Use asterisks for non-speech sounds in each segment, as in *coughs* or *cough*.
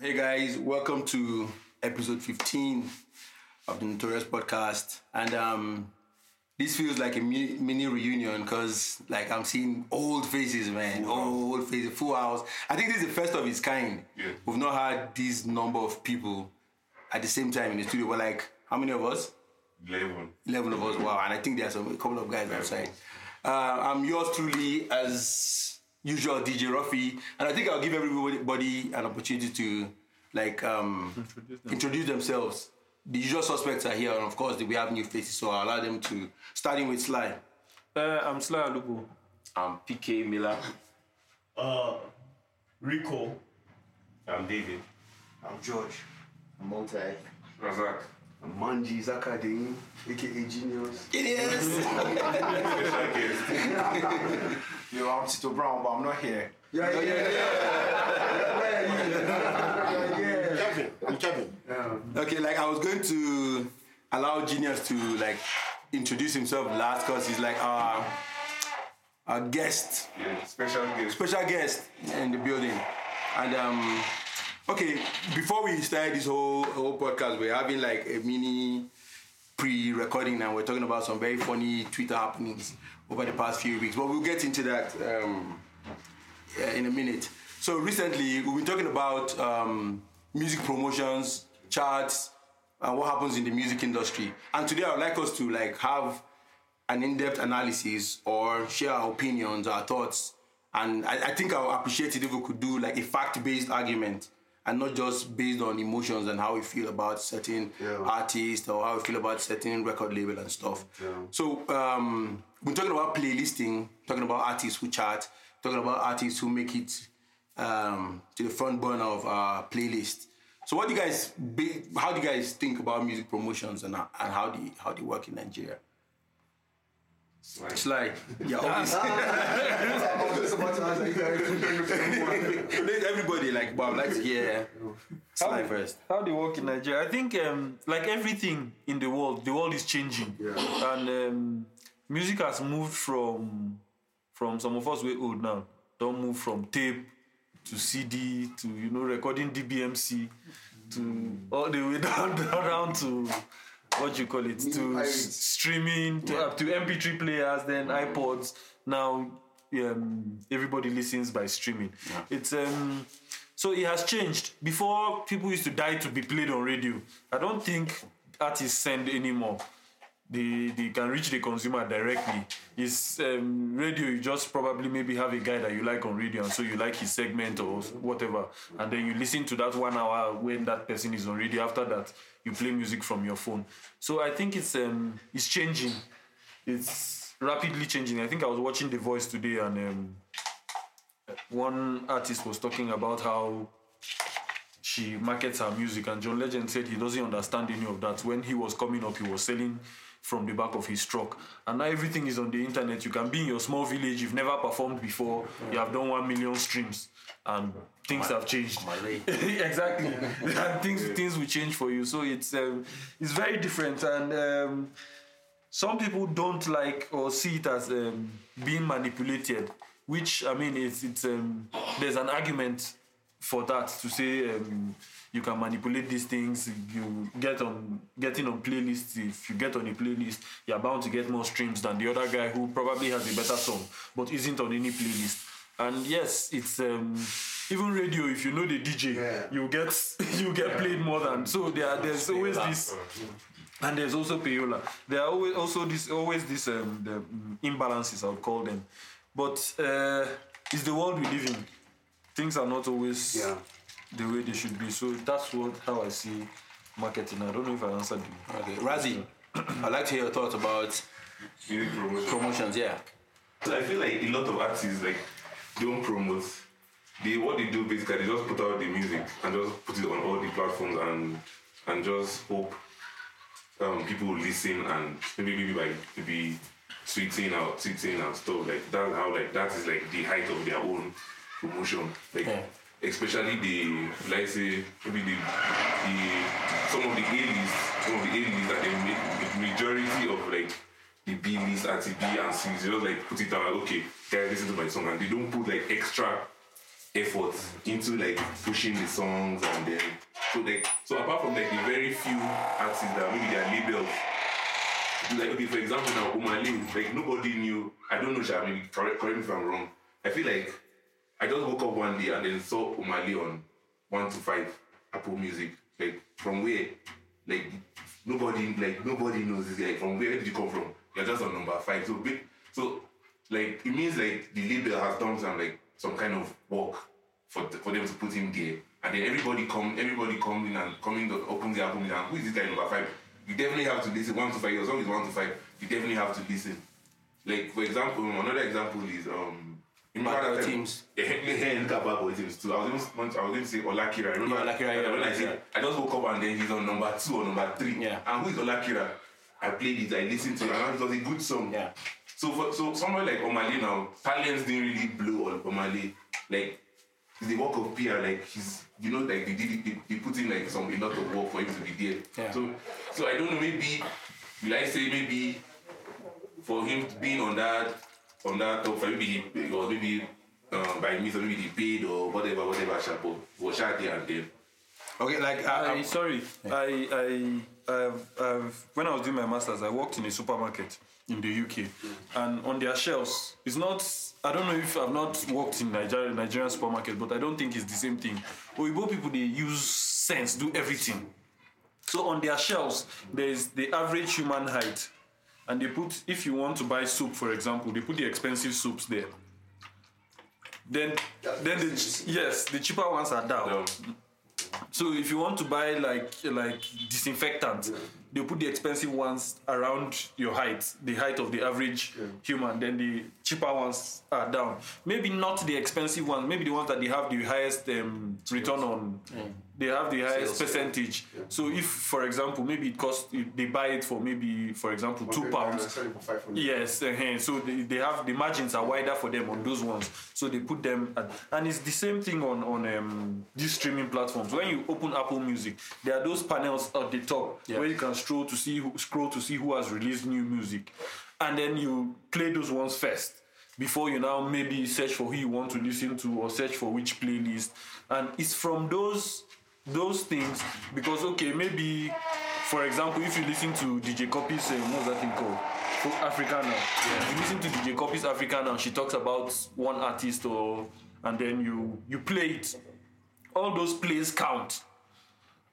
Hey guys, welcome to episode 15 of the Notorious Podcast. And um, this feels like a mini, mini reunion because like I'm seeing old faces, man. Old faces, full house. I think this is the first of its kind. Yeah. We've not had this number of people at the same time in the studio. We're like, how many of us? 11. 11 of us, wow. And I think there's a couple of guys outside. Uh, I'm yours truly, as usual, DJ Ruffy. And I think I'll give everybody an opportunity to like um, introduce, themselves. The usual suspects are here, and of course, we have new faces, so I'll allow them to. Starting with Sly. Uh, I'm Sly Alubu. I'm PK Miller. Uh, Rico. I'm David. I'm George. I'm Multi. Razak. I'm Manji Zakadin, aka Genius. *laughs* Special guest. *laughs* Yo, I'm Tito Brown, but I'm not here. yeah, yeah, yeah. Kevin. I'm Kevin. Okay, like I was going to allow Genius to like introduce himself last because he's like our, our guest Yeah, special guest. special guest in the building. And um, okay, before we start this whole whole podcast, we're having like a mini pre-recording and we're talking about some very funny Twitter happenings over the past few weeks. But we'll get into that um, in a minute. So recently, we've been talking about um, music promotions, charts, and what happens in the music industry. And today, I would like us to like have an in-depth analysis or share our opinions, our thoughts. And I, I think I would appreciate it if we could do like a fact-based argument and not just based on emotions and how we feel about certain Yeah. artists or how we feel about certain record label and stuff. Yeah. So um, we're talking about playlisting, talking about artists who chart, talking about artists who make it um, to the front burner of our playlist. So what do you guys, how do you guys think about music promotions and, and how do you, how do you work in Nigeria? Slide. It's like, yeah, obviously. I was just about to ask you Let everybody like, but I'd like to hear Sly first. How they work in Nigeria? I think um, like everything in the world, the world is changing, and um, music has moved from from some of us we're old now. Don't move from tape to CD to you know recording DBMC to all the way *laughs* down down to what do you call it to s- streaming to up to MP3 players, then iPods. Now um, everybody listens by streaming. It's um so it has changed. Before people used to die to be played on radio. I don't think artists send anymore. They they can reach the consumer directly. It's um, radio. You just probably maybe have a guy that you like on radio, and so you like his segment or whatever, and then you listen to that one hour when that person is on radio. After that, you play music from your phone. So I think it's um it's changing. It's rapidly changing. I think I was watching The Voice today, and um, one artist was talking about how she markets her music and John Legend said he doesn't understand any of that. When he was coming up, he was selling from the back of his truck. And now everything is on the internet. You can be in your small village, you've never performed before, you have done one million streams, and things have changed. *laughs* exactly. *laughs* and things things will change for you. So it's um, it's very different. And um, some people don't like or see it as um, being manipulated, which I mean, it's it's um, there's an argument for that to say um, you can manipulate these things. You get on getting on playlists. If you get on a playlist, you're bound to get more streams than the other guy who probably has a better song but isn't on any playlist. And yes, it's um, even radio. If you know the DJ, Yeah. you get *laughs* you get played more than. So there, there's always this and there's also payola. There are always also this always this um, the mm, imbalances I would call them, but uh, it's the world we live in. Things are not always Yeah. the way they should be. So that's what how I see marketing. I don't know if I answered you. Okay, Razi, I'd like to hear your thoughts about Music promotion. promotions. Yeah. So I feel like a lot of artists like don't promote. They what they do basically they just put out the music and just put it on all the platforms and and just hope um, people will listen and maybe maybe by maybe tweeting out tweeting and stuff like that's how like that is like the height of their own promotion. Like Yeah. especially the like say maybe the the some of the A list some of the A list that they make the majority of like the B list, anti B and C. They just like put it down like okay, guys listen to my song and they don't put like extra effort into like pushing the songs and then so like so apart from like the very few artists that maybe their labels like okay for example now Omah Lay like nobody knew I don't know Sha maybe correct, correct me if I'm wrong I feel like I just woke up one day and then saw Omah Lay on one to five Apple Music. Like from where? Like nobody like nobody knows this guy. From where did you come from? You're just on number five. So big so like it means like the label has done some like some kind of work for the, for them to put him there. And then everybody come everybody come in and come in to open the album and who is this guy number five? You definitely have to listen. One to five your song is one to five. You definitely have to listen. Like for example another example is um that Boy time- Teams. *laughs* yeah, yeah, look at Bad Boy Timz too. I was even I was going to say Olakira. Remember Yeah, Olakira, yeah, when I yeah. said I just woke up and then he's on number two or number three. Yeah. And who is Olakira? I played it, I listened to it, and it was a good song. Yeah. So for so somewhere like Omah Lay now, talents didn't really blow on Omah Lay. Like the work of PR, like he's you know, like they did it, they, they put in like some a lot of work for him to be there. Yeah. So so I don't know, maybe will I say maybe for him being on that on that top five, maybe he, or maybe um, by means of maybe he paid or whatever, whatever chapeau was shot there and then. Okay, like uh, I, um, sorry, I, I, I've, I've, when I was doing my masters, I worked in a supermarket in the UK, and on their shelves, it's not. I don't know if I've not worked in Nigeria, Nigerian supermarket, but I don't think it's the same thing. Oyibo people they use sense, do everything. So on their shelves, there is the average human height, and they put if you want to buy soup, for example, they put the expensive soups there. Then, then the yes, the cheaper ones are down. Um, So if you want to buy like like disinfectant, they put the expensive ones around your height, the height of the average human. Then the cheaper ones are down. Maybe not the expensive ones. Maybe the ones that they have the highest um, return on. They have the highest percentage. So if, for example, maybe it costs they buy it for maybe, for example, two pounds. Yes, uh so they, they have the margins are wider for them on those ones. So they put them at, and it's the same thing on on um, these streaming platforms. When you open Apple Music, there are those panels at the top where you can scroll to see who, scroll to see who has released new music, and then you play those ones first before you now maybe search for who you want to listen to or search for which playlist. And it's from those those things because okay maybe for example if you listen to DJ Cuppy's uh, what's that thing called? Folk Africa now you listen to DJ Cuppy's Africa now she talks about one artist or and then you you play it. All those plays count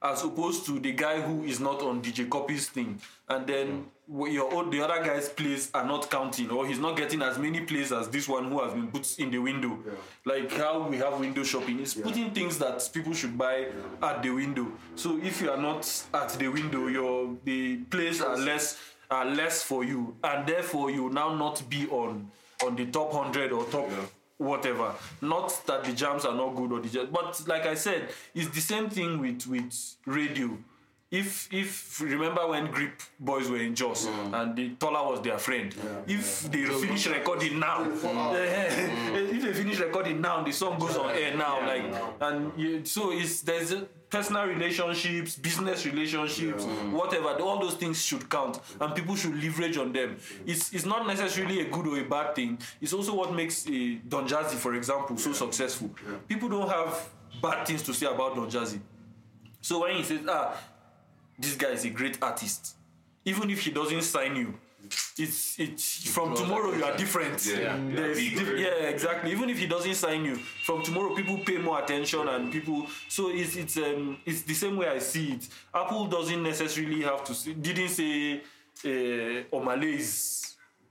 as opposed to the guy who is not on DJ Cuppy's thing, and then your own, the other guy's plays are not counting, or he's not getting as many plays as this one who has been put in the window. Like how we have window shopping, it's putting things that people should buy at the window. So if you are not at the window, your the plays are less are less for you, and therefore you will now not be on on the top hundred or top whatever. Not that the jams are not good or the jams, but like I said, it's the same thing with with radio. If if remember when Grip Boys were in Jos and the Tola was their friend, if they finish recording now, *laughs* if they finish recording now, the song goes on air now, like and you, so it's there's a personal relationships, business relationships, whatever. All those things should count, and people should leverage on them. It's it's not necessarily a good or a bad thing. It's also what makes a Don Jazzy, for example, so successful. People don't have bad things to say about Don Jazzy. So when he says, ah, this guy is a great artist, even if he doesn't sign you, it's it's from tomorrow you are different. Yeah. Yeah. dif- yeah, exactly. Even if he doesn't sign you, from tomorrow people pay more attention and people. So it's it's um it's the same way I see it. Apple doesn't necessarily have to say, didn't say uh, Omah Lay is.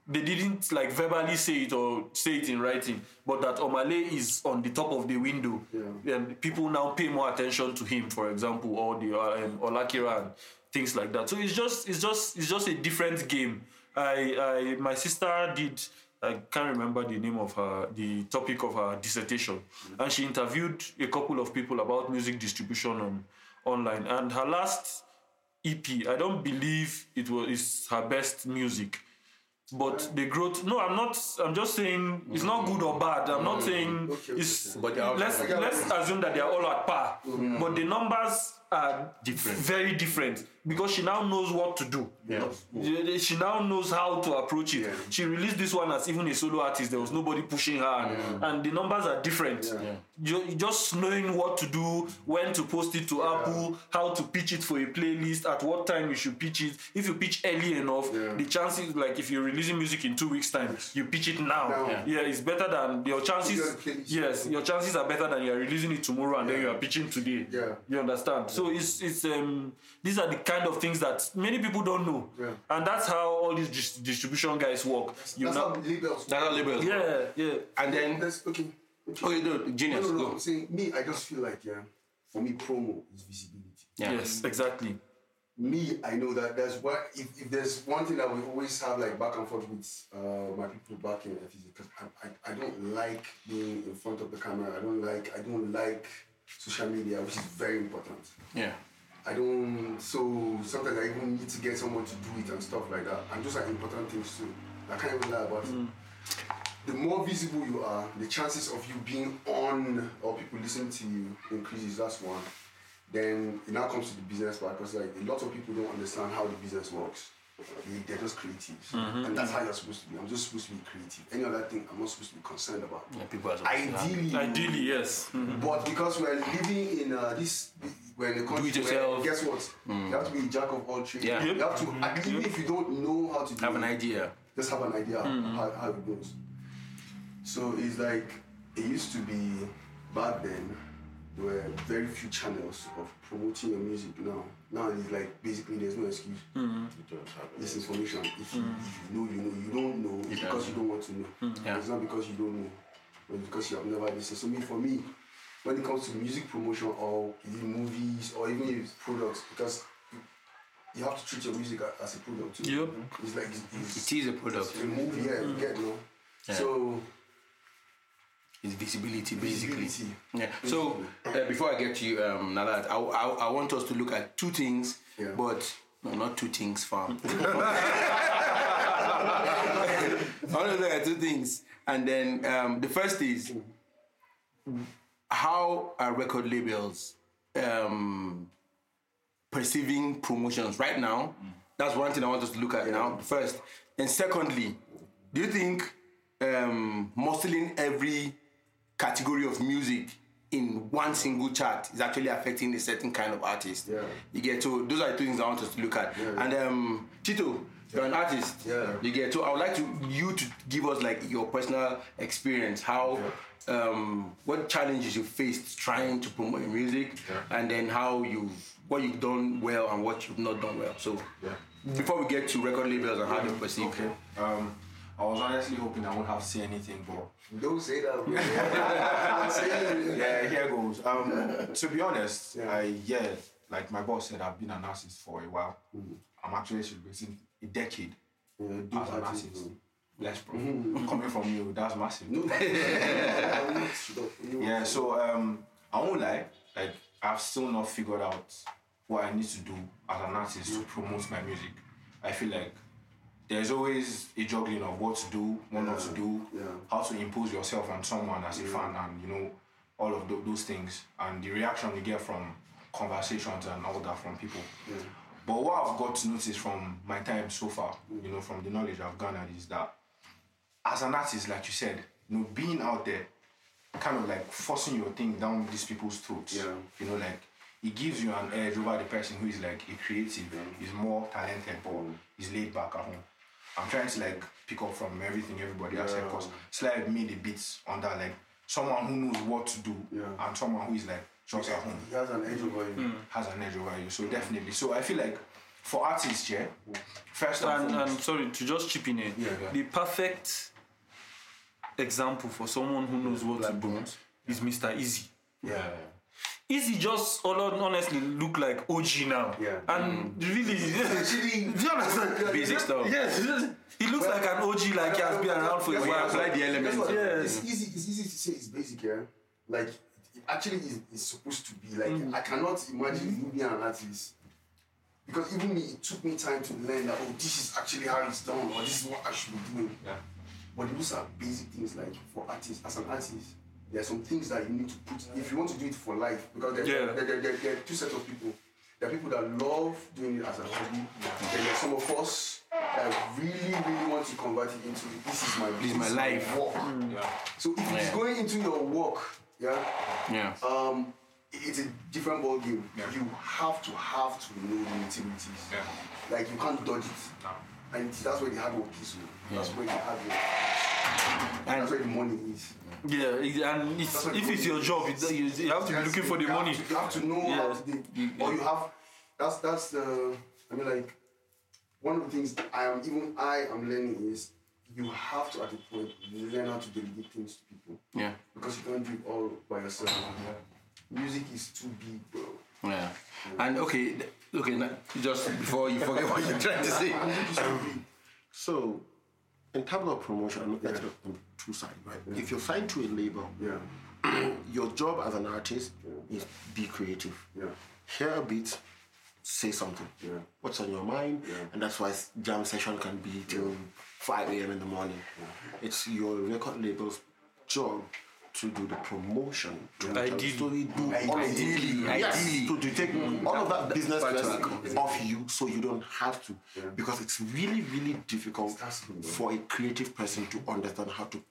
They didn't like verbally say it or say it in writing, but that Omah Lay is on the top of the window, yeah. and people now pay more attention to him, for example, or the uh, um, Olakira and things like that. So it's just it's just it's just a different game. I, I my sister did I can't remember the name of her the topic of her dissertation. And she interviewed a couple of people about music distribution on online. And her last EP I don't believe it was is her best music. But the growth no I'm not I'm just saying it's not good or bad. I'm not saying it's But let's let's assume that they are all at par. But the numbers are Different. very different because she now knows what to do. Yeah. She- She now knows how to approach it. She released this one as even a solo artist. There was nobody pushing her, and, and the numbers are different. Ju- Just knowing what to do, when to post it to Apple, how to pitch it for a playlist, at what time you should pitch it. If you pitch early enough, the chances, like if you're releasing music in two weeks' time, you pitch it now. Now. Yeah. yeah, it's better than your chances. Put it on playlist. Yes, your chances are better than you're releasing it tomorrow and then you are pitching today. Yeah. You understand? So it's it's um these are the kind of things that many people don't know. Yeah. And that's how all these dis- distribution guys work. You That's know how labels. That's how labels. work. Yeah, yeah. And then That's okay. okay, no, genius. No, no, no. Go. I'm me. I just feel like yeah. For me, promo is visibility. Yeah. Yes, exactly. me, I know that there's what if, if there's one thing that we always have like back and forth with uh, my people back in FEZ because I, I, I don't like being in front of the camera. I don't like I don't like social media, which is very important. Yeah. I don't so sometimes I even need to get someone to do it and stuff like that. And those are important things too. I can't even lie about it. Mm. The more visible you are, the chances of you being on or people listening to you increases. That's one. Then it now comes to the business part because like a lot of people don't understand how the business works. They, they're just creatives, and that's how you're supposed to be. I'm just supposed to be creative. Any other thing, I'm not supposed to be concerned about. Yeah, people are supposed to Ideally, Ideally, yes. Mhm. but because we're living in uh, this, we're in a country it yourself. where, guess what? You have to be a jack of all trades. Yeah. You have to, at even if you don't know how to do Have an idea. just have an idea how, how it goes. So it's like, it used to be back then, there were very few channels of promoting your music now. Now it's like, basically, there's no excuse. Mm-hmm. This information, if you, mm-hmm. if you know, you know. You don't know, it's because you don't want to know. Mm-hmm. Yeah. It's not because you don't know, but because you have never listened. So me, for me, when it comes to music promotion or movies or even products, because you, have to treat your music as a product too. Yep. It's like it's, it's, It is a product. a movie, yeah, you get no. So It's visibility, basically. Visibility. Yeah. So uh, before I get to you, um, I, I, I want us to look at two things, Yeah. but no, not two things, fam. *laughs* I want to look at two things, and then um, the first is how are record labels um, perceiving promotions right now? That's one thing I want us to look at now first, and secondly, do you think um, muscling every category of music in one single chart is actually affecting a certain kind of artist. Yeah. You get so those are the two things I want us to look at. And um Tito, you're an artist. Yeah. You get so I would like to you to give us like your personal experience, how um what challenges you faced trying to promote your music and then how you've what you've done well and what you've not done well. So before we get to record labels and how they perceive Okay. Um, I was honestly hoping I won't have to say anything, but don't say that. bro. Don't say it. yeah, here goes. Um, to be honest, Yeah. I yeah, like my boss said, I've been an artist for a while. I'm actually celebrating a decade Yeah, as an artist, bro. Bless, bro. Coming from you, that's massive. No, I'm not shut up. No. Yeah, so um, I won't lie, like I've still not figured out what I need to do as an artist to promote my music. I feel like there's always a juggling of what to do, what not to do, yeah. how to impose yourself on someone as a fan, and you know all of tho- those things, and the reaction you get from conversations and all that from people. But what I've got to notice from my time so far, mm. you know, from the knowledge I've garnered, is that as an artist, like you said, you know, being out there, kind of like forcing your thing down these people's throats. Yeah. You know, like it gives you an edge over the person who is like a creative, is more talented, but mm. is laid back at home. I'm trying to like pick up from everything everybody has said because Slide made the beats on that, like someone who knows what to do Yeah. and someone who is like just at home He has an edge over you. Hmm. has an edge over you. So definitely. So I feel like for artists, yeah, first and, And, foremost, and sorry to just chip in here. yeah. The perfect example for someone who knows what to do is Mr. Eazi. Yeah. Eazi just honestly look like OG now. Yeah. And really, Actually, *laughs* do you understand? Basic stuff. Yes, he looks like an OG, like he has been around for a Guess We what? while. apply the elements. Yes. It's easy. It's easy to say it's basic, yeah. Like it actually is, is supposed to be. Like mm. I cannot imagine mm. you being an artist. Because even me, it took me time to learn that oh, this is actually how it's done, or this is what I should be doing. Yeah. But those are basic things like for artists, as an artist, there are some things that you need to put if you want to do it for life because there, Yeah. there, there, there, there are two sets of people. There are people that love doing it as a hobby. Then there are some of us that really, really want to convert it into this is my This is my life. work. So if it's going into your work, yeah, Yeah. um, it's a different ball game. You have to have to know the nitty-gritties. Like you can't dodge it. And that's where the hard work is. That's where the hard work. And That's where the money is. Yeah, and it's, if it's your job, it, you, you have to be looking for the you have money. to- you have to know Yeah. how to do. Or you have. That's that's the. I mean, like one of the things I am even I am learning is you have to at the point learn how to delegate things to people yeah. because you can't do it all by yourself. Music is too big, bro. Yeah. And okay, okay, now, just before you forget what you're trying to say. *laughs* Music is too big. So, in terms of promotion, I look at it on two sides, right? If you're signed to a label, Yeah. *clears throat* your job as an artist is be creative. Yeah. Hear a beat, say something. Yeah. What's on your mind? Yeah. And that's why jam session can be till 5 a.m. in the morning. It's your record label's job to do the promotion, to tell the Ideally. story, do all of Ideally, the, yes, ideally. to, to take mm. all of that business Back to stress off you so you don't have to. Because it's really, really difficult for a creative person to understand how to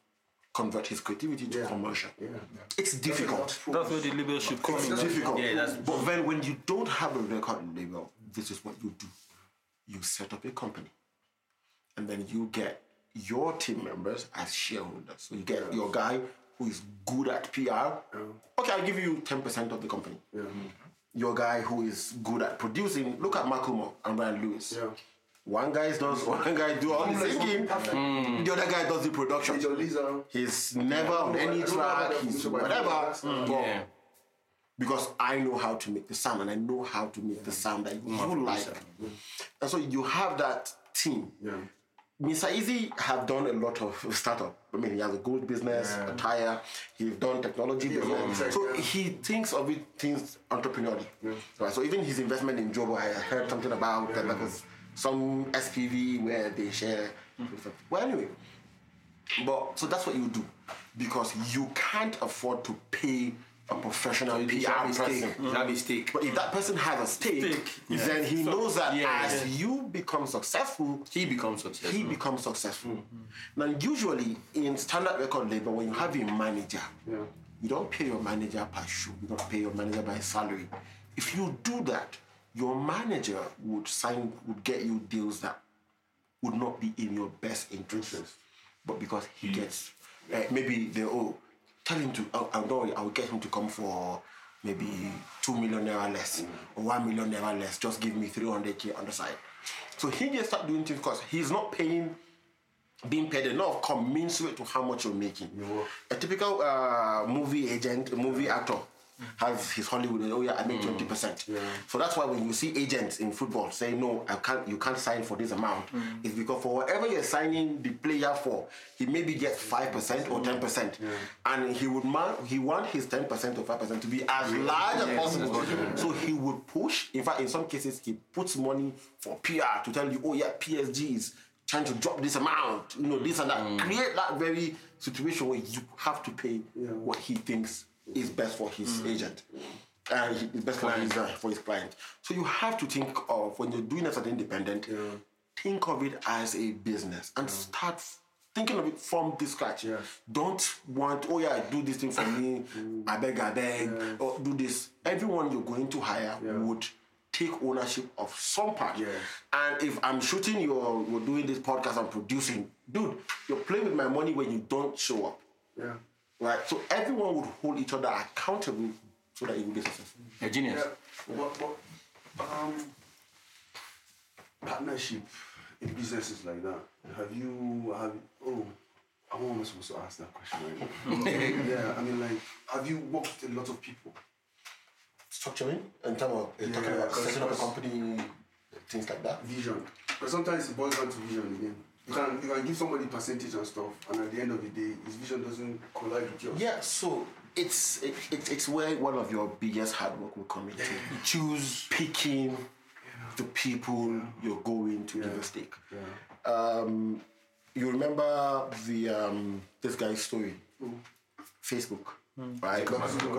convert his creativity to Yeah. commercial. Yeah. It's difficult. That's where the label should come in. It's difficult. Yeah, that's- but then when you don't have a record label, this is what you do. You set up a company. And then you get your team members as shareholders. So you get your guy who is good at PR. Okay, I'll give you 10% of the company. Your guy who is good at producing. Look at Macklemore and Ryan Lewis. Yeah. One guy does *laughs* one guy do all the singing. Mm. The other guy does the production. He's never on any track, he's whatever. Yeah. because I know how to make the sound and I know how to make the sound that you like. And so you have that team. Yeah. Mr. Eazi have done a lot of startup. I mean, he has a gold business, a tire. He's done technology Yeah, business. yeah. So he thinks of it, things entrepreneurially. Right. So even his investment in Jobo, I heard something about that. Was some SPV where they share. Well, anyway, but so that's what you do because you can't afford to pay a professional PR person. stake. You should stake. But if that person has a stake, yeah. then he knows that yeah, as yeah. you become successful, He becomes successful. he becomes successful. Now, usually in standard record label, when you have a manager, you don't pay your manager per show. You don't pay your manager by salary. If you do that, your manager would sign, would get you deals that would not be in your best interest. But because he gets, uh, maybe they oh, tell him to, oh, oh, no, I'll get him to come for maybe two million naira less or one million naira less. Just give me 300k on the side. So he just start doing things because he's not paying being paid enough commensurate to how much you're making. A typical uh, movie agent, movie actor, has his Hollywood. Oh yeah, I make mm. twenty percent. So that's why when you see agents in football say no, I can't, you can't sign for this amount. Mm. It's because for whatever you're signing the player for, he maybe gets five percent or ten percent, and he would man, he want his ten percent or five percent to be as large as possible. So he would push. In fact, in some cases, he puts money for PR to tell you, oh yeah, PSG is trying to drop this amount, you know, this and that. Mm. Create that very situation where you have to pay what he thinks is best for his agent. And it's best for his, uh, for his client. So you have to think of when you're doing as an independent, think of it as a business and start thinking of it from the scratch. Don't want, oh yeah, I do this thing for me, I beg, I beg, or do this. Everyone you're going to hire would take ownership of some part. Yeah. And if I'm shooting your, you're doing this podcast, I'm producing, dude, you're playing with my money when you don't show up. Yeah. Right? So everyone would hold each other accountable so that you would be successful. A genius. Yeah, but, but um, partnership in businesses like that. Have you have oh, I'm almost supposed to ask that question right now. *laughs* yeah, I mean like, have you worked with a lot of people? Structuring in terms of uh, talking about setting up a company, things like that. Vision. But sometimes it boils down to vision again. You can you can give somebody percentage and stuff, and at the end of the day, his vision doesn't collide with yours. Yeah, so it's it, it, it's where one of your biggest hard work will come into. You choose picking the people you're going to give a stake. Um, you remember the um, this guy's story, Facebook. Right?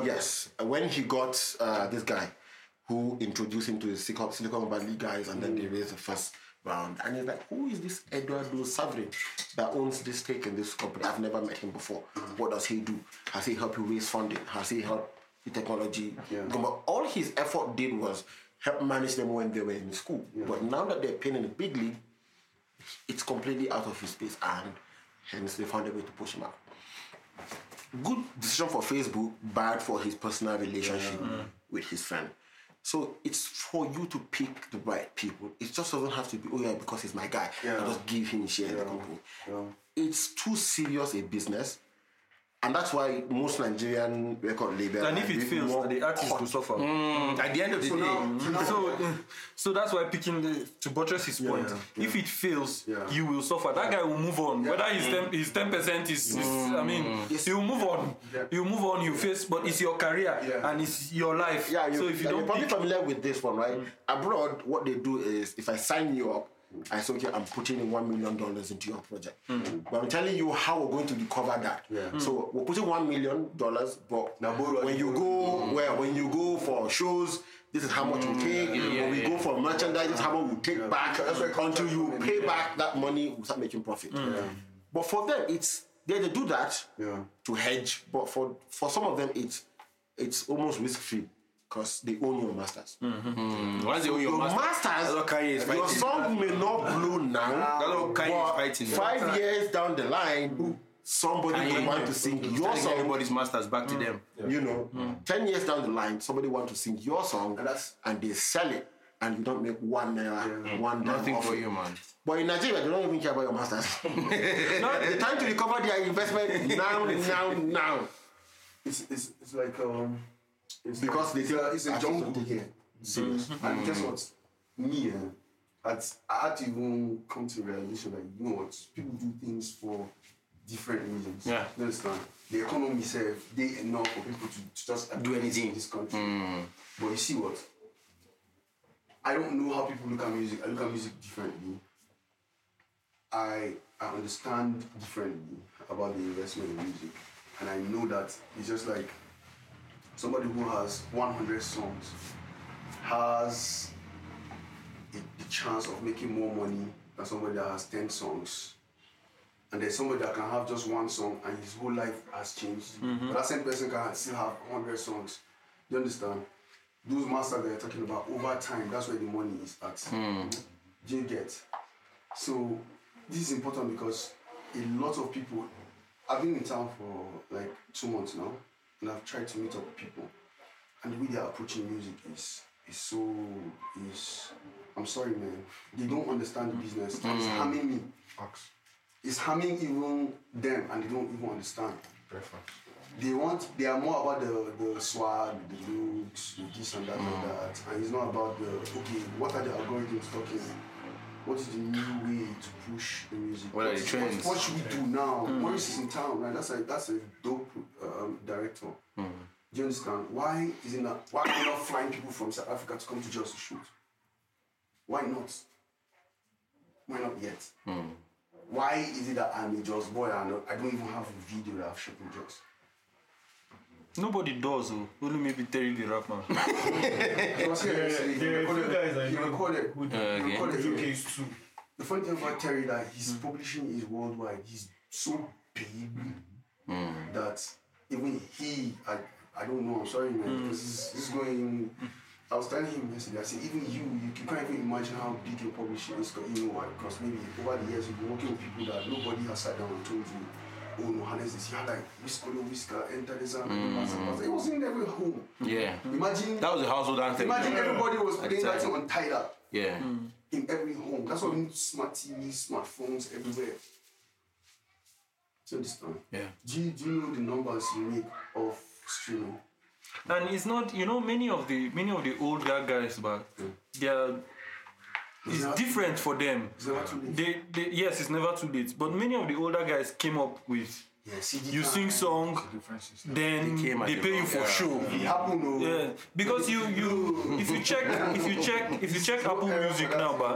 Yes. When he got uh, this guy who introduced him to the Silicon, Silicon Valley guys and then they raised the first round. And he's like, who is this Eduardo Saverin that owns this stake in this company? I've never met him before. What does he do? Has he helped you raise funding? Has he helped the technology? But all his effort did was help manage them when they were in school. But now that they're playing in the big league, it's completely out of his space and hence they found a way to push him out. Good decision for Facebook, bad for his personal relationship with his friend. So it's for you to pick the right people. It just doesn't have to be, oh yeah, because he's my guy. I just give him share in the company. It's too serious a business. And that's why most Nigerian record labels And if are it fails, the artist hot. will suffer. Mm. Mm. At the end of the day, So, so that's why picking the, to buttress his point. If it fails, Yeah. you will suffer. That guy will move on. Whether his ten his ten percent is, is mm. I mean, he will move on. He will move on. You face, but it's your career Yeah. and it's your life. Yeah, you, so if you are don't probably pick, Mm. familiar with this one, right? Abroad, what they do is if I sign you up, I said, okay, I'm putting in one million dollars into your project. Mm. But I'm telling you how we're going to recover that. So we're putting one million dollars, but Now, when you go well, when you go for shows, this is how much we take. when we go for merchandise, this is how much we take back. Until you pay back that money, we start making profit. But for them, it's they, they do that Yeah. to hedge. But for for some of them, it's it's almost risk free because they own your masters. once they own your Your master, masters, that's what Kanye is your song may not blow now. That's what is but fighting. Five years down the line, somebody Kanye will want to sing your song. everybody's masters back to mm. them. You know, ten years down the line, somebody want to sing your song, And that's- and they sell it, and you don't make one naira, one mm. Nothing off for it. you, man. But in Nigeria, they don't even care about your masters. *laughs* no, the time to recover their investment now, now, now. It's, it's, it's like um, it's Because they think it's a jungle take here. Serious. And guess what? Me, eh, at, I had to even come to the realization that you know what? People do things for different reasons. Yeah. You understand? The economy itself, they enough for people to, to just Do anything. in this country. But you see what? I don't know how people look at music. I look at music differently. I I understand differently about the investment in music, and I know that it's just like somebody who has 100 songs has the, the chance of making more money than somebody that has 10 songs. And there's somebody that can have just one song and his whole life has changed. Mm-hmm. But that same person can still have 100 songs. You understand? Those masters that you're talking about, over time, that's where the money is at. Hmm. Do you get? So this is important because a lot of people. I've been in town for like two months now, and I've tried to meet up with people, and the way they're approaching music is is so is. I'm sorry, man. They don't understand the business. and It's mm. harming me. It's harming even them, and they don't even understand. They want. They are more about the the swag, the looks, the this and that and mm. that, and it's not about the okay. What are the algorithms talking? What is the new way to push the music? What are the trends? What, should we do now? Hmm. Morris is in town, right? That's a that's a dope um, director. Hmm. Do you understand? Why is it not? Why are we not flying people from South Africa to come to Jos to shoot? Why not? Why not yet? Hmm. Why is it that I'm a Jos boy and I don't even have a video that I've shot in Jos? Nobody does. Oh. Only maybe Terry the rap man. He was here yesterday. He there are a few recorded- guys I he know recorded. who he okay. recorded do here. case too. The funny thing about Terry that his hmm. publishing is worldwide. He's so big hmm. that even he, I, I don't know. I'm sorry, man. Hmm. Because this, this is going. I was telling him yesterday. I said, even you, you, you can't even imagine how big your publishing is. 'cause You know why? Because maybe over the years you've been working with people that nobody has sat down and told you. Oh no, harness this. You had like Whisker, Whisker, enter this and mm. It was in every home. Yeah. Imagine That was a household anthem. Imagine everybody was At playing the that time. thing on Tidal Yeah. in every home. That's why we need smart TVs, smartphones everywhere. Do you understand? Yeah. Do you, do you know the numbers you make of streaming? and it's not, you know, many of the many of the older guys, but they're it's never- different for them. It's never too late. They, they, yes, it's never too late. But many of the older guys came up with Yeah, you sing song, then They came at they the pay you for era. show. It happened, no. Yeah, because you you if you check if you check if you check Apple Music now, but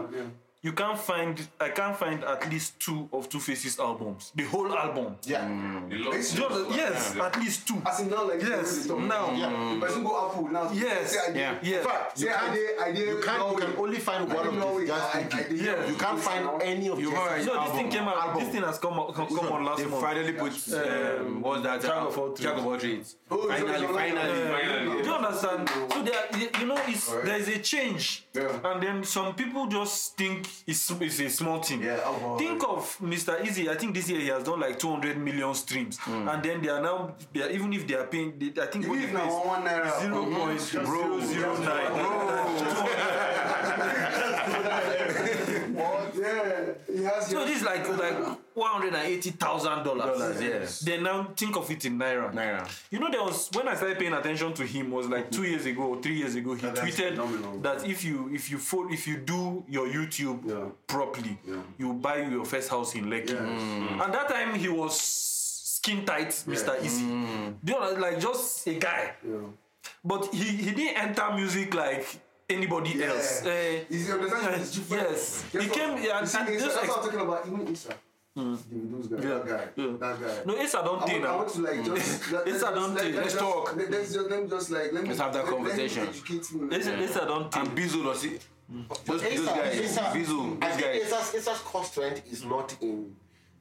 you can't find I can't find at least two of Two Faces albums. The whole album. Yeah. A lot. It's Do you know- yes, at least two. As in now, like Yes, the now. Yeah. Person go Apple now. Yes. Say I did. Yeah. Yeah. Fact, You say I can't- did. I did. You can't. You can only find I one of Norway. these. Just I- think I Yeah. You can't find any of You these. heard- No, this thing came out. Album. This thing has come out, come, come on last They month. finally put um, what's that? Jack of all trades. Jack of all trades. Oh, finally, finally. Finally. Do you understand? So there, you know, it's there is a change, and then some people just think it's, it's a small thing. Yeah, oh, Think of Mr. Eazi. I think this year he has done like 200 million streams, and then they are now, they are, even if they are paying, they, I think Even now one naira. zero Mhm. point zero zero nine. Yeah. He has. So this is like like one hundred and eighty thousand dollars. Dollars, yes. Then now think of it in naira. Naira. You know, there was when I started paying attention to him was like two years ago or three years ago. He that's tweeted phenomenal. that if you if you fo- if you do your YouTube Yeah. properly, Yeah. you buy your first house in Lekki. Yes. And that time he was skin tight, Mr. Eazi. Do you know, like just a guy. Yeah. But he he didn't enter music like anybody else. Uh, understanding is. Yes. Guess He came- yeah, and Issa, just that's ex- I'm talking about. Even Issa. Hmm. Those guys. Yeah. That guy. Yeah. That guy. no, Issa don't I think want, I want to like hmm. just let, Issa let's, don't let, take- let's let's talk. Let, let's just let me just like let me Let's have that let, conversation. Let me educate him. Issa, Issa don't And think. Bizu, does it? Those, those guys, Bizu, I these think guys. Issa's, Issa's cost rent is not in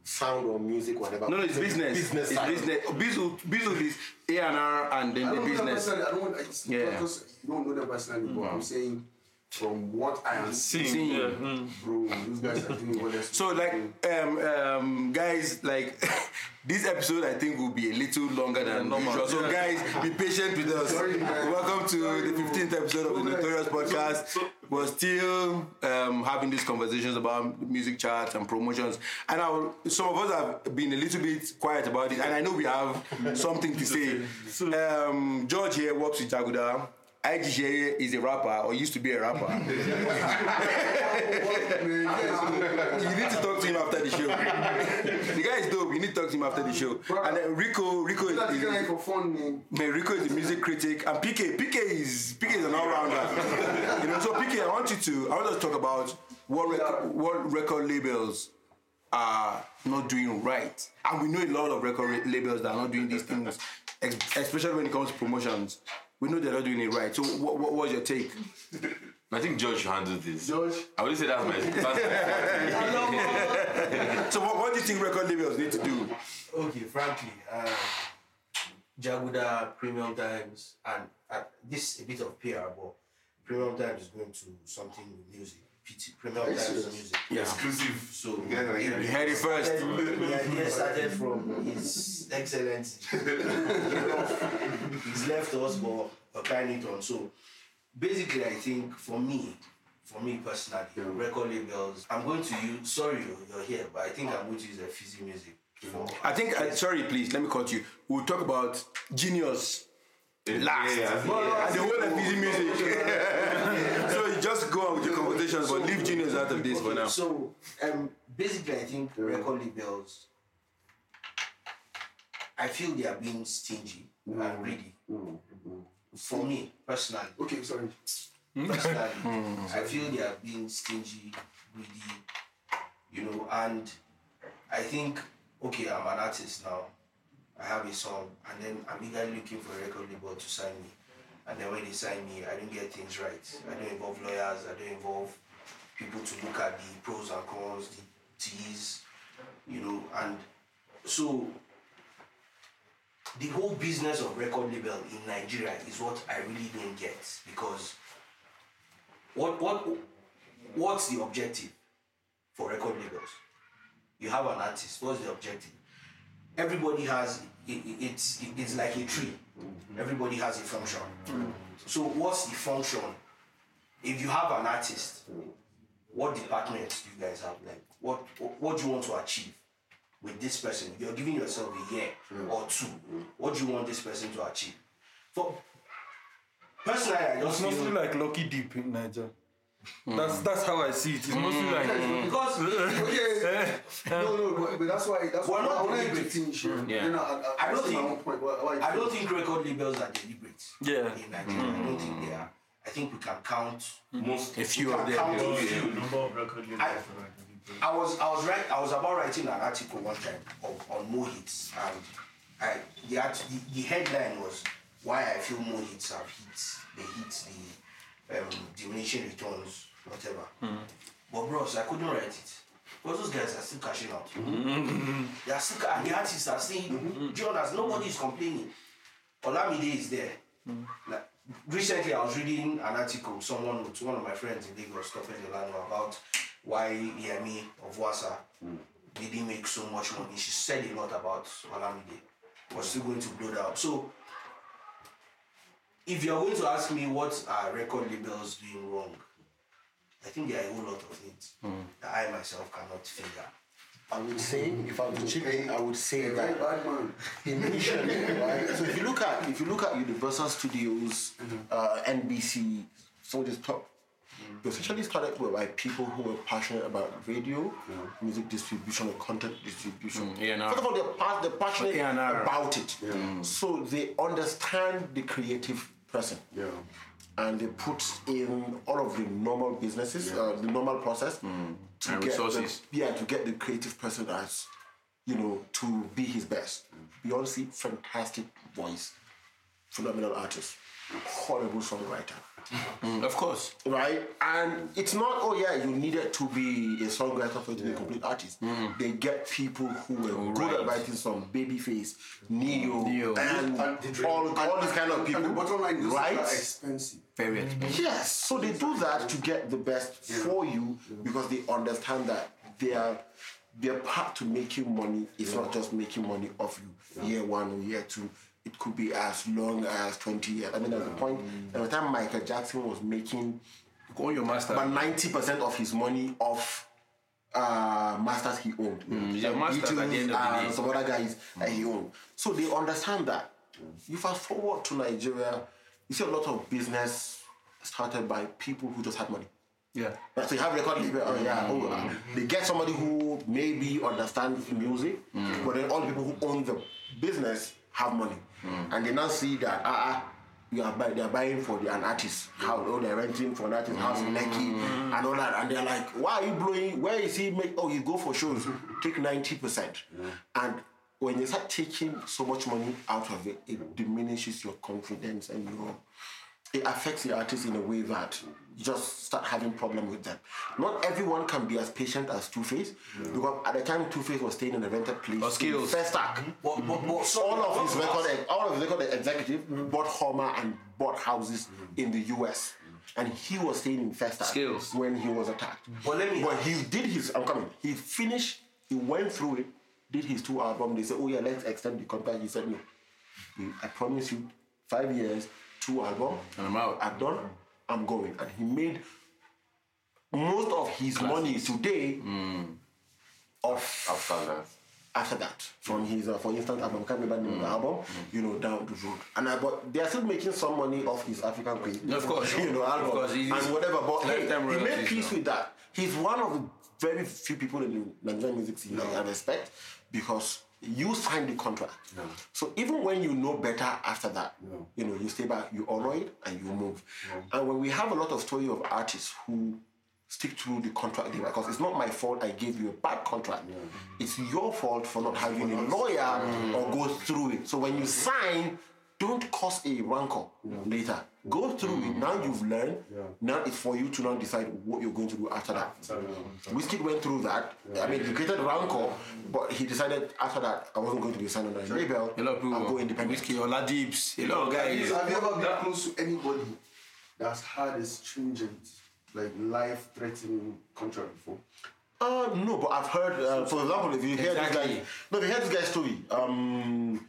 sound or music, whatever. No, no, it's business. Business. It's business. Bizu, Bizu is A and R, and then I the don't know them business. I don't want. I just, Yeah. Because you don't know them personally, but hmm. I'm saying from what I am seeing, Sing. Sing. Yeah. mm. bro, these guys are doing what they're So like um um guys like *laughs* this episode I think will be a little longer than normal. usual. So guys be patient with us. Sorry. Welcome to Sorry, the 15th episode of the So, Notorious guys, Podcast. We're still um, having these conversations about music charts and promotions. And I some of us have been a little bit quiet about it, and I know we have something to *laughs* say. Um, George here works with Jaguda. IG is a rapper or used to be a rapper. *laughs* *laughs* You need to talk to him after the show. the guy is dope. You need to talk to him after the show. And then Rico, Rico is, That's is, for fun, man. man, Rico is a music critic, and PK, PK is PK is an all-rounder. you know, so PK, I want you to, I want us to talk about what rec- what record labels are not doing right, and we know a lot of record labels that are not doing these things, especially when it comes to promotions. We know they're not doing it right. So, what, what was your take? I think George should handle this. George. I would say that's my. *laughs* That's So, what, what do you think record labels need to do? Okay, frankly, uh, Jaguda, Premium Times, and uh, this is a bit of PR, but Premium Times is going to something with music. PT, Premium Are you Times music. Yeah. Exclusive. So You guys are yeah, You heard it first. *laughs* The idea started from His Excellency. *laughs* He's left us, but we're carrying it on. So basically, I think for me, for me personally, record labels, I'm going to use. Sorry, you're- you're here, but I think I'm going to use a fizzy music. For, I think, uh, sorry, please, let me cut you. We'll talk about Genius last. Yeah, yeah. And the whole of busy music. *laughs* so you just go on with your conversations, but leave Genius out of this for now. So, um, basically, I think record labels, I feel they are being stingy and mm. greedy. Mm, mm, for me, personally, Okay, sorry. *laughs* personally, I feel they are being stingy, greedy, you know, and I think, okay, I'm an artist now. I have a song, and then I'm eagerly looking for a record label to sign me. And then when they sign me, I don't get things right. I don't involve lawyers, I don't involve people to look at the pros and cons, the T's, you know, and so the whole business of record label in Nigeria is what I really don't get because what what what's the objective for record labels? You have an artist. What's the objective? Everybody has it, it- it's it's like a tree. Mm-hmm. Everybody has a function. Mm-hmm. So what's the function? If you have an artist, mm-hmm. what departments do you guys have? Like what what, what do you want to achieve with this person? You're giving yourself a year or two. What do you want this person to achieve? For personally, I It's just mostly feel like Lucky Deep in Niger. That's hmm. that's how I see it. It's mostly hmm. like hmm. because uh, Okay. no, no, but, but that's why. That's We're why not I wanted to deliberate. finish. Yeah. Yeah. Then I, I, I don't think- point. Why, why I don't think record labels are deliberate. Yeah. In Nigeria, I don't think they are. I think we can count Most A few of them. count yeah. a few. Number of record labels. I- I was I was right I was about writing an article one time on, on Mo hits and I the, the the headline was why I feel more hits have hits the hits the um, diminishing returns whatever. Mm-hmm. But bros, I couldn't write it. Because those guys are still cashing out. Mm-hmm. They are still and the artists are still. Mm-hmm. John Jonas, nobody is complaining. Olamide is there. Like, recently, I was reading an article, someone with one of my friends in Lagos, Tope Delano, about why Yemi of Wasa mm. didn't make so much money. She said a lot about Olamide. Was still going to blow that up. So, if you're going to ask me what are record labels doing wrong, I think there are a whole lot of things that I myself cannot figure. I would say, if I was to I would say A that bad man. initially, right? So if you look at if you look at Universal Studios, uh, NBC, some of these top, they essentially started with by people who were passionate about radio, music distribution, or content distribution. Mm, A&R. First of all, they're, pa- they're passionate A&R. about it, so they understand the creative person. Yeah. And they put in all of the normal businesses, uh, the normal process to And get resources. The, yeah, to get the creative person as you know to be his best. Beyonce, fantastic voice, phenomenal artist, horrible songwriter, Mm, of course. right? And it's not oh yeah, you needed to be a songwriter for you to be a complete artist. They get people who were good at writing some Babyface, Ne-Yo, Ne-Yo. and And the all, all these kind of people, And the bottom line is right? are expensive. Very expensive. Yes, so they do that to get the best for you because they understand that their their part to making money is not just making money off you year one or year two. It could be as long as twenty years. I mean, at the point, at the time Michael Jackson was making Go on your master. about ninety percent of his money off uh, masters he owned. yeah, Like masters at the end of the and day. Some other guys that he owned. So they understand that. You fast forward to Nigeria, you see a lot of business started by people who just had money. yeah. Right, so you have record label, oh yeah, oh, uh, they get somebody who maybe understands music, but then all the people who own the business have money, and they now see that ah, uh, you are buy, they are buying for the, an artist. House, or they're renting for an artist house in Lekki and all that, and they're like, why are you blowing? Where is he? Make oh, you go for shows, *laughs* take ninety percent, and when you start taking so much money out of it, it diminishes your confidence and your it affects the artist in a way that you just start having problem with them. Not everyone can be as patient as Two Face because at the time Two Face was staying in a rented place. Or Skills. First. But, but, but so All of his record, all of his record executive mm-hmm. bought Hummer and bought houses mm-hmm. in the U.S. And he was staying in First Act Skills. when he was attacked. But let me- But he did his. I'm coming. He finished. He went through it. Did his two albums. They said, "Oh yeah, let's extend the contract." He said, "No. Mm, I promise you, five years, two album, And I'm out. I'm done. I'm going." And he made most of his money today mm. off After that. after that from his uh, for instance album can't remember the name of the mm. album mm. you know down the road and I, but they are still making some money off his African Queen *laughs* Of course. you know album Of course, and whatever but hey, he made peace now. with that he's one of the very few people in the Nigerian music scene I respect because you signed the contract. So even when you know better after that you know you stay back you honor it and you move. And when we have a lot of story of artists who stick to the contract they because it's not my fault I gave you a bad contract. It's your fault for not having a lawyer or go through it. So when you sign, don't cause a rancor later. Go through it. Now you've learned. Now it's for you to now decide what you're going to do after that. Whiskey went through that. I mean, he created rancor, but he decided after that I wasn't going to be signed on a label. A lot of people. I'll go independent. Whiskey, Oladips. A lot of guys. Have you ever been close to anybody that's had a stringent, like life-threatening contract before? Uh, no, but I've heard, uh, for example, if you hear this guy, no, if you hear this guy's story, um,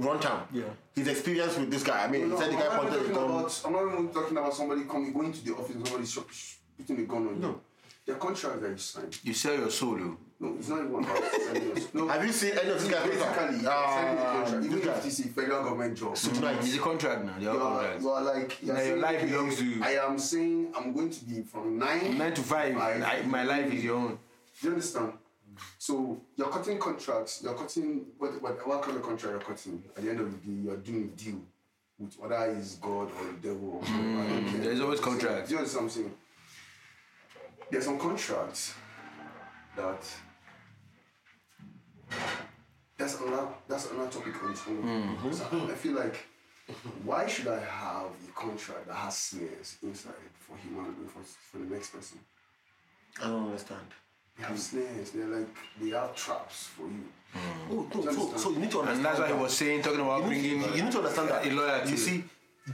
Runtown, Yeah. his experience with this guy. I mean, No, he said the I'm guy pointed a gun. about. I'm not even talking about somebody coming, going to the office, and somebody sh- sh- putting a gun on you. The contract that you signed. You sell your soul, oh. No, it's not even about selling No, Have you seen any of this guy? basically, you're Ah, signing the contract. this Even guy. if it's a federal government job. So tonight, It's a contract now. They You are are, contracts. you are like you're Now your saying, life okay, belongs to you. I am saying I'm going to be from nine Nine to five. I, my life is your own. Do you understand? So you're cutting contracts. You're cutting what what what kind of contract you're cutting? At the end of the day, you're doing a deal with whether it's God or the devil. Or hmm, I there's always contracts. You understand what There's some contracts that that's another that's another topic on its own. Hmm. So I feel like why should I have a contract that has snares inside for being for, for the next person? I don't understand. They have snares. They're like they have traps for you. Mm. Oh, no, so, so you need to understand. And that's why he was saying, talking about you bringing. need, you need to understand that a lawyer You see,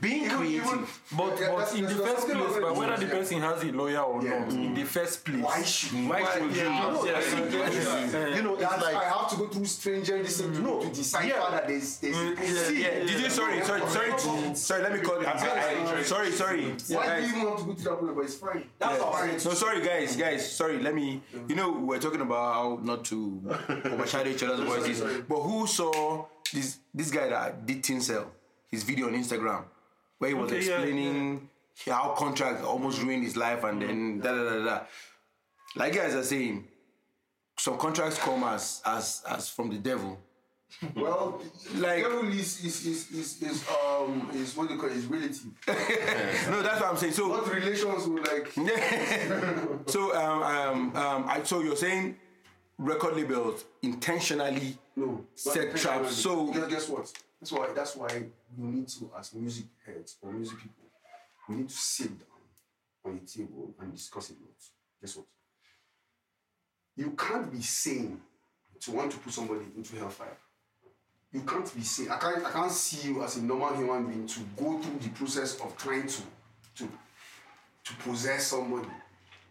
being Even- creative. even- But, Yeah, but that's- in the first place, but whether the person has a lawyer or Yeah. not, in mm. the first place, Why should you? why should you? no, Yes, I- yes, yes. you know, That's, like I have to go through stranger this to, mm. No, to decipher yeah. that there's there's mm, a yeah, See, yeah, Did you? Sorry, sorry, sorry, sorry. Let me call. you. Sorry, sorry. Why do you even have to go to that problem? But it's fine. That's all right. No, sorry, guys, guys. Sorry, let me. You know, we we're talking about how not to overshadow each other's *laughs* voices. But who saw this this guy that did Tinsel, his video on Instagram, where he was Okay, yeah, explaining how contract almost ruined his life, and then da da da da. Like guys are saying, some contracts come as as as from the devil. Well, Like- devil is is is is, is um is what they call it, is relative. *laughs* No, that's what I'm saying. So What relations will like *laughs* so um, um, um, I, so you're saying record labels intentionally no set intentionally. traps. So guess, guess what? That's why that's why we need to as music heads or music people, we need to sit down on a table and discuss it. Lot. Guess what? You can't be sane to want to put somebody into hellfire. You can't be sane. I can't I can't see you as a normal human being to go through the process of trying to to to possess somebody.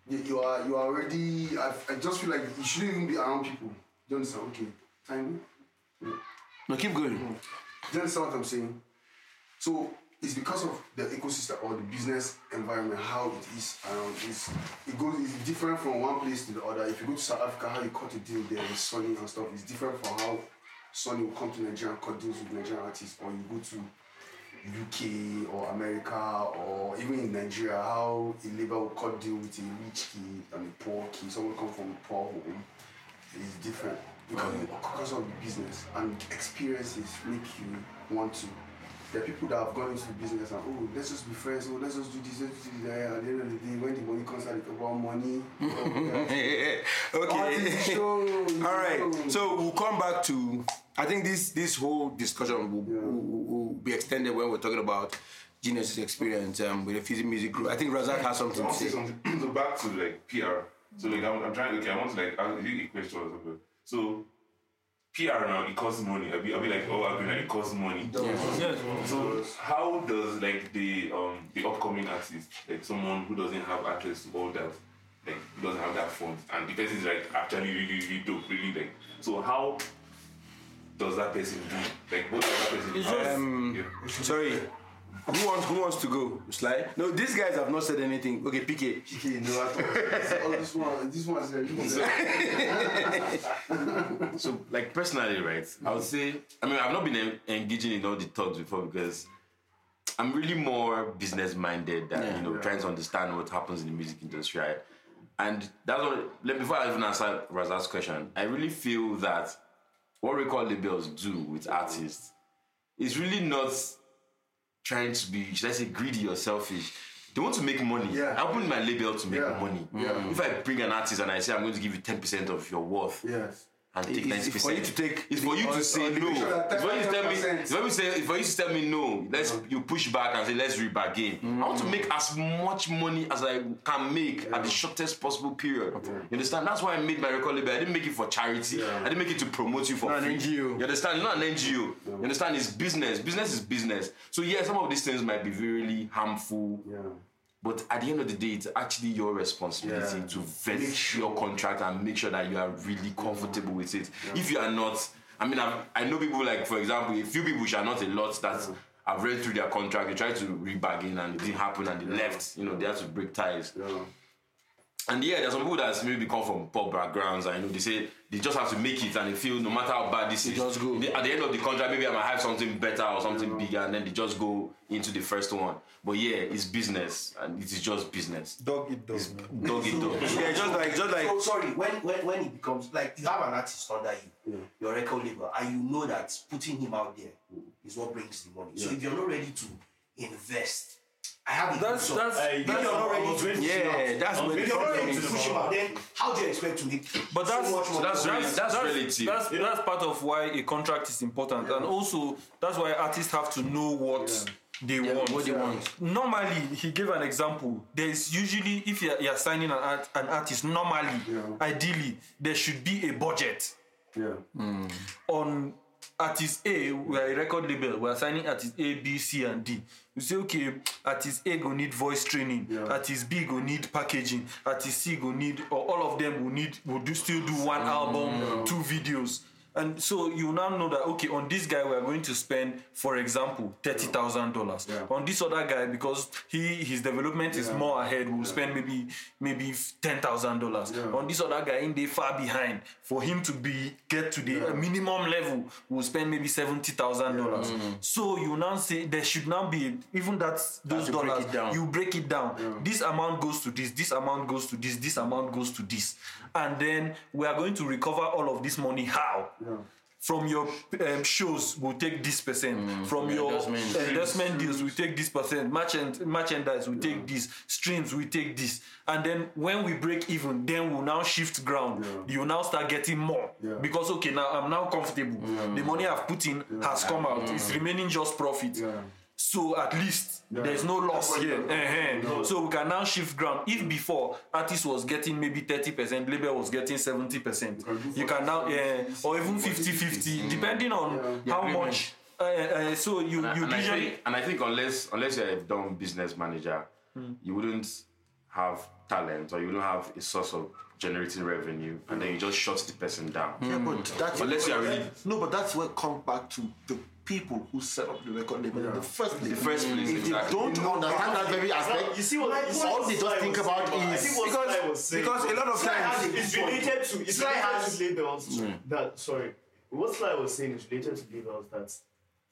You, you are you are already. I, I just feel like you shouldn't even be around people. Do you understand? Okay, time. no, keep going. Mm. Do you understand what I'm saying? So it's because of the ecosystem or the business environment, how it is around. It's, it goes it's different from one place to the other. If you go to South Africa, how you cut a deal there with Sony and stuff is different from how Sony will come to Nigeria and cut deals with Nigerian artists, or you go to UK or America or even in Nigeria, how a label will cut deal with a rich kid and a poor kid, someone come from a poor home, is different because, because of the business and experiences make you want to. There are people that have gone into the business and oh let's just be friends, oh let's just do this, let's do that. At the end of the day, when the money comes out, it's about money. *laughs* okay. Show, *laughs* All right. So we'll come back to. I think this this whole discussion will, will, will be extended when we're talking about Genius' experience um, with the Fizzy Music Group. I think Razak has something I to want to say say. something. so back to like PR. So like I'm, I'm trying. Okay, I want to like ask you a question or something. So PR now it costs money. I'll be, I'll be like, oh, I'll be like, it costs money. Yes. So how does like the um the upcoming artist, like someone who doesn't have access to all that, like who doesn't have that fund, and the person is like actually really really dope, really like. So how does that person do? Like what does that person do? Just- Um, Yeah. Sorry. Who wants who wants to go? Slide? No, these guys have not said anything. Okay, PK. Okay, no, I thought, oh, this one, this one's there. *laughs* So, like personally, right? I would say, I mean, I've not been en- engaging in all the talks before because I'm really more business minded than you know trying to understand what happens in the music industry. Right? And that's what. Like, before I even answer Razak's question, I really feel that what record labels do with artists is really not trying to be, should I say, greedy or selfish. They want to make money. Yeah. I open my label to make Yeah. money. Yeah. If I bring an artist and I say I'm going to give you 10% of your worth, Yes. And take It's- ninety it's for you to take It's for you to say no. It's for you to tell me. It's for you to say. It's for you to tell me no. Let's mm. you push back and say let's rebargain. I want to mm. make as much money as I can make at the shortest possible period. You understand? That's why I made my record label. I didn't make it for charity. I didn't make it to promote you for Not an. NGO. You understand? Not an NGO. You understand? It's business. Business is business. So yeah, some of these things might be really harmful. Yeah. But at the end of the day, it's actually your responsibility Yeah. to vet your contract and make sure that you are really comfortable with it. If you are not, I mean, I've, I know people like, for example, a few people which are not a lot that have read through their contract, they tried to rebargain and it didn't happen and they left. You know, they had to break ties. Yeah. And yeah, there's some people that maybe come from poor backgrounds and you know they say they just have to make it and they feel no matter how bad this is, just go. they- at the end of the contract maybe I might have something better or something bigger and then they just go into the first one. But yeah, it's business and it is just business. Dog eat dog. man. Dog it dog. *laughs* Yeah, just like just like So sorry, when, when when it becomes like you have an artist under you, your record label, and you know that putting him out there mm. is what brings the money. So if you're not ready to invest, I have a That's good son. that's if that's you're not ready to Yeah, that's where if the you're not problem to is. push him out, then how do you expect to make But that's so much money? that's really- that's relative. That's, that's part of why a contract is important, and also that's why artists have to know what they want. what they want. Normally, he gave an example. There's usually if you're, you're signing an, art, an artist, normally, ideally, there should be a budget Yeah. Hmm. on artist A, we are a record label, we are signing artist A, B, C, and D. You say, okay, artist A go need voice training, artist B go need packaging, artist C go need, or all of them will need, will do still do one mm. album, two videos. And so you now know that okay, on this guy we are going to spend, for example, thirty thousand dollars. On this other guy, because he his development is more ahead, we'll spend maybe maybe ten thousand dollars. On this other guy, in they far behind, for him to be get to the minimum level, we'll spend maybe seventy thousand dollars. So mm-hmm. you now say there should now be even that those to break dollars it you break it down. This amount goes to this, this amount goes to this, this amount goes to this. And then we are going to recover all of this money. How? From your um, shows, we'll take this percent. From your Endorsements. endorsement deals, we take this percent. Merchant, merchandise, we take this. Streams, we take this. And then when we break even, then we'll now shift ground. You now start getting more. Because, okay, now I'm now comfortable. The money I've put in has come out. It's remaining just profit. So at least there's no loss here. Uh-huh. So we can now shift ground. If before artist was getting maybe 30%, label was getting 70%, you can now, uh, or even 50-50, depending on how much. Uh, uh, so you, you and, I think, and I think unless unless you're a dumb business manager, you wouldn't have talent or you wouldn't have a source of generating revenue, and then you just shut the person down. Yeah, but that's Unless you are really no, but that's what comes back to the people who set up the record label in the first place. the first place. If exactly. they don't understand that very aspect, You see what you see all they just Sly think about is because- Sly was saying because a lot of times- it's related to it's Sly related has- to labels that sorry what Sly was saying is related to labels that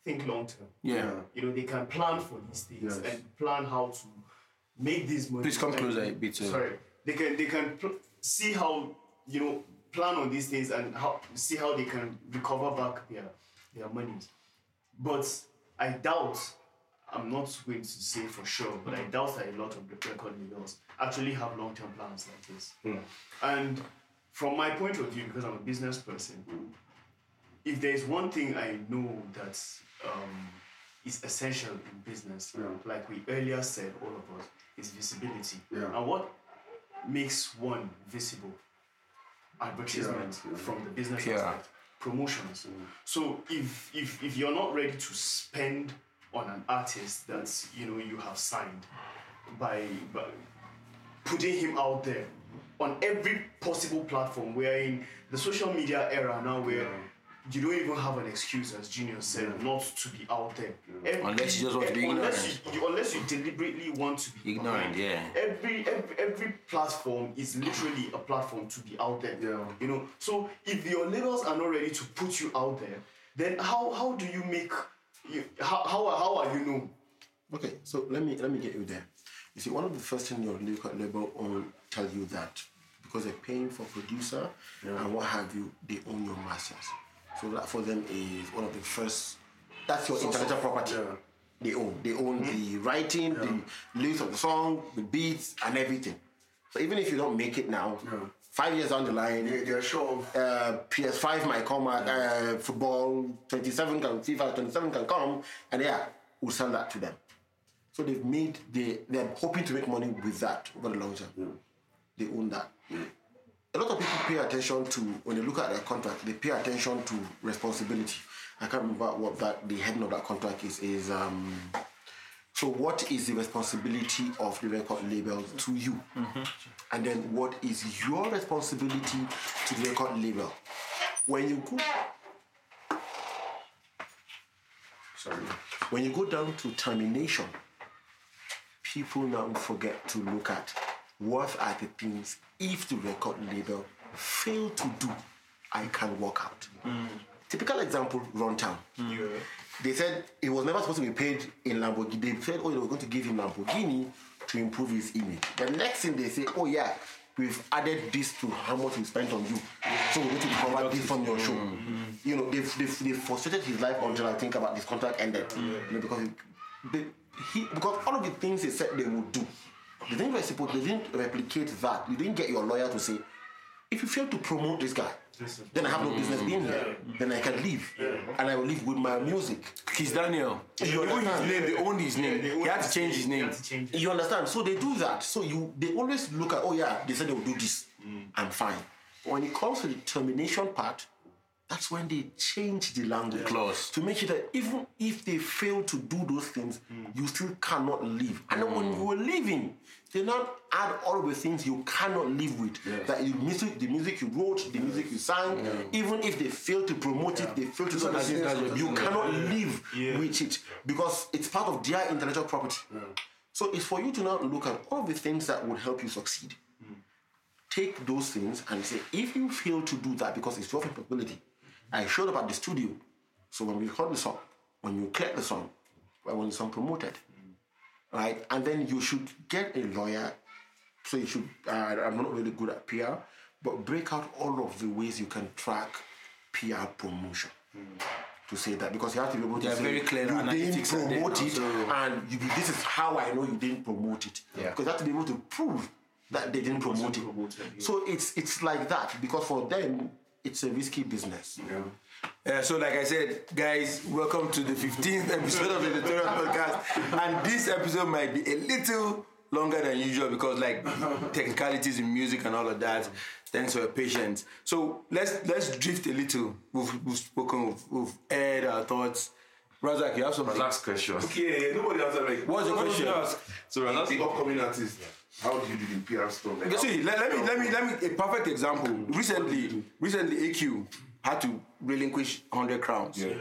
think long term. Yeah. You know they can plan for these things Yes. and plan how to make these money. Please come closer a bit, sir. Sorry, they can they can pl- see how you know plan on these things and how see how they can recover back their their monies. But I doubt, I'm not going to say for sure, but I doubt that a lot of the record labels actually have long term plans like this. And from my point of view, because I'm a business person, if there's one thing I know that um, is essential in business, like we earlier said, all of us, is visibility. Yeah. And what makes one visible? Advertisement Yeah, yeah. from the business aspect, promotions. Mm. So if, if if you're not ready to spend on an artist that you know you have signed by, by putting him out there on every possible platform. We're in the social media era now where you don't even have an excuse, as Genius said, not to be out there. Every- Unless you just want to be unless ignorant. You, you, unless you deliberately want to be Ignorant, behind. yeah. Every, every every platform is literally a platform to be out there. Yeah. You know, so if your labels are not ready to put you out there, then how how do you make you how how, how are you known? Okay, so let me let me get you there. You see, one of the first things your label will tell you that because they're paying for producer and what have you, they own your masters. So that for them is one of the first. That's your intellectual property. They own. They own the writing, the lyrics of the song, the beats, and everything. So even if you don't make it now, five years down the line, They, they're sure uh, PS5 might come out, uh, football 27 can, FIFA 27 can come, and yeah, we'll sell that to them. So they've made, they, they're hoping to make money with that over the long term. They own that. A lot of people pay attention to, when they look at their contract, they pay attention to responsibility. I can't remember what that, the heading of that contract is, is, um, so what is the responsibility of the record label to you? And then what is your responsibility to the record label? When you go sorry, when you go down to termination, people now forget to look at what are the things if the record label fail to do, I can walk out. Mm. Typical example, Runtown. Mm. They said he was never supposed to be paid in Lamborghini. They said, oh, they were going to give him Lamborghini to improve his image. The next thing they say, oh yeah, we've added this to how much we spent on you. So we need to cover this from your show. Mm-hmm. You know, they've, they've, they've frustrated his life until I think about this contract ended. You know, because they, he, because all of the things they said they would do, the things were supposed they didn't replicate that. You didn't get your lawyer to say, if you fail to promote this guy, then I have no business being here. Then I can leave. And I will leave with my music. Kiss Daniel. You Even his name, they owned his name. He had to change his name. You understand? So they do that. So you they always look at, oh yeah, they said they will do this. Mm. I'm fine. When it comes to the termination part, that's when they change the language Clause. to make sure that even if they fail to do those things, mm. you still cannot leave. And then when mm. you were leaving, they now add all the things you cannot live with. That the music, the music you wrote, the music you sang, even if they fail to promote it, they fail to do That's it, that's things, what you you cannot live with it because it's part of their intellectual property. So it's for you to now look at all the things that would help you succeed. Mm. Take those things and say, if you fail to do that because it's your responsibility, I showed up at the studio. So when we record the song, when you clear the song, when the song promoted, right? And then you should get a lawyer. So you should. Uh, I'm not really good at PR, but break out all of the ways you can track PR promotion. To say that because you have to be able to say very clear you didn't analytics and then promote it, and you, this is how I know you didn't promote it. Yeah. Because you have to be able to prove that they didn't promote it. So it's it's like that because for them it's a risky business. Uh, so, like I said, guys, welcome to the 15th *laughs* episode of the Editorial Podcast. And this episode might be a little longer than usual because, like, *laughs* technicalities in music and all of that. Thanks for your patience. So let's let's drift a little. We've, we've spoken, we've, we've aired our thoughts. Razak, you have something. Last question. Yeah, nobody answered like. What's your question? did you ask? So Razak, The upcoming artist. How do you do the PR stuff? Like, see, let, let me let me let me a perfect example. Recently, recently AQ had to relinquish hundred crowns. Yeah.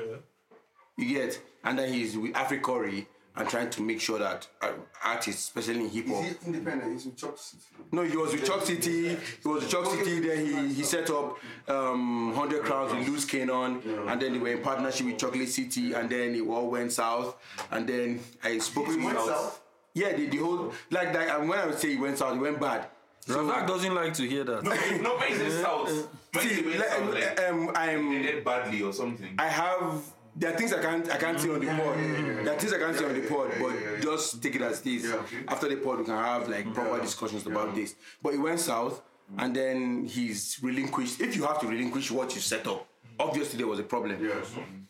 You get, and then he's with Africori and trying to make sure that uh, artists, especially in hip hop. Is he independent? He's with Choc City. No, he was with Choc City. He was with Choc City. Then he, he set up um, 100 Crowns with Loose Kaynon. And then they were in partnership with Chocolate City. And then it all went south. And then I spoke to It him. went I south? Yeah, the, the whole, like, like and when I would say it went south, it went bad. So Razak doesn't like to hear that. No, no, but it's south. When See, they went like, um, I'm, they did badly or something. I have there are things I can't I can't say on the pod. There are things I can't say on the pod, but just take it as this. After the pod, we can have like proper discussions about this. But it went south, and then he's relinquished. If you have to relinquish what you set up, obviously there was a problem.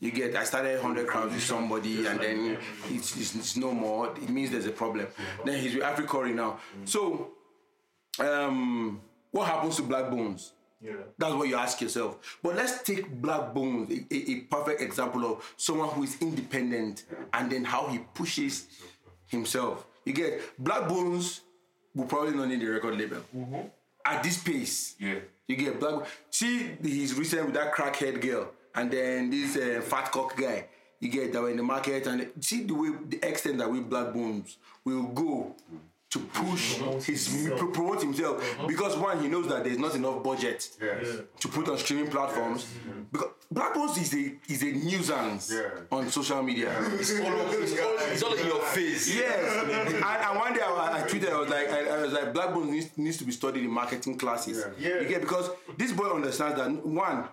You get. I started hundred crowns with somebody, and then it's, it's, it's no more. It means there's a problem. Then he's with Africori now. So, um, what happens to Blaqbonez? That's what you ask yourself. But let's take Blaqbonez, a, a, a perfect example of someone who is independent and then how he pushes himself. You get Blaqbonez will probably not need a record label. At this pace, Yeah. you get Black See he's recent with that crackhead girl and then this uh, fat cock guy. You get that were in the market and see the way the extent that we Blaqbonez will go to push his pro- promote himself. Uh-huh. Because one he knows that there's not enough budget to put on streaming platforms. Mm-hmm. Because Blaqbonez is a is a nuisance on social media. it's all in your face. Yes, and, and one day I, I tweeted, I was like, I, I was like, Blaqbonez needs, needs to be studied in marketing classes. Yeah. You get because this boy understands that one,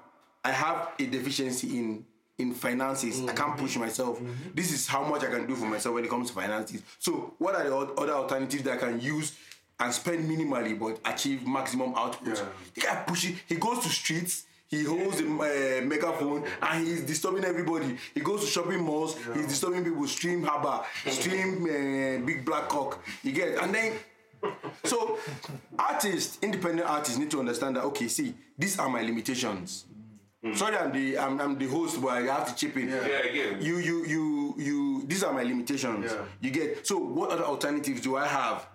I have a deficiency in in finances. I can't push myself. This is how much I can do for myself when it comes to finances. So, what are the other alternatives that I can use? And spend minimally but achieve maximum output. The guy pushes. He goes to streets. He holds a uh, megaphone and he's disturbing everybody. He goes to shopping malls. He's disturbing people. Stream Haba, stream uh, Big Black Cock. You get, and then so artists, independent artists, need to understand that. Okay, see, these are my limitations. Hmm. Sorry, I'm the I'm, I'm the host, but I have to chip in. Yeah, get it. You you you you. These are my limitations. Yeah. You get. So what other alternatives do I have?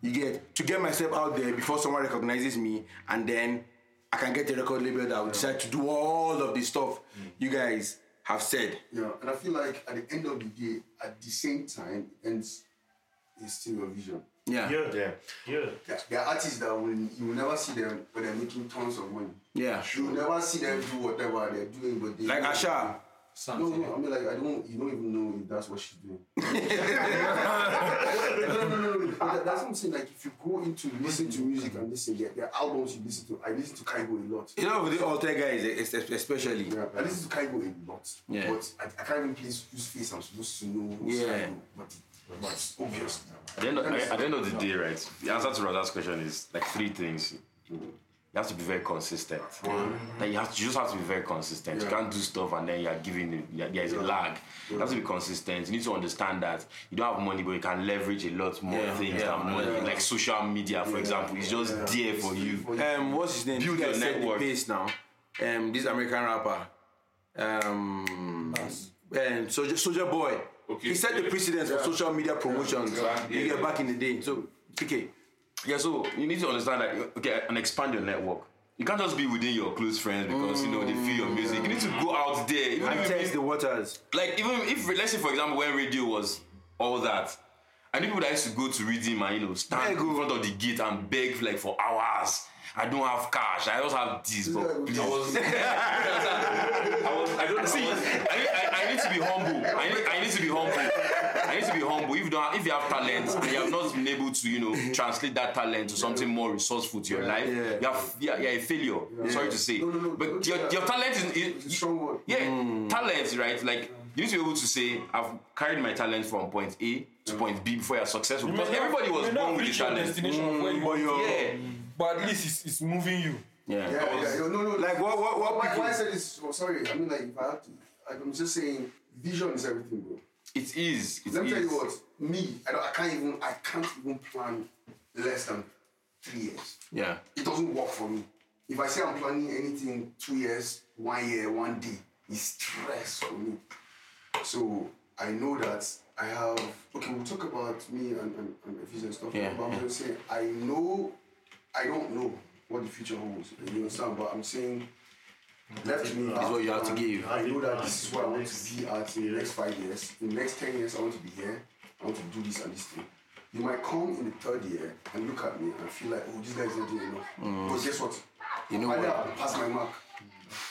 You get to get myself out there before someone recognizes me, and then I can get a record label that will decide to do all of this stuff hmm. you guys have said. Yeah, and I feel like at the end of the day, at the same time, ends is still your vision. Yeah. Yeah. Yeah. Yeah. There, there are artists that will you will never see them when they're making tons of money. Yeah. You will never see them do whatever they're doing, but they Like know- Asha. No, no, I mean like I don't. You don't even know if that's what she's doing. *laughs* no, no, no, no. no. That, that's what I'm saying. Like if you go into listen to music and listen, their, their albums you listen to. I listen to Kygo a lot. You know, with the alter guys, es- es- especially. Yeah, I listen to Kygo a lot. Yeah. But I, I can't even place whose face I'm supposed to know. Who's Yeah. Kygo, but but obvious. At the, end of, at the end of the day, right, the answer to Rada's question is like three things. You have to be very consistent. Like you, have to, you just have to be very consistent. You can't do stuff and then you're giving it, yeah, there's a lag. You have to be consistent. You need to understand that you don't have money, but you can leverage a lot more Yeah, things yeah, than money. Like social media, for example, is just there for you. Um, what's his name? Build This your set the network. pace now. Um, this American rapper. Um, and Soulja, Soulja Boy. Okay. He set the precedence for social media promotions. Yeah. You get back in the day. So, okay. Yeah, so you need to understand that okay, and expand your network. You can't just be within your close friends because you know they feel your music. You need to go out there. Even And test the waters. like even if let's say for example when radio was all that I knew people that used to go to redeem and you know stand in front of the gate and beg like for hours I don't have cash I just have this but please I was, *laughs* I was, I don't see I need, I, I need to be humble I need, I need to be humble I need to be humble if you don't if you have talent and you have not been able to you know translate that talent to something more resourceful to your life Yeah. you have you're, you're a failure sorry to say No, no, no, but your, your talent is, It's is strong word. yeah, mm. talent, right? Like you need to be able to say, I've carried my talent from point A to point B before you're successful. Because everybody was you born with the your talent. destination of where you mm, want to Yeah. Go, but at least it's, it's moving you. Yeah. Yeah, yeah, no, no, no. Like what? What? What? Why, why I said this? Oh, sorry, I mean like if I have to, I'm just saying, vision is everything, bro. It is. It Let me tell is. you what, me, I, don't, I can't even, I can't even plan less than three years. Yeah. It doesn't work for me. If I say I'm planning anything two years, one year, one day, it's stress for me. So I know that I have. Okay, we'll talk about me and and, and my future and stuff. Yeah, but I'm yeah. just saying I know. I don't know what the future holds. You understand? But I'm saying. Left to me Is what you have to give. I know that this is what I want to be at in the next five years. In the next ten years, I want to be here. I want to do this and this thing. You might come in the third year and look at me and feel like, oh, this guy is not doing enough. But guess what? Mm. You know I what? have passed my mark.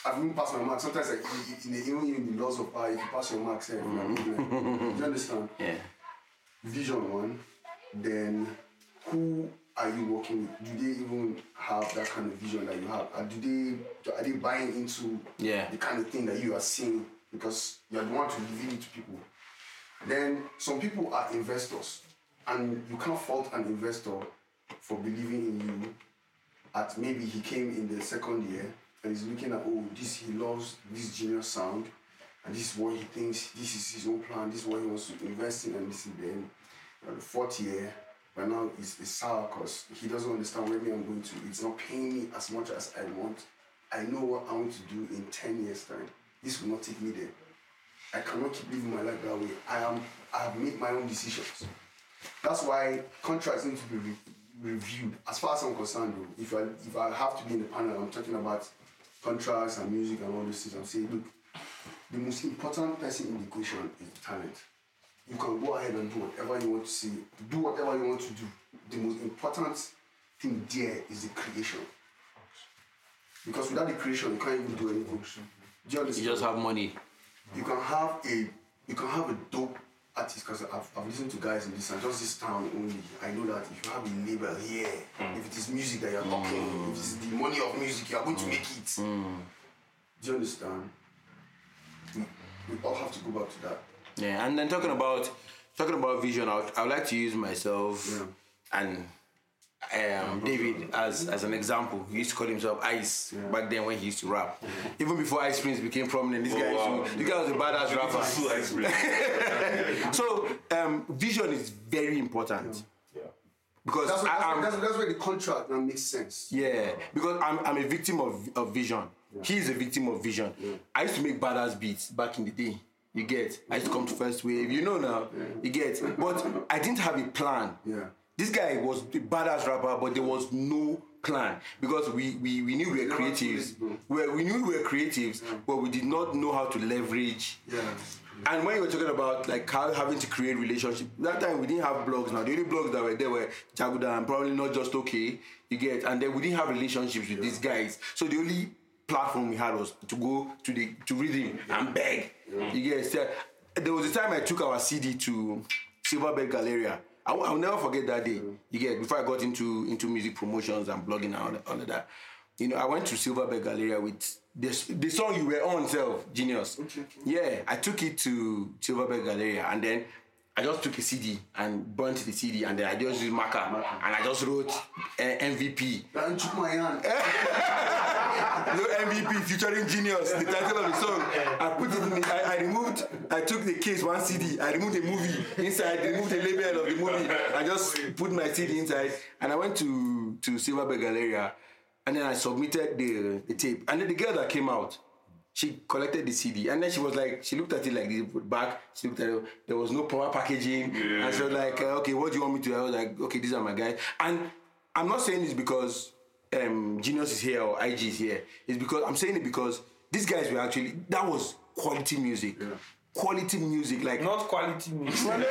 I've even passed my mark. Sometimes, like, in, even in the laws of power, if you pass your mark, say, Mm. you understand? *laughs* Yeah. Vision one, then who are you working with? Do they even have that kind of vision that you have? Or do they are they buying into Yeah. the kind of thing that you are seeing because you are the one to reveal it to people? Then some people are investors, and you can't fault an investor for believing in you. At maybe he came in the second year and he's looking at oh this he loves this genius sound, and this is what he thinks this is his own plan. This is what he wants to invest in, and this is then the fourth year. But now it's, it's sour because he doesn't understand where me I'm going to. It's not paying me as much as I want. I know what I want to do in 10 years' time. This will not take me there. I cannot keep living my life that way. I am I have made my own decisions. That's why contracts need to be re- reviewed. As far as I'm concerned, though, if I if I have to be in the panel, I'm talking about contracts and music and all those things. I'm saying, look, the most important person in the equation is talent. You can go ahead and do whatever you want to see, do whatever you want to do. The most important thing there is the creation. Because without the creation, you can't even do anything. Do you You just have money. you can have a you can have a dope artist because I've, I've listened to guys in this and just this town only. I know that if you have a label here, mm. if it is music that you're talking, mm. if it's the money of music, you are going to make it. Mm. Do you understand? We, we all have to go back to that. Yeah. And then talking about talking about vision, I would, I would like to use myself Yeah. and um, David as as an example. He used to call himself Ice back then when he used to rap. Even before Ice Prince became prominent, this guy wow. used to, this guy was a badass rapper. *laughs* so um, vision is very important. Yeah. Because That's, what, I, that's, that's where the contract now makes sense. Yeah, because I'm, I'm a victim of, of vision. He's a victim of vision. I used to make badass beats back in the day. You get? I used to come to First Wave. You know now. You get? But I didn't have a plan. Yeah. This guy was a badass rapper, but there was no plan because we we, we knew we were creatives. We, we knew we were creatives, but we did not know how to leverage. Yeah. And when you were talking about like how having to create relationship, that time we didn't have blogs. Now the only blogs that were there were Jaguda and probably NotJustOk. You get, and then we didn't have relationships with these guys. So the only platform we had was to go to the to rhythm and beg. You get so, there was a time I took our CD to Silverbird Galleria. I will, I'll never forget that day. You get before I got into into music promotions and blogging and all, all of that. You know, I went to Silverbird Galleria with the, the song you were on, self genius. Okay. Yeah, I took it to Silverbird Galleria and then I just took a CD and burnt the CD and then I just used marker and I just wrote uh, MVP. That took my hand. *laughs* No MVP featuring Genius, the title of the song. I put it in the, I, I removed, I took the case, one CD, I removed the movie inside, removed the label of the movie. I just put my CD inside and I went to, to Silverbird Galleria and then I submitted the, the tape. And then the girl that came out, she collected the CD and then she was like, she looked at it like this, put back, she looked at it, there was no proper packaging. And she was like, okay, what do you want me to do? I was like, okay, these are my guys. And I'm not saying this because um, Genius is here or IG is here. It's because I'm saying it because these guys were actually that was quality music. Quality music, like Not quality music. *laughs* like,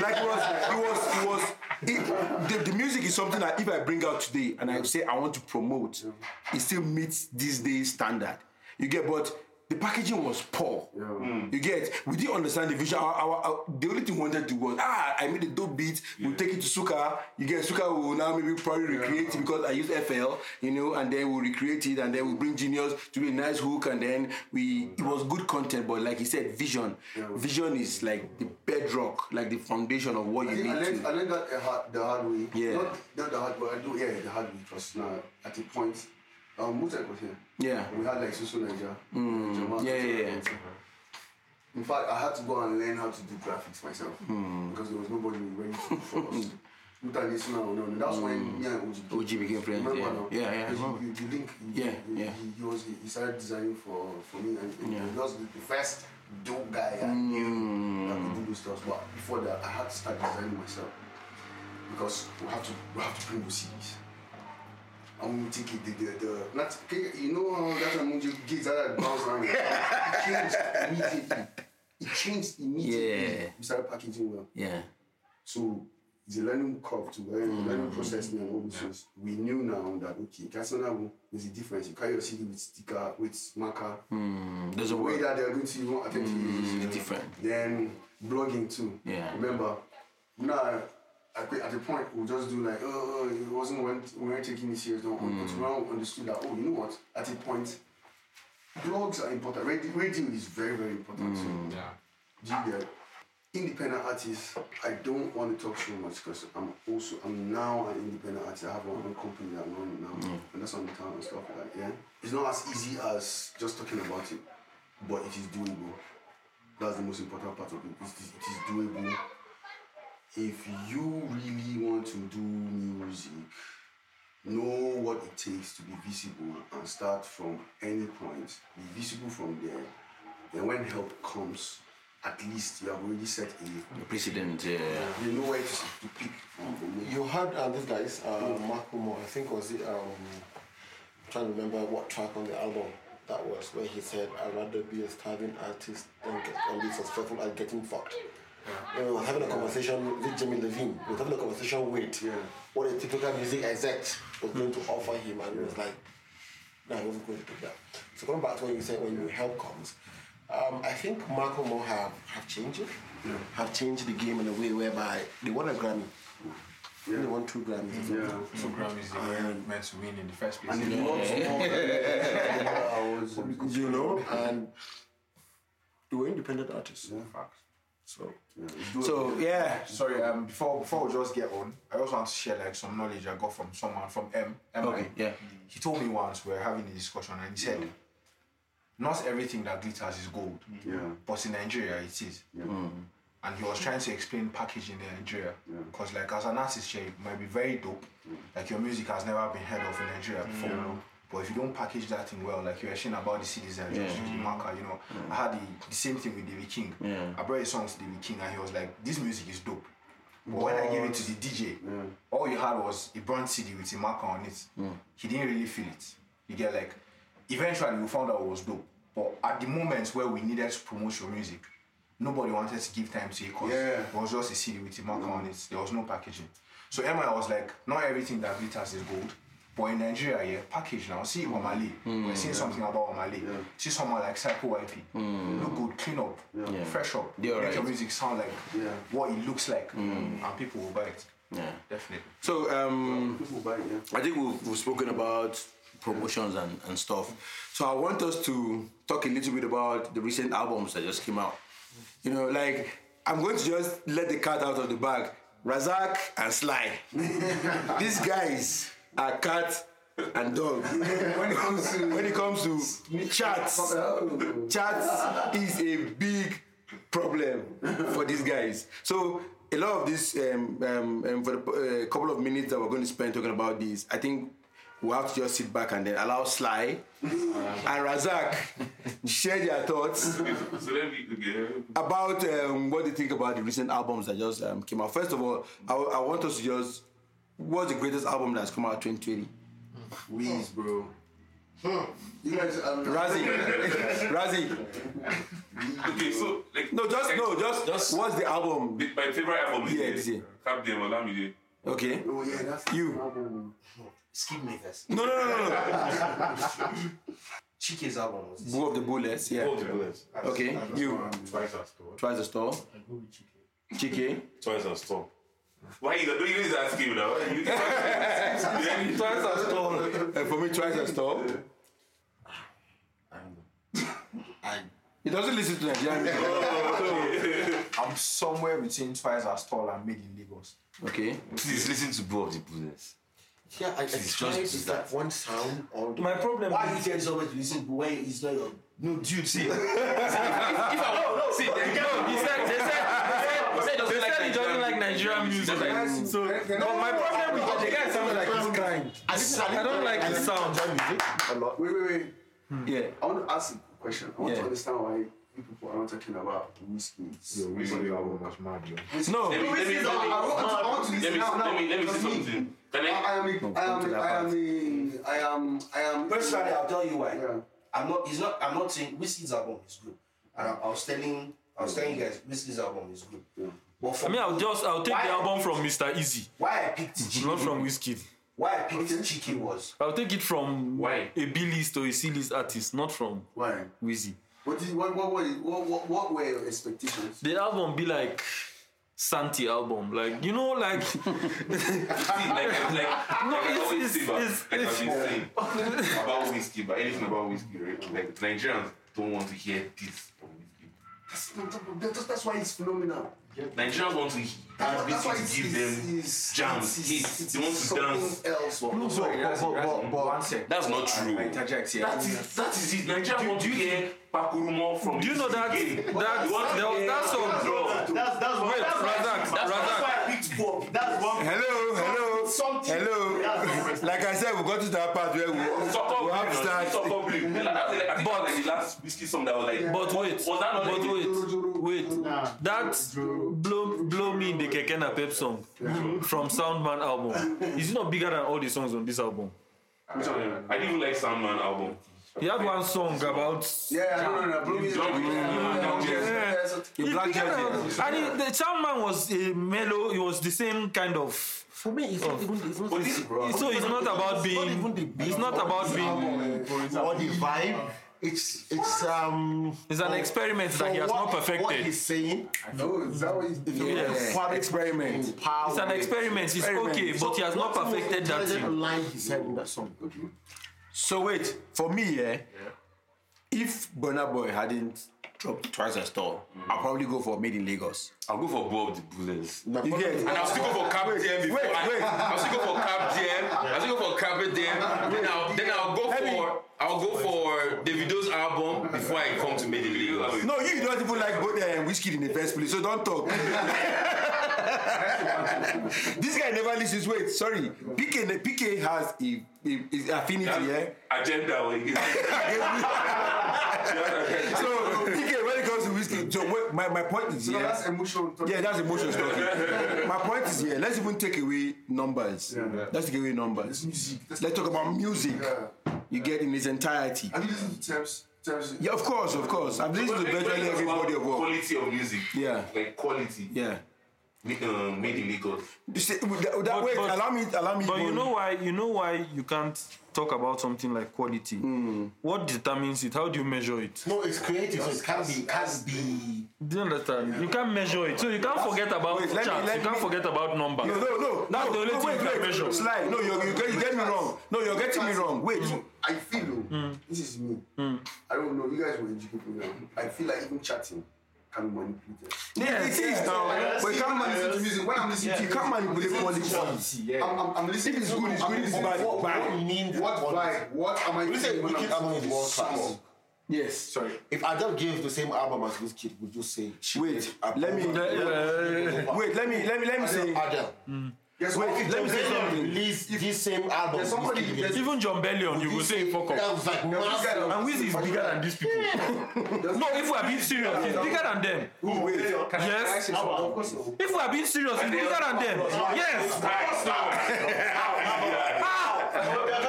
like it was, it was, it was. It, the, the music is something that if I bring out today and I say I want to promote, it still meets this day's standard. You get, but the packaging was poor. You get, we didn't understand the vision. Our, our, our- the only thing we wanted to do was ah, I made a dope beat. We'll take it to Suka. You get, Suka will now maybe probably recreate it because I use FL, you know, and then we'll recreate it and then we'll bring Genius to do a nice hook and then we. It was good content, but like he said, vision. Vision is like the bedrock, like the foundation of what I, you think I, need learned, I to. learned that the hard, the hard way. Yeah. Not, not the hard way. I do. Yeah, the hard way. Because now at a point, um, Mutek was here. Yeah. We had like Susu Niger. Mm, yeah, yeah, yeah. In fact, I had to go and learn how to do graphics myself Hmm. because there was nobody ready for us. *laughs* Now, no, no. That's when me and OG. OG became friends, Remember yeah. now? Yeah, yeah, Because. You, you, you link. You, Yeah, you, yeah. He, he was he started designing for for me and, and Yeah. he was the first dope guy I knew that could do those stuff. But before that, I had to start designing myself because we have to we have to bring those CDs. Take it, the, the, the, not, you know how that time when you get that bounce around, it changed immediately. It changed immediately. Yeah. We started packaging well. Yeah. So it's a learning curve to learn, mm. learning process and all those things. We knew now that okay, Castle there's a difference. You carry your CD with sticker, with marker. Mm, there's a way that they're going to even attempt to use It's mm, different. Then blogging too. Yeah. Remember, now at the- at the point we just do like, oh, it wasn't when we weren't taking it serious. No, Mm. but now we understood that oh, you know what? At a point, blogs are important. Radio, radio is very very important too. Mm. Yeah. Do you get? Independent artists, I don't want to talk so much because I'm also I'm now an independent artist. I have my own company that I'm running now, and that's on the town and stuff like that. Yeah, it's not as easy as just talking about it, but it is doable. That's the most important part of it. It is, it is doable. If you really want to do music, know what it takes to be visible and start from any point. Be visible from there. Then when help comes, at least you have already set a. Precedent. Yeah. You know where to, to pick from. You heard uh, this guy's uh, Macklemore, I think was it um trying to remember what track on the album that was where he said I'd rather be a starving artist than get and be successful at getting fucked. And we were having a conversation with Jimmy Iovine. We were having a conversation with what a typical music exec was going to offer him and he was like, no, he wasn't going to do that. So going back to what you said when your help comes, um, I think Macklemore have, have changed it. Have changed the game in a way whereby they won a Grammy. They won two Grammys. or something. Yeah. So Grammys they weren't meant to win in the first place. And it lots more than hours. *laughs* You know, and they were independent artists. Facts. So So yeah. Sorry, um, before before we just get on, I also want to share like some knowledge I got from someone from M. M Okay. Yeah. He told me once we were having a discussion and he said, not everything that glitters is gold. Yeah. But in Nigeria it is. Yeah. And he was trying to explain packaging in Nigeria. Because like as an artist here, it might be very dope. Like your music has never been heard of in Nigeria before. But if you don't package that thing well, like you were saying about the CDs and just the mm. marker, you know, I had the, the same thing with David King. Yeah. I brought a song to David King and he was like, This music is dope. But when I gave it to the DJ, all you had was a brand CD with a marker on it. He didn't really feel it. You get like, eventually we found out it was dope. But at the moments where we needed to promote your music, nobody wanted to give time to it because Yeah. it was just a CD with a marker on it. There was no packaging. So Emma was like, not everything that glitters is gold, But in Nigeria, yeah, package now. See Omah Lay. Hmm. We're seeing something about Omah Lay. See someone like Psycho YP. Hmm. Look good, clean up, fresh up. They're Make your music sound like what it looks like, hmm. and people will buy it. Yeah. Definitely. So um, People buy it, yeah. I think we've, we've spoken about promotions and, and stuff. So I want us to talk a little bit about the recent albums that just came out. You know, like I'm going to just let the cat out of the bag. Razak and Sly. *laughs* These guys are cat and dog. *laughs* when it comes to when it comes to chats, chats is a big problem for these guys. So a lot of this, um, um, um, for the uh, couple of minutes that we're going to spend talking about this, I think we have to just sit back and then allow Sly *laughs* and Razak share their thoughts So let me okay. about um, what they think about the recent albums that just um, came out. First of all, I, I want us to just what's the greatest album that's come out 2020? Weeds, bro. You guys, um, Razzie, *laughs* Razzie. Okay, so like No, just no, just, Just- what's the album? the- my favorite album is Yeah, this year. Carpe Diem Olamide. Okay, Oh yeah, that's you. Skip makers. No, no, no, no, no. Chike's album was this. Boo of the Booless. Yeah. All the bullets. Okay, you. Twice as tall. Twice the store. Chike. Chike? Twice as tall. Why you don't you need to ask him now? You- Twice as tall. And for me, twice as tall. I He doesn't listen to Nigerian music. *laughs* *laughs* I'm somewhere between twice as tall and made in Lagos. Okay. Please listen to both of the Bullets. yeah, I, I It's tried just to that. that one sound all the My problem. Why you tell someone to listen to when it's not your No, dude, see. if, *laughs* if I see, they, no, he said, they said, he said they said he doesn't like Nigerian music. So, but my problem with the guy sounds like he's crying. I, I don't like I the listen to sound. Nigerian music a lot. Wait, wait, wait. Hmm. Yeah. I want to ask a question. I want Yeah. to understand why people are not talking about Wizkid. Yo, recently album was mad, yo. No. Let me, let me, let I me, want to- I want to let listen me, now, now. let me, let me say Because me, something. Can I, I? I am, a, I am, come to I am, part. a, I am, I am. Personally, I'll tell you why. Yeah. I'm not. It's not. I'm not saying Wizkid's album is good. And I, I was telling. I was telling you guys, Wizkid's album is good. But for I mean, I'll just, I'll take the I album picked- from Mr. Eazi, why I picked Chike, not from Wizkid. why I picked Chike was I'll take it from Why? a B list or a C list artist, not from Why? Wheezy. What, what, what, what, what, what, what were your expectations? The album be like Santi album, like you know, like See, *laughs* like, like, like I it's- always say, about, it's- like it's- I've been saying about Wizkid, but anything about Wizkid, right? Like Nigerians don't want to hear this from Wizkid. That's, that's, that's why it's phenomenal. Nigerians want to hear That's why Wizkid it's, to give them it's, jams, it's, hits. They want to dance. else. No, So, but, but, but, but, one sec. That's not true. I interject here. That is that is it. Nigerians want to hear Pakurumo from. Do you know that Wizkid. that You want to there was hear that song? Drum. That's that's Wait, that's Razak, that's Razak. why I picked Bob. That's one. Hello, hello, Something. hello. Like I said, we got to that part where we, we have to Blue, start. Sucker Blue. Like, that like, I think that was like the last Wizkid song that was like. But wait, was that not but like wait, wait. That blow blow me in the Keke Napep song from Soundman album. Is it not bigger than all the songs on this album? Which one? I didn't even like Soundman album. He had one song about Yeah, no, no, no. Blow me Drum. Yeah. The black He- jersey. and he- the Soundman was a mellow. It was the same kind of. For me, it's not even, it's not, But this- So it's not about it's not the being. beat It's not about being. album or the vibe. It's it's um. It's an experiment that he has what, not perfected. What he's saying, No, is that what he's Yes. quality Experiment. power. It's an experiment. It's okay, but he has not What's the most perfected that thing. line he said in that song. So wait, for me, yeah, if Burna Boy hadn't dropped twice as tall, I'll probably go for Made in Lagos. I'll go for Boo of the Booless. You get? And I'll still go for Carpe Diem before wait, wait. I'll still go for Carpe Diem. *laughs* I'll still go for Carpe Diem. Then I'll then I'll go Let me- for I'll go for Davido's album before I come to Made in Lagos. No, you don't even like both uh, Wizkid in the first place, so don't talk. *laughs* *laughs* this guy never listens. Wait, sorry. PK, PK has a, a, a affinity, yeah. Agenda. Like, *laughs* So PK, when it comes to Wizkid, so wait, my, my point is No, yeah. that's emotion. Yeah, that's emotions talking. My point is here. Let's even take away numbers. Let's take away numbers. It's music. Let's talk about music. Yeah. You get in its entirety. Have you listened to Tems? Tems? Yeah, of course, of course. I've listened to When- when virtually it comes every about body of work. Quality of music. Yeah. Like quality. Yeah. Um, made in Lagos. See, that, that, wait, but- allow me, allow me. But you know why? You know why you can't talk about something like quality. Hmm. What determines it? How do you measure it? No, it's creative, so it can't be, can't be. Do you understand? You can't measure it, so you can't forget about Wait, let me- you can't me- forget about numbers. No, no, no. That's no, the only no, thing wait, you can wait, measure. Slide. No, you're, you, get, you get me wrong. No, you're getting me wrong. Wait. I feel though, this is me. I don't know. You guys were in GK program. I feel like even chatting can be manipulated. Yeah, it is now. But you can't listen to manipulate. music. When I'm listening to You can't manipulate quality. I'm, I'm, I'm listening. If it's good, it's I'm good. If it's listening- bad, what, bad. What you mean? What vibe? What am I? When you say feeling when Wicked I'm album is listening to world this class. song? Yes. Sorry. If Adele gave the same album as this kid, would you say? Wait. Let me. Uh, Wait. Let me. Let me. Let me say. Adele. Yes, Wait, what- let me say something. Release this same album. There's somebody- there's- even Jon Bellion, you will say fuck That off. was like There's this guy. And Wiz is bigger than these people. no, if we are being serious, he's bigger than them. Who? Wait. Yes. Of course, no. If we are being serious, he's bigger than them. Yes.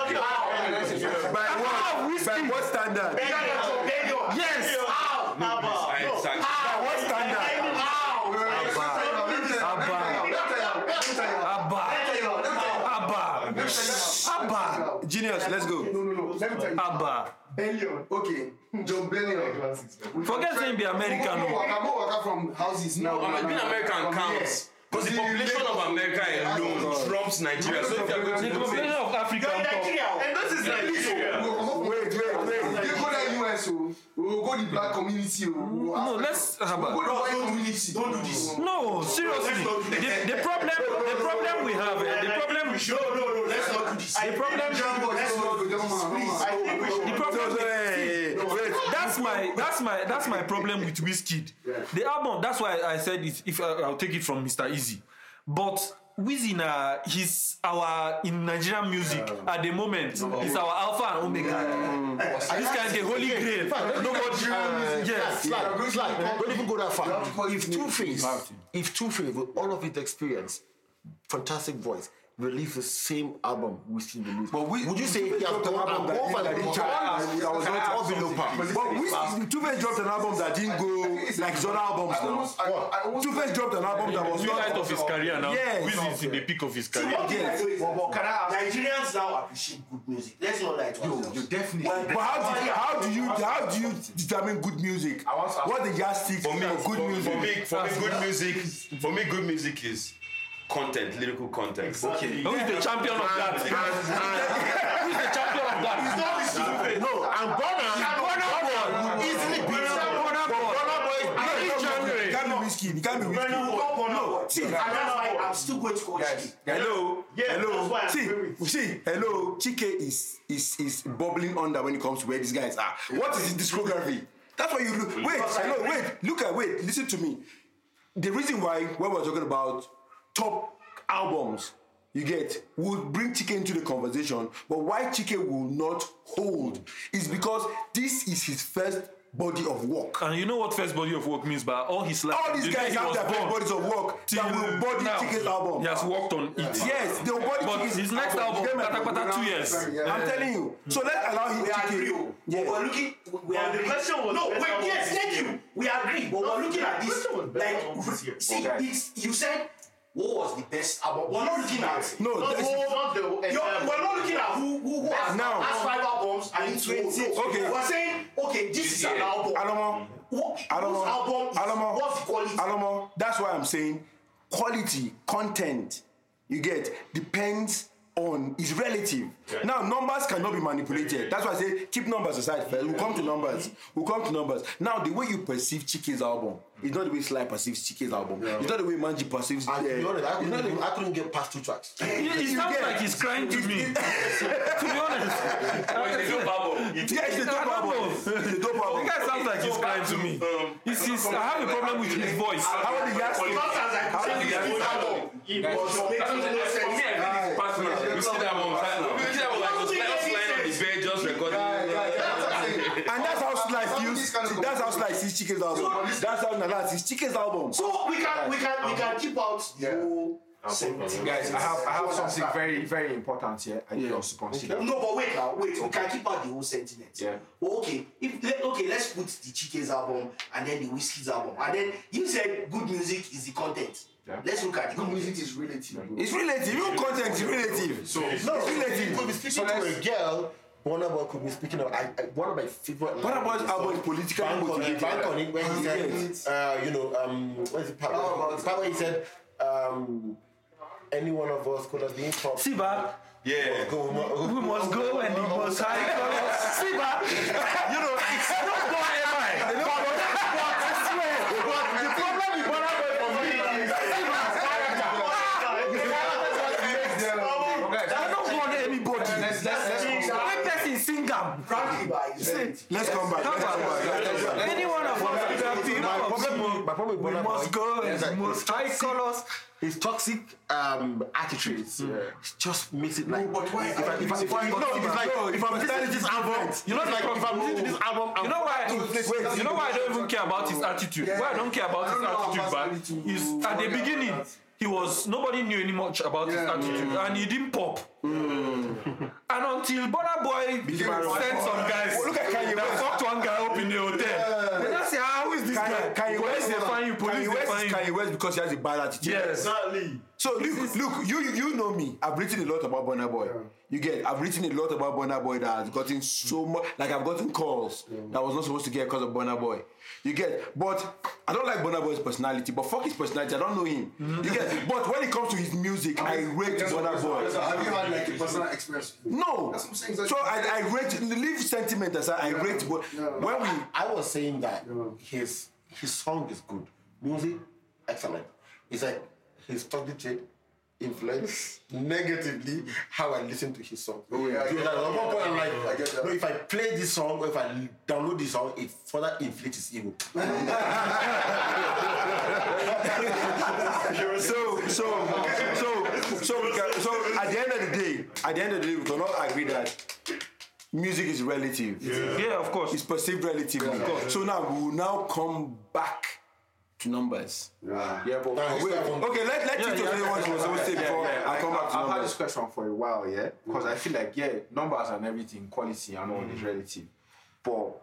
By what? By what standard? Yes. Exactly. By what standard? Abba. Abba. Abba. Genius. Let's go. no, no. No. Let me tell you. Abba. Bellion. Okay. Jon Bellion. Forget saying be American. Go no. waka, go waka from houses now. Being American counts. Because the The population of America alone trumps Nigeria. So if you're going The to population of Africa. top. And this is Nigeria. Go come up Wait, wait, wait. They go there US o. We go go the black community o. We go No, let's we have go the white community. Don't do this. No, seriously. The, the problem, the problem we have, eh, the problem, No, no, no, let's not do this. the problem, Let's go to them, man. Please, I think we should. the problem. Wait. That's my that's my that's my problem with Wizkid. The album. That's why I said it. If I, I'll take it from Mr. Easy, but Wizzy na he's our in Nigerian music at the moment. He's our alpha and omega. This guy is the holy grail. Nobody. yes. Slide, slide. Don't even go that far. If Two Face, if Two Face, with all of his experience, fantastic voice, release the same album we still release, But we- would you say he has dropped an album that above didn't- and that didn't chart. That was not or below par? But we, Two-Face dropped an album that didn't go like his other albums now. almost, I, I almost Two-Face dropped an album that was New light not. of his career now. Yes. Wizzy is in the peak of his career. Yes. Nigerians now appreciate good music. Let's not lie to ourselves. You definitely. But how do, how do you how do you determine good music? I want to ask- What the yardstick for me, for good music? for me, for me, good music. For me, good music is content, lyrical content. Okay. Who is *laughs* the champion of that? Who is the champion of that? No, and Burna, Burna Boy easily beats Burna Boy. Burna Boy is Every It January. can't be Wizkid. It can't be Wizkid. no. See, And that's why I'm still going to coach Guys, hello, Yeah, that's hello. why I See, agree with see, hello. Chike is is is bubbling under when it comes to where these guys are. What is his discography? That's why you look. Wait, hello, wait. Look at wait. Listen to me. The reason why when we're talking about top albums, you get will bring Chike into the conversation, but why Chike will not hold is because this is his first body of work. And you know what first body of work means by all his life. All these guys have their first bodies of work till that will body now, Chike's album. He has worked on it. Yes, they will body But Chike's his next album, You get my Kata point? Kata, two years. I'm telling you. Hmm. So let's allow him We Chike. agree. oh. But Yeah. we're looking. We But the agree. question was no. Wait. Yes. Thank you. We agree. But we're looking at this. question was best album this year. Like, see, it's, you said what was the best album? We're not looking at. No, Not the- not the entire- eh, we're not um, looking at who who, who has, Now. has five albums and it's twenty-. Okay. We're saying okay, this is an album. Alomo, What, whose album is, Alomo, what's the quality? Alomo. That's why I'm saying quality, content, you get, depends on, is relative. Now, numbers cannot be manipulated. That's why I say keep numbers aside first. We'll come to numbers. We'll come to numbers. Now, the way you perceive Chike's album is not the way Sly perceives Chike's album. It's not the way Manji perceives And to be honest, I couldn't, the- even- I couldn't get past two tracks. It, it You sounds get- like he's crying to me. *laughs* to be honest. Yeah, it's the dope album. It's the dope The guy sounds like he's crying to me. Um, he's, he's, I have a problem with his voice. How are the yardstick? How are the yardstick? It was making no For me. I think it's personal. We see that one. We see that one like was lying on the bed, just recording. *laughs* And that's how Sly Some of feels. these kind of That's how Sly sees Chike's album. That's how Nala sees Chike's album. So we can we can we can keep out the whole Guys, I have I have something very very important here. I need us to consider. No, but wait now, wait. We can keep out the whole sentiment. Yeah. Well, okay. If let, okay, let's put the Chike's album and then the Wizkid's album, and then you said good music is the content. Yeah. Let's look at the Good music is relative. bro. It's relative. Even content is relative. So No, it's you relative. could be speaking to a girl. Burna Boy could be speaking of I, I, one of my favorite. Burna Boy's album is politically bank on it, bank on it when he said, uh, you know, um, what is it? Part, part where he said, um, any one of us could have been top. See, ba, Yeah. Go, we must go and the most high colors. See, ba, *laughs* you know, it's not go am I. But, but I swear, but the problem with Burna Boy for me is, see, ba, I don't want anybody. Let's let's let's consider. When person sing am, Frankly, by. Let's come back. Let's come back. Let's come back. any one of us could have been My problem, my problem with go is and most his high toxic- colors. His toxic um, attitudes just makes it like. No, but why- If I, if I, if I, no, it's like if I'm listening to this album, You know like if I'm listening to this album, I'm You know why? Wait, you know why I don't even care about his attitude. Why I don't care about his don't know how attitude, but is at the beginning. He was nobody knew any much about his Yeah. attitude, and he didn't pop. And until Burna Boy sent some guys, Look at Kanye that West. fucked one guy up in the hotel. They just say, ah, who is this guy? Kanye, Kanye Police West, they find you, police Kanye they West find is you. Kanye West because he has a bad attitude. Yes. Exactly. So look, look, you you know me. I've written a lot about Burna Boy. You get. I've written a lot about Burna Boy that has gotten so much. Like I've gotten calls that I was not supposed to get because of Burna Boy. You get. But I don't like Burna Boy's personality. But fuck his personality. I don't know him. Mm-hmm. You get. But when it comes to his music, I rate That's what- Burna Boy. so Have you had like a personal experience? No. That's what I'm saying. It's So I, I rate leave sentiment aside. I rate. But when we I was saying that his his song is good, music excellent. It's like his talking trade influence *laughs* negatively how I listen to his song. Oh yeah, I so get that that. at one point I'm like, I get that. no, if I play this song or if I download this song, it further inflates his ego. *laughs* so so so so we can, so at the end of the day, at the end of the day, we cannot agree that music is relative. Yeah, of course. It's perceived relatively. So now we will now come back numbers. Yeah, but Wait, okay, let let Yeah, you yeah, say what you were supposed to say before I come back to I've had this question for a while, yeah, because I feel like yeah, numbers and everything, quality and all is mm. relative, but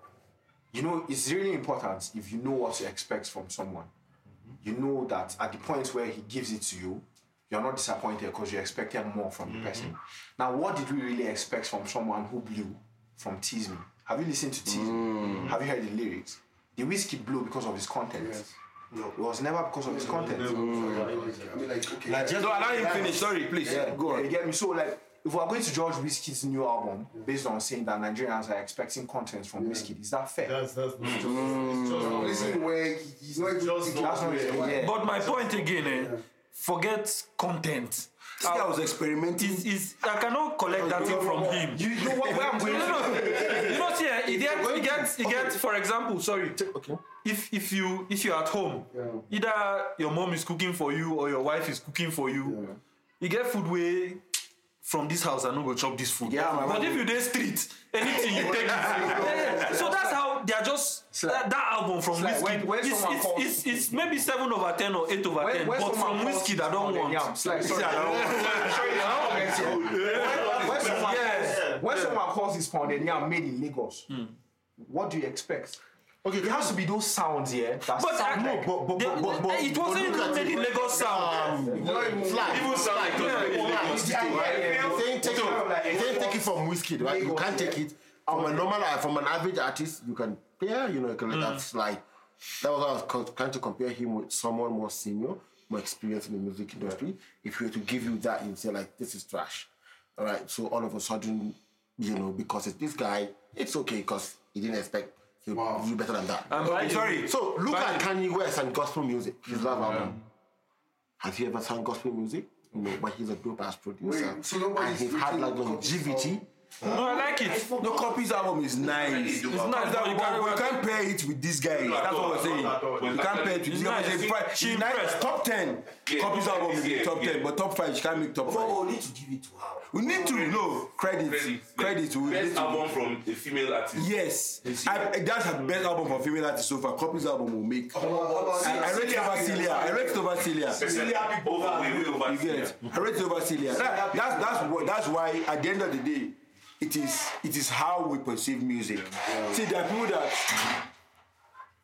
you know, it's really important if you know what to expect from someone. Mm-hmm. You know that at the point where he gives it to you, you're not disappointed because you expected more from the person. Mm-hmm. Now, what did we really expect from someone who blew from Tease Me? Have you listened to Tease Me? Mm. Have you heard the lyrics? The Wizkid blew because of his content. No, it was never because of his content. I mean, like, okay. Like, just So allow him finish. Sorry, please. Go on. you get me? So like, if we are going to judge Wizkid's new album based on saying that Nigerians are expecting content from Wizkid, is that fair? That's that's it's just, Mm. it's just Listen, where he's not even Just That's not. Yeah. But my point again, eh, forget content. This guy was experimenting. I cannot collect that thing from him. You know what? Where I'm *laughs* No, going no, to? no. You know, see, eh, it gets, it gets, it gets. For example, sorry. Okay. If if you if you're at home, either your mom is cooking for you or your wife is cooking for you. You get food way from this house. I no go chop this food. Yeah, my but if you dey street, anything you take. *laughs* Yeah, so that's how they are just that, that album from like Wizkid. when- when it's, it's, calls- it's, it's maybe seven over ten or eight over ten. But from Wizkid, *laughs* I don't want. Yeah, it's like, sorry. Yeah. When someone, Yes. when someone calls his pounded yam made in Lagos, hmm. what do you expect? Okay, it has to be those sounds here. That But, sound I- like, but, but, but, but, but, it wasn't even made in Lagos sound. um, fly. Even sound like those made in Lagos. He's saying take it, he's saying take it from Wizkid, right? You can't take it from a normal, uh, from an average artist. You can, yeah, you know, you can let that slide. That was why I was trying to compare him with someone more senior, more experienced in the music industry. If we were to give you that, you'd say like, this is trash. All right. So all of a sudden, you know, because it's this guy, it's okay because he didn't expect he'll do better than that. And by the- sorry. So look By at Kanye West and gospel music. His love album. Has he ever sung gospel music? No, but he's a dope ass producer. Wait, so nobody's and he's had like freaking longevity No, I like it. No, Cuppy's album is nice. It's nice, That- but you can't- we can't pair it with these guys. That's what we're saying. You can't pair it with these guys. nice. It's. She nice. Top ten. Yeah, Cuppy's top album is is in yeah, top ten, but top five. She can't make top Oh, five. we need to give it to her. We need to know credit. Credit. Credit. We need Best to. album from a female artist. Yes, I, that's her best album for female artist so far. Cuppy's album will make. I, I rate it over Celia. I rate it over Celia. Celia people over way, way over You Celia. get? I rate it over Celia. That's that's that's why at the end of the day, it is it is how we perceive music. See, there are people that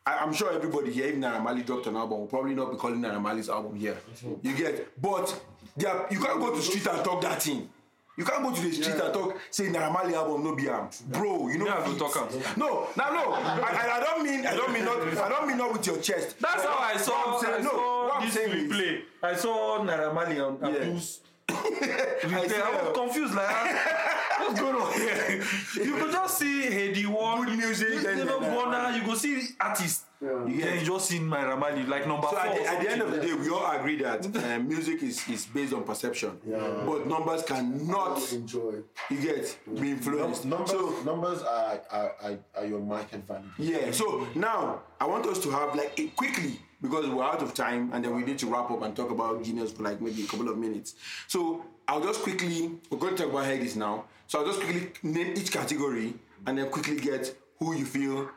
I, I'm sure everybody here, even Naira Marley dropped an album, will probably not be calling Naira Marley's album here. You get? But are, you can't go to the street and talk that thing. You can't go to the street and talk, say Naira Marley album no be am, bro. You know. Yeah, fit. talk am. No, no, no. I, I, don't mean, I don't mean not, I don't mean not with your chest. That's how I saw. Saying- I no, saw what I'm this saying is- replay. I saw Naira Marley on Yeah. Abdul's *laughs* I I was confused. Like, ah, *laughs* what's going on here? You could just see Hedy One, Good music, uh, You and know, then Naira Bonner. You go see artists. You get- then you just see my Marley like number So four. at the, at the end of the day, we all agree that uh, music is, is based on perception, Yeah. but numbers cannot enjoy. you get be influenced. Numbers, So numbers are, are, are, are your market value. yeah, so now I want us to have like it quickly because we're out of time and then we need to wrap up and talk about genius for like maybe a couple of minutes. So I'll just quickly we're going to talk about headies now. So I'll just quickly name each category and then quickly get who you feel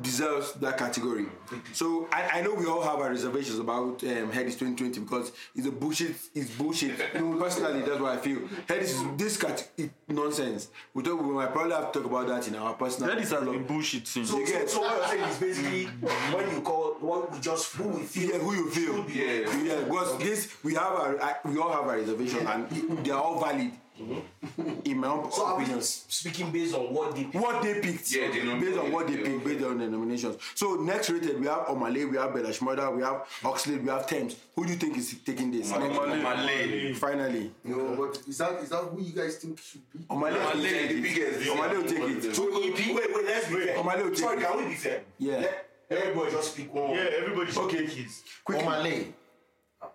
deserves that category. So I, I know we all have our reservations about um, Headies 2020 because it's a bullshit. It's bullshit. *laughs* You know, personally, that's what I feel. Headies is this cat it, nonsense. We talk. We might probably have to talk about that in our personal. That is has been bullshit since. So, so, so what you're saying is basically when you call what we just who we feel Yeah, who you feel? Yeah, yeah. Because this, we have our, we all have our reservation, and they are all valid. Mm-hmm. In my own So are we opinion. speaking based on what they what they picked, Yeah, they nom- based on what they yeah. picked, based on the nominations. So next rated, we have Omah Lay, we have Bella Shmurda, we have Oxlade, we have Tems. Who do you think is taking this? Malay. Finally, No, but is that is that who you guys think should be? Omah Lay will Malay, take the it. biggest. Omah Lay will take it. So wait, wait, let's be fair. Omah Lay will take Sorry, it. can we be fair? Yeah. Let everybody just pick one. Yeah, everybody should Okay. take his. Quickly. Omah Lay. Ah,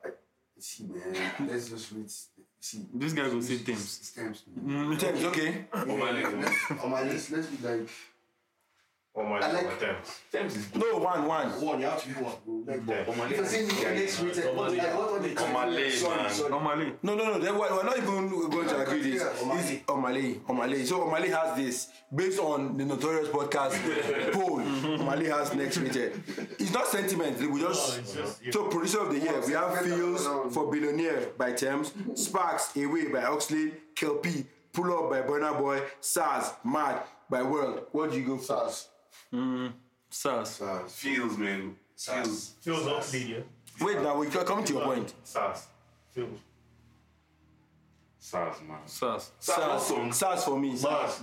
see, man, let's just read. See, This guy will say Tems. Stamps. Mm, Tems, okay. Omah Lay. Let's let's be like Oh my I like- God, thanks. Tems is No, one, one. Oh, one, you have to be one. like. Omah Lay. If I say next rated, what like what are? Omah Lay, man. sorry. Normally, No, no, no. Then we're, we're not even going to agree this. Omah Lay. It's Omah Lay. Omale. So Omah Lay has this based on the notorious podcast *laughs* poll. Omah Lay has next rated. It's not sentiment. We just so producer of the year. We have Pheelz for Billionaire by Tems, Sparks Away by Oxlade, Kel-P, Pull Up by Burna Boy, Sarz Mad by Wurld. What do you go for? Stars. Sarz. Pheelz, man. Pheelz. Pheelz Oxlade, yeah. Wait, now we come to your point. Sarz. Pheelz. Sarz, man. Sarz. Sarz. Sarz. Sarz for me.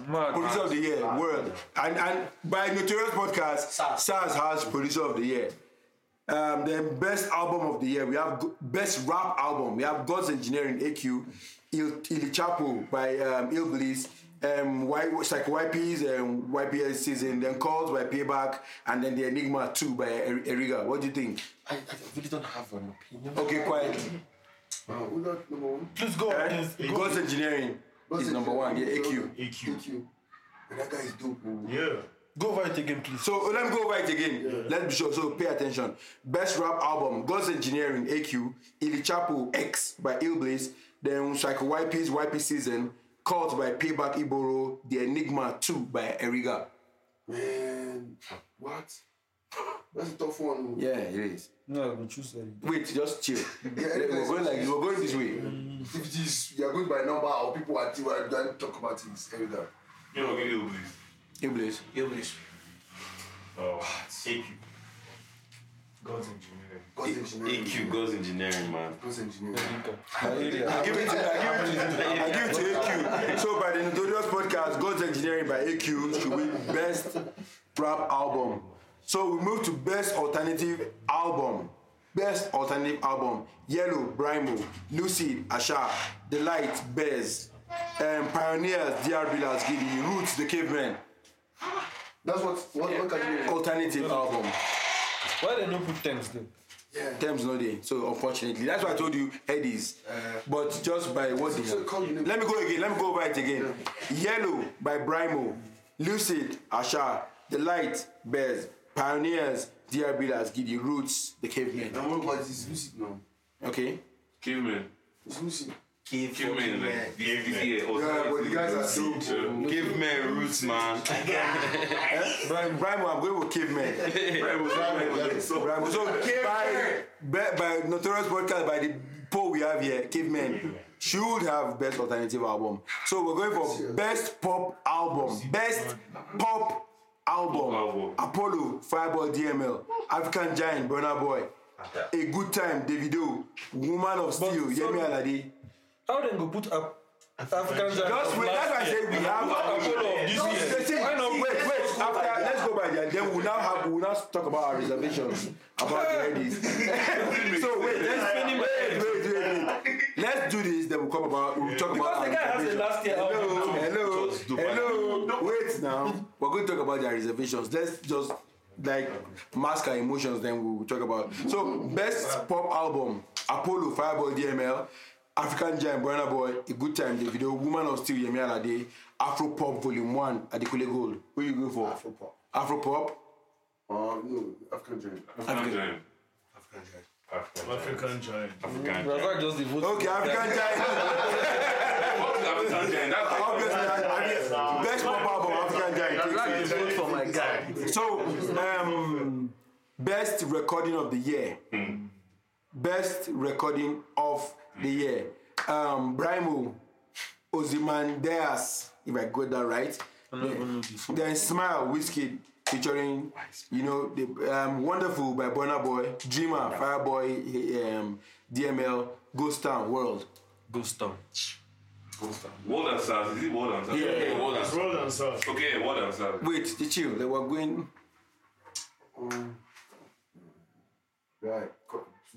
Mad. Producer of the year, Wurld. And and by Notorious Podcast, Sarz. Sarz has producer of the year. Um, then best album of the year, we have best rap album. We have God's Engineering AQ, Il, Il Chapo by um, Illbliss, um, y, it's like YP's and YPS season, then Calls by Payback, and then The Enigma 2 by Er- Erigga. What do you think? I, I really don't have an opinion. Okay, quiet. Uh, who got number one? Please go. Eh? God's Engineering is number one. Yeah, AQ. AQ. AQ. And that guy is dope. man. Yeah. Go over it again, please. So let me go over it again. Let's be sure. So pay attention. Best rap album: God's Engineering AQ, Ili Chapo X by Illbliss, then Psycho YP's YP Season, Cult by Payback Iboro, The Enigma 2 by Erigga. Man, what? That's a tough one. Yeah, it is. No, we choose Eric. Wait, just chill. *laughs* Yeah, we're going like we're going this way. Mm. If it is, you are going by number or people are still are going to talk about it, it's Erica. You know, give you please. Illbliss. English. Oh, thank you. God's engineering. God's engineering. EQ goes engineering, man. God's engineering. I give it to I give it to I give it to AQ. So by the Notorious Podcast, God's Engineering by AQ should win best rap album. So we move to best alternative album. Best alternative album: Yellow, Brymo, Lucid, Asa, The Light, Bez, um, Pioneers, DRB Lasgidi, Roots, The Cavemen. That's what what what can you Alternative album. Why they no put Tems there? Yeah. Tems not there. So unfortunately, that's why I told you Eddie's. Uh-huh. but just by what they so have. call your name. Let me go again. Let me go over it again. Yellow by Brymo. Lucid, Asa. The Light, Bears. Pioneers, DR Builders, Giddy Roots, The Cavemen. Now what about this Lucid now? Okay? Caveman. It's Lucid. Cave Caveman, like, the FDC. Yeah, but the guys are dope. Yeah. Give me roots, man. *laughs* By Brymo, I'm going with Cavemen. Brymo. *laughs* So by, by, by Notorious Podcast, by the poll we have here, Cavemen should have best alternative album. So we're going for best pop album. Best pop album. album. Apollo, Fireball DML, African Giant, Burna Boy, A Good Time, Davido, Woman of Steel, Yemi Alade. How then go put up African Just wait, that's why I say we have Apollo of this No, year. they say- Why wait, wait. After let's go by there. Then we'll now have we'll now talk about our reservations about the ladies. *laughs* so wait, let's wait, wait, wait, wait. Let's do this. Then we'll come about we'll talk about. Because the guy our has a last year Hello, hello, hello. Wait now. We're going to talk about their reservations. Let's just like mask our emotions. Then we'll talk about. So best pop album: Apollo, Fireball, DML. African Giant, Burna Boy, A Good Time, Davido, Woman of Steel, Yemi Alade, Afro Pop Volume 1, Adekunle Gold. Who you going for? Afro pop. Afro Pop? Uh, no, African Giant. African Giant. African giant. African That's why just the vote. Okay, African Giant. *laughs* African Giant. That's Obviously, I, I mean, best pop album, African Giant. That's takes the vote for my guy. So, um, best recording of the year. Best recording of the year. Um, Brymo, Ozymandias, if I got that right. Then Smile, Wizkid, featuring, you know, the um, Wonderful by Burna Boy, Dreamer, Fireboy, um, DML, Ghost Town, Wurld. Ghost Town. Wurld and Sarz. Is it Wurld and Sarz? Yeah. Okay, Wurld and Sarz. Roll and sauce. Okay, World and SARS. Wait, the chill, they were going. Um, right.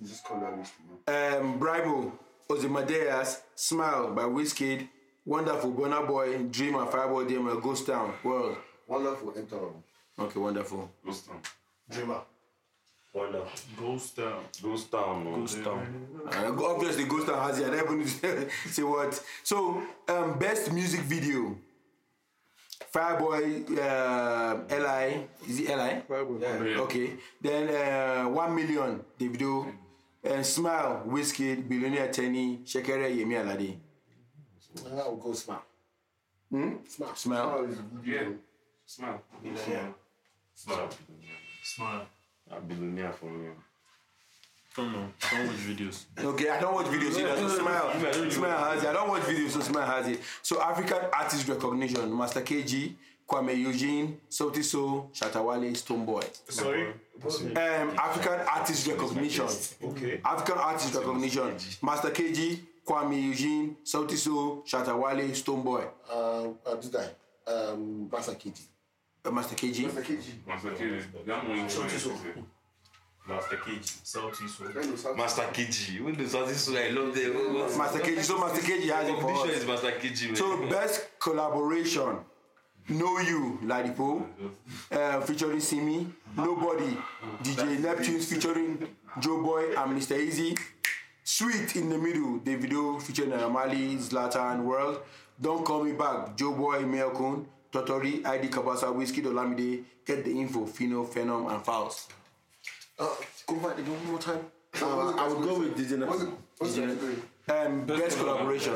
Just call that list. Um, Brymo, Ozymandias, Smile by Wizkid, Wonderful, Burna Boy, Dreamer, Fireboy, DML, Ghost Town, Wurld. Wonderful enter. album. Okay, wonderful. Ghost Town. Dreamer. Wonderful. Ghost town. Ghost Town, man. Ghost Town. Uh, obviously, Ghost Town has it. I never need to *laughs* say what. So, um, best music video. Fireboy, uh, Li, is it Li? Yeah. Okay. Then uh, one million, Davido. And Smile, Wizkid, Billionaire Teni, Shekere, Yemi Alade. I will go Smile. Hmm? Smile. Smile. Oh, it's a Yeah. video. Smile. Yeah. Smile. Smile. A billionaire for me. Don't know. Don't watch videos. Okay, I don't watch videos either. So smile, smile has it. I don't watch videos, so smile has it. So African artist recognition: Master KG, Kuami Eugene, Sauti Sol, Shatawale, Stonebwoy. Sorry. Um, African artist recognition. Okay. African artist recognition: Master KG, Kuami Eugene, Sauti Sol, Shatawale, Stonebwoy. Uh, uh, this guy, um, Master Kitty. Uh, Master KG. Master KG. Master Kid. That one. Master Kiji. Salty soul. Then you start- Master Kiji. When the Sauti Sol, I love them. Master KG. So Master KG has it for us. is Master Kiji, man. So best collaboration. Know You, Ladipoe, uh, featuring Simi, Nobody, DJ Neptunes featuring Joeboy and Mr. Eazi, Sweet in the Middle, Davido featuring Amali, Zlatan, Wurld, Don't Call Me Back, Joe Boy, Mayorkun, Totori, ID Cabasa, Wizkid, Olamide, Get the Info, Phyno, Phenom, and Falz. Uh, go back again one more time. Uh, I would go with DJ What's the, Neptune. what's the category? Um, best collaboration.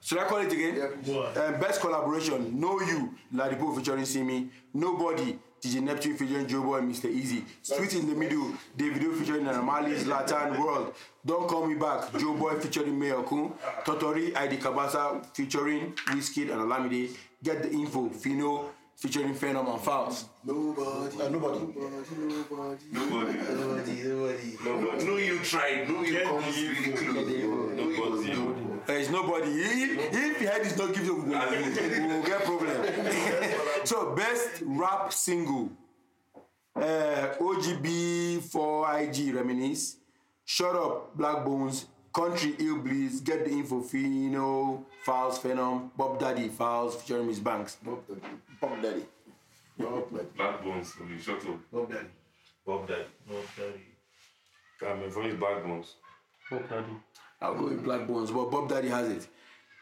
Collabo. Should I call it again? What? Um, best collaboration, Know You, Ladipoe featuring Simi, Nobody, DJ Neptune featuring Joeboy and Mr. Eazi, Sweet in the Middle, Davido featuring Naira Marley, Latin Wurld, Don't Call Me Back, Joeboy featuring Mayorkun, Totori, ID Cabasa featuring Wizkid and Olamide, Get the Info, Phyno featuring Phenom and Falz. Nobody. Uh, nobody. Nobody. Nobody. Nobody, nobody. No, no, you tried. No, you come really close. Nobody. There is nobody. If, if your head is not giving, we will, we will get problem. *laughs* so best rap single. Uh, OGB 4IG Reminisce. Shut up, Blaqbonez. Country Illbliss. Get the info. Phyno, Falz, Phenom. Bop Daddy, Falz, featuring Miss Banks. Bop Daddy. Daddy. Bop Daddy. Blaqbonez. Okay, shut up. Bop Daddy. Bop Daddy. Bop Daddy. I mean, for me, it's Blaqbonez. I'll go with Blaqbonez, but Bop Daddy has it.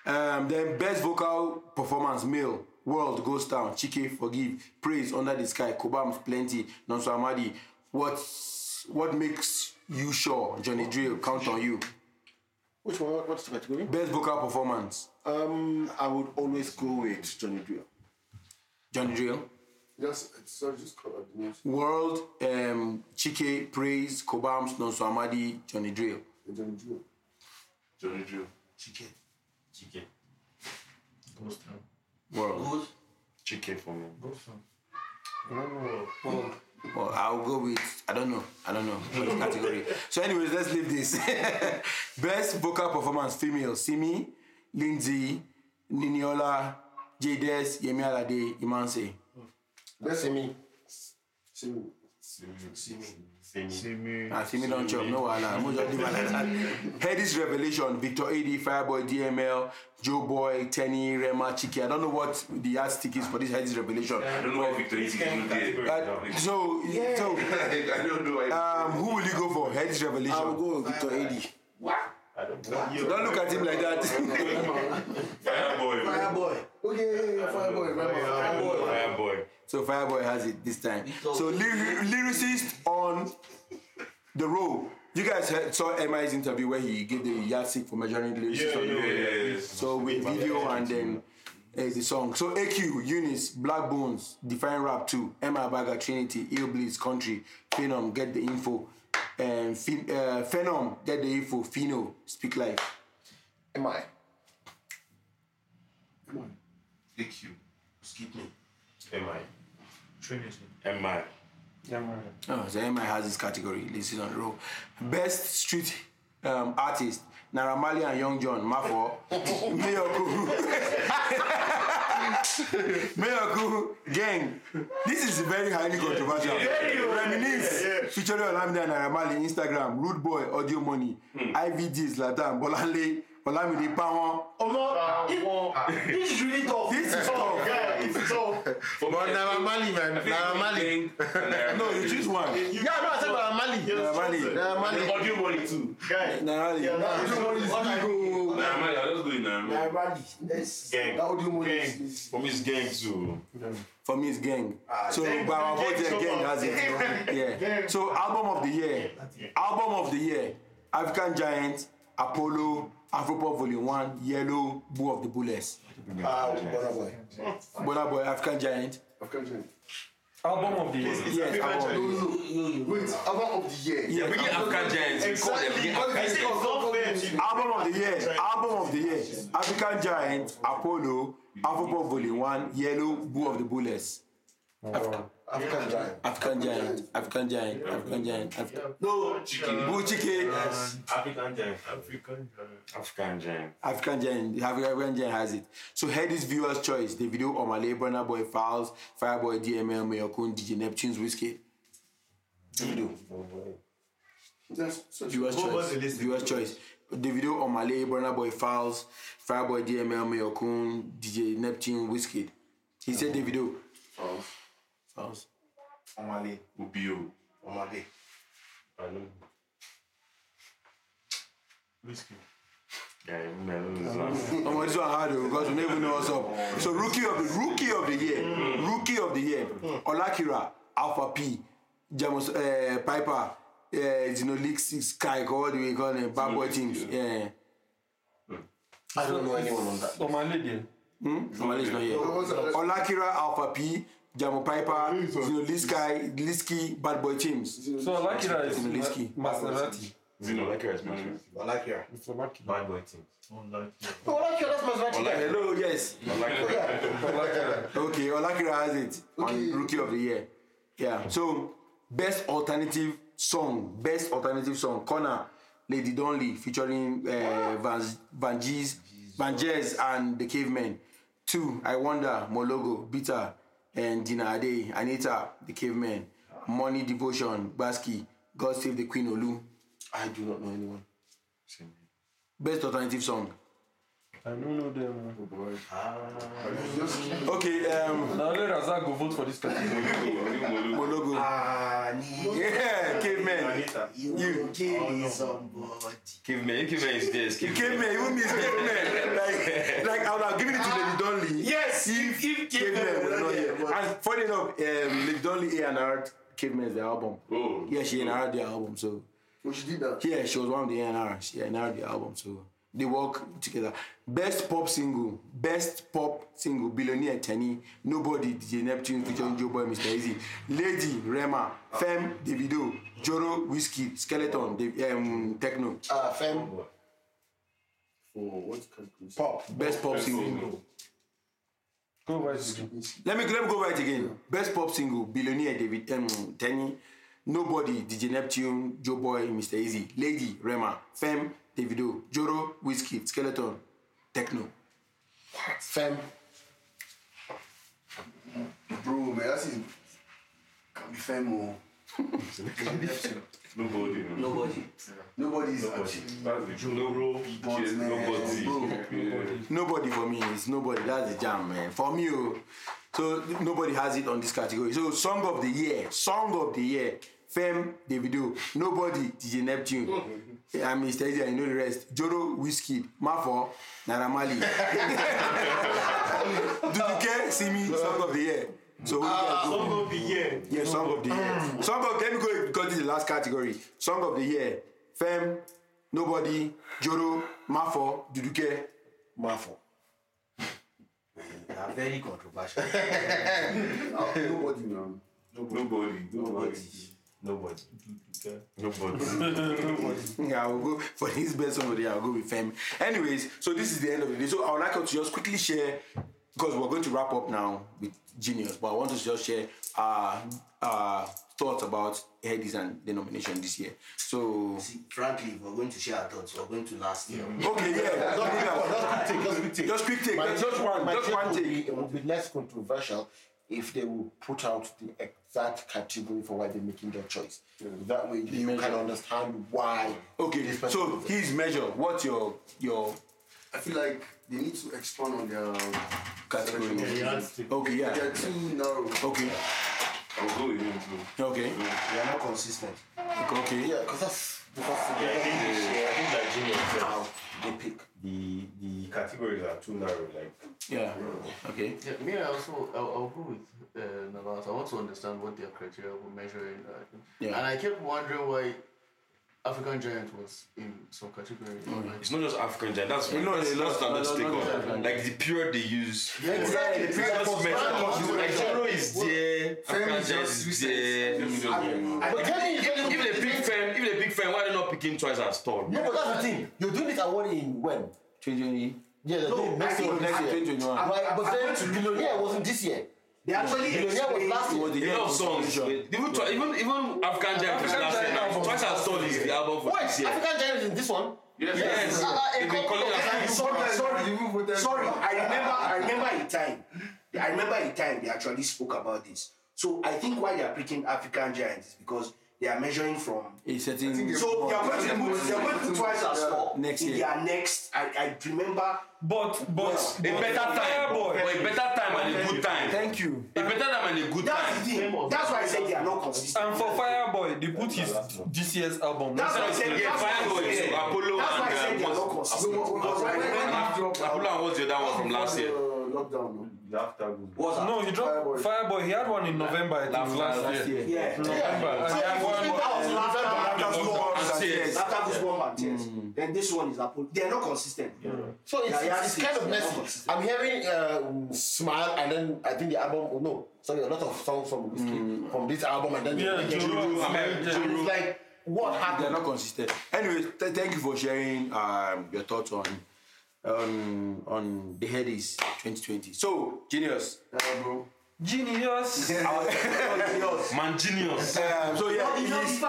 Um, then best vocal performance male world goes down. Chike forgive praise under the sky. Cobhams plenty. Nonso Amadi. What's what makes you sure? Johnny Drille count on you. Which one? What's the category? Best vocal performance. Um, I would always go with Johnny Drille. Johnny Drille. Just, sorry, just call out the names. Wurld um, Chike praise Cobhams Nonso Amadi Johnny Drille. Johnny Drille. Johnny Drille. Chicken. Chicken. Wurld. Good. Chicken for me. Well, I'll go with I don't know. I don't know what the category. *laughs* So, anyways, let's leave this. *laughs* Best vocal performance female: Simi, Lindsay, Niniola, Jades, Yemi Alade, Imanse. Let's see me. See me. Ah, Simi don't chop, no wahala. Mo just leave am like that. Headies Revelation: Victor AD, Fireboy, DML, Joe Boy, Teni, Rema, Chike. I don't know what the yardstick is for this Headies Revelation. I don't know why Victor is even there. Uh, so, so *laughs* I don't know um, who will you go for? Headies I Revelation. I will go with Victor AD. Don't look at him like that. Fireboy. *laughs* Fireboy. Okay, Fireboy, remember? Fireboy. Fireboy. So Fireboy has it this time. So lyri- lyricist on the row. You guys heard, saw MI's interview where he gave the yardstick for measuring the lyricist on the row. Yes. So with video and then uh, the song. So AQ, Eunice, Blaqbonez, Define Rap 2, Emma Baga, Trinity, Illbliss, Country, Phenom, Get the Info, and Phen- uh, Phenom, Get the Info, Phyno, Speak Life. Am I? AQ. Skip me. MI. Trinity. MI. Oh, so MI has this category listed on the row. Best street um, artist, Naira Marley and Young John, Mafo, *laughs* Mayoku. *laughs* Mayoku, gang. This is very highly controversial. Reminisce, featuring Olamide and Naira Marley, Instagram, Rude Boy, Audio Money, IVD, Zlatan, Bolanle, Olamide Pawon. This is really tough. This is tough. Oh, yeah, it's tough. But Naira Marley, man. Naira Marley. Uh, no, you choose one. Yeah, no, I said Naira Marley. Naramali. Naira Marley. Audio money too. Guy. Naira Marley. Nah, man, I'll just go in uh, there. man. Rally. Yes. Gang. That audio money is- is. For me, it's gang too. For me, it's gang. Ah, so, gang- but our vote gang gang has it. Yeah. So, album of the year. Album of the year. African Giant, Apollo, Afropop Volume 1, Yellow, Boo of the Booless. Ah, Burna Boy. Burna Boy, African Giant. African Giant. Album of the year. Yes, album. Wait, album of the year. Yes, Bring album. African giants. We call them African giants. go, go, go. Album of the year. Album of the year. African Giant, Apollo, Afropop Volume 1, Yellow, Boo of the Booless. African Giant. African Giant, African Giant, African Giant. African No. Boo Chike. African giant. African giant. African Giant, the African Giant has it. So head is viewer's choice. The video Omah Lay, Burna Boy, Falz, Fireboy, DML, Mayorkun, DJ Neptune's Wizkid. Video. That's Viewer's choice. Viewer's choice. The video Omah Lay, Burna Boy, Falz, Fireboy, DML, Mayorkun, DJ Neptune, Wizkid. He said Davido. False. Fowls. Omale. Ubio. Omage. I know. Whiskey. Yeah, man, this. Oh, one hard though, because we never know what's up. So rookie of the rookie of the year, rookie of the year, Olakira, Alpha P, Jamus uh, Piper, uh, Xenolix, Sky, all the way call them bad boy teams. Yeah, I don't know anyone on that. Oh, my lady. hmm? Somali is not here. Olakira, Alpha P, Jamo Piper, Xenolix, Sky, Liski, Bad Boy Timz. So I like it as Zinolisky. Maserati. Zeno, like your expression. I like here. Bad boy team. Oh, I like. That's Maserati. Hello, yes. Okay, Olakira has it on Rookie of the Year. Yeah. So, best alternative song, best alternative song, Connor, Lady Donli featuring uh, Van Van G's, Van Jez and the Cavemen. Two, I Wonder, Mologo, Bitter, and Dina Ade, Anita, the Caveman, Money Devotion, Basky, God Save the Queen Olu. I do not know anyone. Same. Best alternative song. I don't know them. Okay, um, Now let Razak go vote for this category. *laughs* Mologo. Ah, ni. Yeah, caveman. You kill somebody. Caveman, caveman is there. Caveman. Caveman, you miss caveman. Like, like I would have given it to Lady Donli. Yes, if, if caveman Caveman was was not not here. here, And funny enough, um, Lady Donli A and R Caveman is the album. Oh. Yeah, she and R the album. So When she did that. yeah, she was one of the A and R. She and R the album. So they work together. Best pop single, best pop single, Billionaire Teni, Nobody, DJ Neptune featuring Joeboy, Mr. Eazi, Lady, Rema, Fem, Davido, Joro, Wizkid, Skeleton, Dav- um, Techno. Uh, fam, For what category? pop. Best pop single. Go right again. Let me let me go right again. Best pop single, Billionaire David um, Teni, Nobody, DJ Neptune, Joeboy, Mr. Eazi, Lady, Rema, Fem, Davido, Joro, Wizkid, Skeleton, Techno. Fam. Bro, man, that's his. Can't be fair oh. *laughs* more. Nobody. man. Nobody. Nobody's Nobody. actually. That's the no Boss, man. Nobody. Bro. Yeah. Nobody for me. It's nobody. That's the jam, man. For me, oh, so nobody has it on this category. So song of the year, song of the year, Fem, Davido, nobody, DJ Neptune. I'm Mr. Eazi, I know the rest. Joro, Wizkid, Mafo, Naira Marley. *laughs* Do you care? See me, song of the year. So who you guys go? Song of the year. Yeah, song of the year. Song of let me go because this the last category. Song of the year. Fem, nobody, Joro, Mafo, Duduke. Mafo. They are very controversial. Uh, *laughs* nobody, man. Nobody. Nobody. Nobody. Nobody. *laughs* Yeah, I will go for his best song of the year. I'll go with Fem. Anyways, so this is the end of the day. So I would like us to just quickly share because we're going to wrap up now with Genius, but I want us to just share our uh, thoughts about Headies and the nomination this year. So See, frankly, if we're going to share our thoughts, we're going to last year. okay, yeah, Just *laughs* just quick take, just quick take. Just quick take, My just one- my just one take. Be, it will be less controversial if they will put out the exact category for why they're making their choice. That way you measure. can understand why. okay. this So his measure. What's your your I feel like they need to expand on their category? selection. Okay, yeah. They're too narrow. Okay, I'll go with him too. okay, They are not consistent. okay. Yeah, because that's because Yeah, I think this year, I think like Junior said, how they pick. the the categories are too narrow. Like Yeah. Okay. Yeah, me, I also, I'll, I'll go with uh, Navas. I want to understand what their criteria for measuring. Uh, Yeah. And I kept wondering why African Giant was in some category. Mm. Like, It's not just African giant. That's You know, that's, they that's lost- no, no, stick on. no, no. Like the period they use. Yeah, exactly. Just measure- Like Joro is there, African is giant is there. But tell me, If, if they pick Fem, if they pick Fem, why are they not picking Twice as tall? No, but that's the thing. You're doing this award in when? 2020. Yeah, they're doing next year. Next Next year. 2021. Right, but then Billionaire wasn't this year. They actually Billionaire was last year. was the A lot of of songs. Even, Twi- even even African giant was African last year. Giant Now, album Twice as tall is the album for Wait, this year. African Giant is in this one? Yes. Yes. Uh, uh, They've been calling us. sorry, sorry, You even voted sorry. I remember, I remember a time. I remember a time they actually spoke about this. So I think why they are picking African giants is because they are measuring from. A certain. So they are going to put, they are going to put twice as tall Next in year. their next. I, I remember. But but A better time. Fireboy. But a better time and a good time. Thank you. A better time and a good That's time. the thing. That's why I said they are not consistent. And for Fireboy, they put his this year's album. That's why I said. Yeah, that's why I Fireboy, said- Apollo That's why I said and they are um, not consistent. Because I remember. Apollo and what's the other one from last year? Lockdown, no? after good. What's? No, he dropped Fireboy. He had one in November. I think last, Last year. year. Yeah. November. And he had one. That was last. After Goosebumps and Tears. Tears. After Goosebumps and Tears. Then this one is Apollo. They are not consistent. So it's, Yeah, yeah, it's, it's- kind of it's messy. I'm hearing uh, Smile and then I think the album, oh no, sorry, a lot of songs from Wizkid, from this album and then Yeah, the Joro, and Joro. it's like, what happened? They're not consistent. Anyway, th- thank you for sharing um, your thoughts on on on the Headies 2020. So, genius. Yeah, bro. Genius. *laughs* Man, genius. Um, so yeah, he's,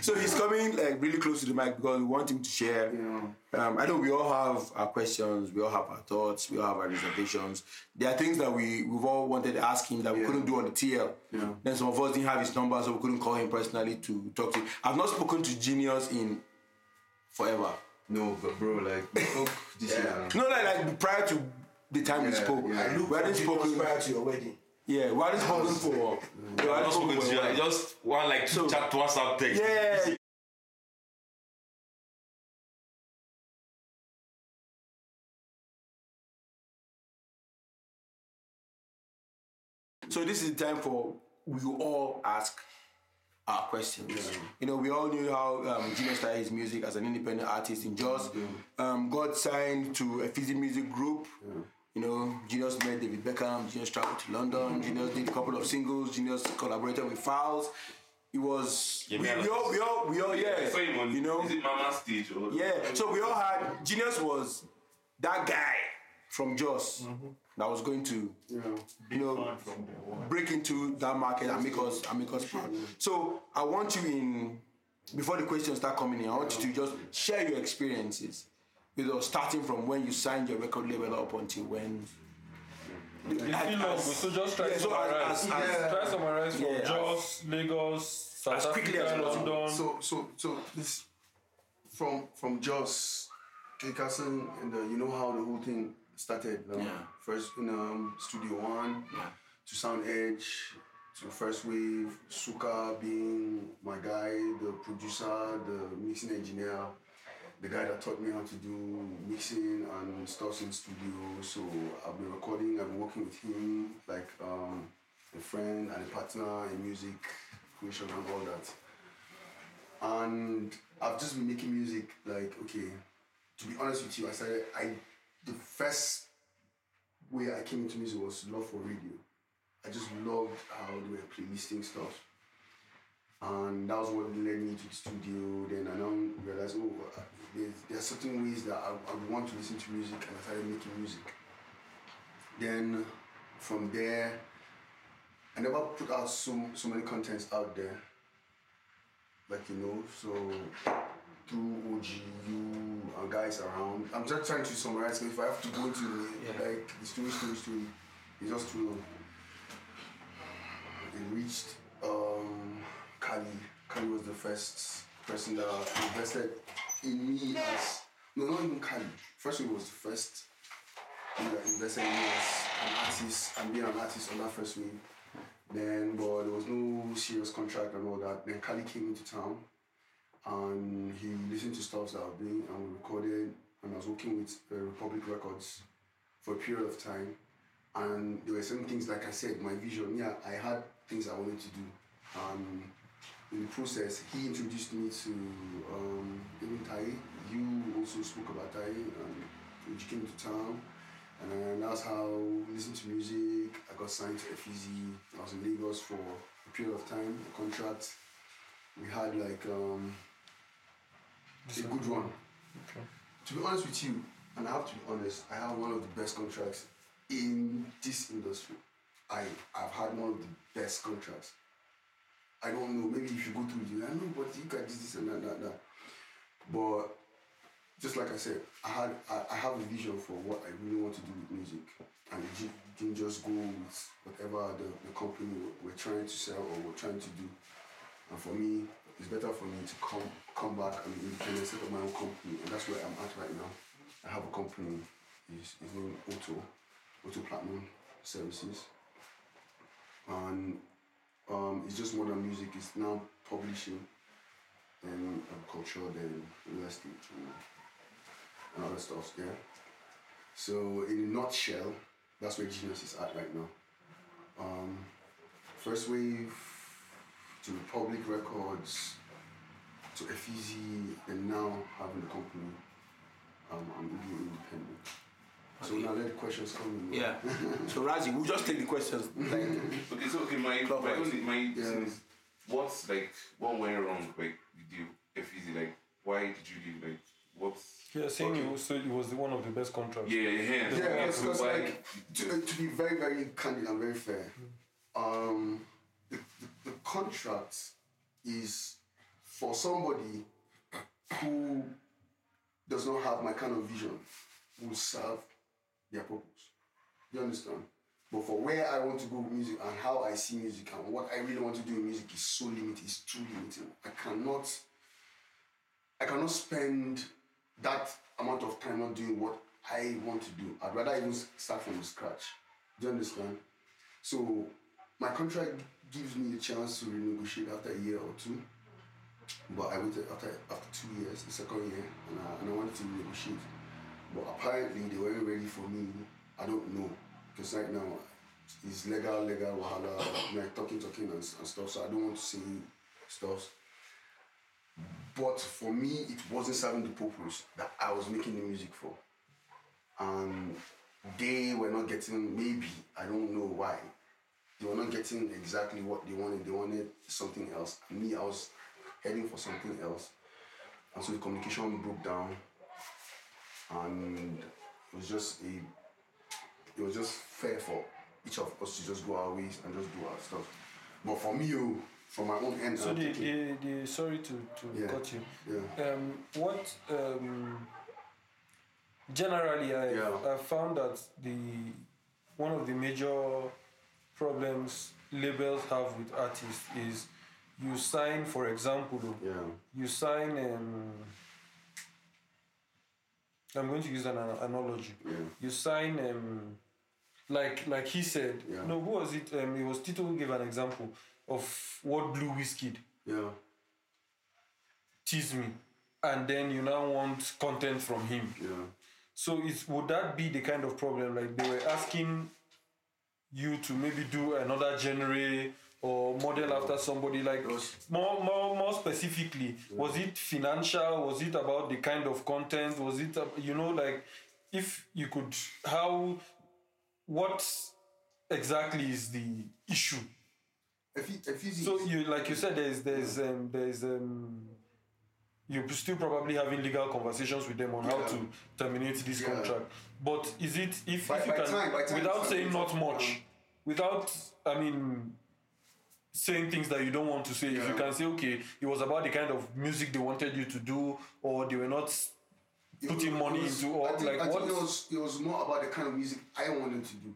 *laughs* so he's coming like really close to the mic because we want him to share. Um, I know we all have our questions, we all have our thoughts, we all have our reservations. There are things that we we've all wanted to ask him that we couldn't do on the TL. Yeah. Then some of us didn't have his number, so we couldn't call him personally to talk to him. I've not spoken to Genius in forever. No, but bro, like we spoke this year. No, like, like prior to the time we Yeah, spoke, yeah. I we for hadn't spoken. prior to your wedding. Yeah, we hadn't *laughs* spoken for. we I hadn't just spoken spoken to for- you, just one like So- chat WhatsApp text. Yeah. So this is the time for we all ask our questions. You know, we all knew how um, Gino started his music as an independent artist in Jos. Um, got signed to a Fizzy Music Group. You know, Genius met David Beckham. Genius traveled to London. Genius did a couple of singles. Genius collaborated with Falz. It was Yeah, we, we all we all we all yeah. I saw him you know, is it Mama stage or yeah. So we all had Genius was that guy from Jos that was going to you know break into that market and make us and make us proud. So I want you in before the questions start coming in. I want you to just share your experiences with us, starting from when you signed your record label up until when. It's still long, so just try Yeah, to so as- summarize. as- as- try to summarize from Yeah, Jos, Lagos, South as quickly Africa, as possible. London. So so so this from from Jos, K Castle, and the, you know how the whole thing started. um, Yeah. First in um, Studio One, to Sound Edge, to First Wave, Suka being my guy, the producer, the mixing engineer, the guy that taught me how to do mixing and stuff in studio. So I've been recording, I've been working with him like um, a friend and a partner in music creation and all that and I've just been making music like okay. To be honest with you, I started I the first way I came into music was love for radio. I just loved how they were playlisting stuff. And that was what led me to the studio. Then I now realized, oh, uh, there's, there are certain ways that I, I want to listen to music, and I started making music. Then from there, I never put out so, so many contents out there like you know, so through OGU and guys around. I'm just trying to summarize if I have to go into the, like the story, story, story, it's just too long. It reached um, Kali. Kali was the first person that invested in me as no, not even Kali. First, was the first thing that invested in me as an artist and being an artist on that first week. Then, but there was no serious contract and all that. Then Kali came into town and he listened to stuff that I was doing and recorded. And I was working with uh, Republic Records for a period of time. And there were some things, like I said, my vision, yeah, I had things I wanted to do. And in the process, he introduced me to um, even Tai. You also spoke about Tai and you came to town. And that's how we listened to music. I got signed to FEZ. I was in Lagos for a period of time, a contract. We had like um, a good run. To be honest with you, and I have to be honest, I have one of the best contracts in this industry. I, I've had one of the best contracts. I don't know, maybe if you go through it, I know, but you got this, this, and that, that, that. But just like I said, I had I, I have a vision for what I really want to do with music, and it didn't just go with whatever the, the company we're trying to sell or we're trying to do. And for me, it's better for me to come come back and independent, set up my own company, and that's where I'm at right now. I have a company, it's, it's named Auto, Auto Platinum Services, and um, it's just modern music. It's now publishing, then culture, then real estate, and, and other stuff. Yeah. So in a nutshell, that's where Genius is at right now. Um, first wave to Republic Records to FEZ, and now having the company. Um, I'm being independent. So now let the questions come in. Yeah. *laughs* so Razi, we'll just take the questions. Like, Okay, so okay, my my Clockwise. only my Yeah. is what's like what went wrong like with you FEZ like why did you leave like what's Yeah, saying okay. it was, so it was one of the best contracts. yeah yeah yeah, Yeah, because so why like to, to be very very candid and very fair, um, the, the, the contract is for somebody who does not have my kind of vision, will serve their purpose. You understand? But for where I want to go with music and how I see music and what I really want to do in music is so limited, it's too limited. I cannot I cannot spend that amount of time not doing what I want to do. I'd rather even start from scratch. Do you understand? So my contract gives me the chance to renegotiate after a year or two. But I waited after after two years, the second year, and I, and I wanted to renegotiate. But apparently they weren't ready for me. I don't know. Because right now it's legal, legal, wahala, *coughs* like talking, talking and, and stuff. So I don't want to say stuff. But for me, it wasn't serving the purpose that I was making the music for. And they were not getting, maybe, I don't know why, they were not getting exactly what they wanted. They wanted something else. Me, I was heading for something else. And so the communication broke down. And it was just a, it was just fair for each of us to just go our ways and just do our stuff. But for me, oh, from my own end, So the, the, the sorry to, to Yeah. cut you. Yeah. Um, what um, generally I Yeah. I found that the one of the major problems labels have with artists is you sign, for example, yeah. you sign. Um, I'm going to use an analogy. Yeah. You sign, um, like like he said. Yeah. No, who was it? Um, it was Tito who gave an example of what Blue Whiskey Yeah. tease me, and then you now want content from him. Yeah. So it's would that be the kind of problem? Like they were asking you to maybe do another genre or model after somebody like more more more specifically was it financial? Was it about the kind of content? Was it you know like if you could how what exactly is the issue? If you, if you so you like you said there's there's um, there's um you're still probably having legal conversations with them on how to terminate this Yeah. contract. But is it if, By- if you by can time- time without saying not much, without I mean saying things that you don't want to say, if you can say okay, it was about the kind of music they wanted you to do, or they were not putting was- money was- into, or think, like I what? it was it was more about the kind of music I wanted to do.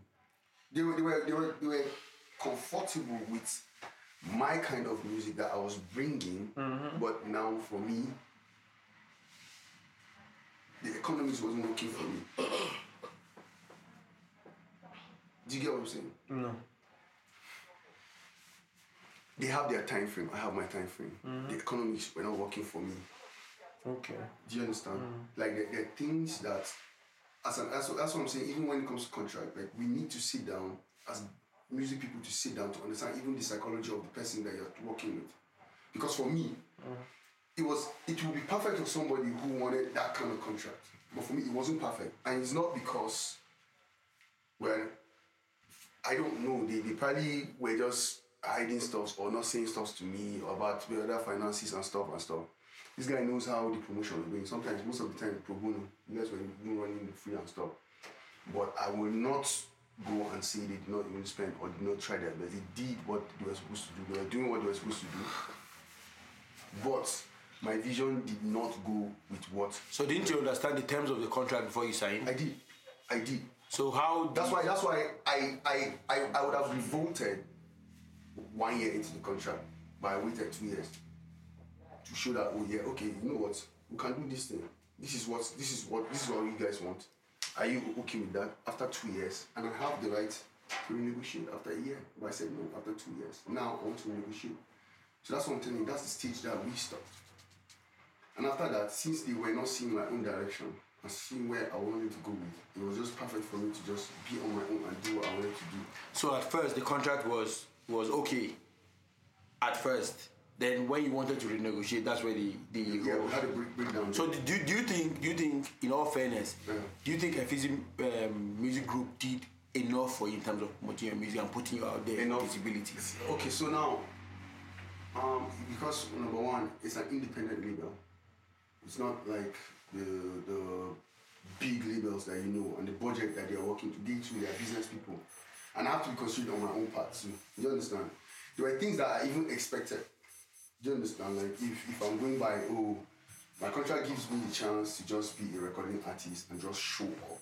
They were they were they were, they were comfortable with my kind of music that I was bringing, Mm-hmm. but now for me, the economics wasn't working for me. *coughs* Do you get what I'm saying? no. They have their time frame. I have my time frame. Mm-hmm. The economics were not working for me. Okay. Do you understand? Mm. Like there, there are things that, as an what- that's what I'm saying. Even when it comes to contract, like we need to sit down as music people to sit down to understand even the psychology of the person that you're working with. Because for me, it was it would be perfect for somebody who wanted that kind of contract, but for me it wasn't perfect, and it's not because, well, I don't know. They, they probably were just hiding stuff or not saying stuff to me about the other finances and stuff and stuff. This guy knows how the promotion is going. Sometimes, most of the time, pro bono. You guys were running the free and stuff. But I will not go and say they did not even spend or did not try their best. They did what they were supposed to do. They were doing what they were supposed to do. But my vision did not go with what So didn't you understand the terms of the contract before you signed? I did. I did. So how? That's why. That's why I I, I, I would have revolted one year into the contract, but I waited two years to show that oh yeah okay you know what we can do this thing. This is what this is what this is what you guys want. Are you okay with that? After two years, and I have the right to renegotiate after a year. But I said no after two years. Now I want to renegotiate. So that's what I'm telling you. That's the stage that we stopped. And after that, since they were not seeing my own direction and seeing where I wanted to go with, it was just perfect for me to just be on my own and do what I wanted to do. So at first the contract was was okay. At first, then when you wanted to renegotiate, that's where the the Yeah, we had a breakdown. So do, do you think do you think in all fairness, Yeah. do you think a um, music group did enough for you in terms of promoting your music and putting you out there Enough. visibility? Okay, so now, um, because number one, it's an independent label. It's not like the the big labels that you know and the budget that they are working to. They too, they are business people, and I have to be considered on my own part too. Do You understand? There were things that I even expected. Do you understand? Like if, if I'm going by oh, my contract gives me the chance to just be a recording artist and just show up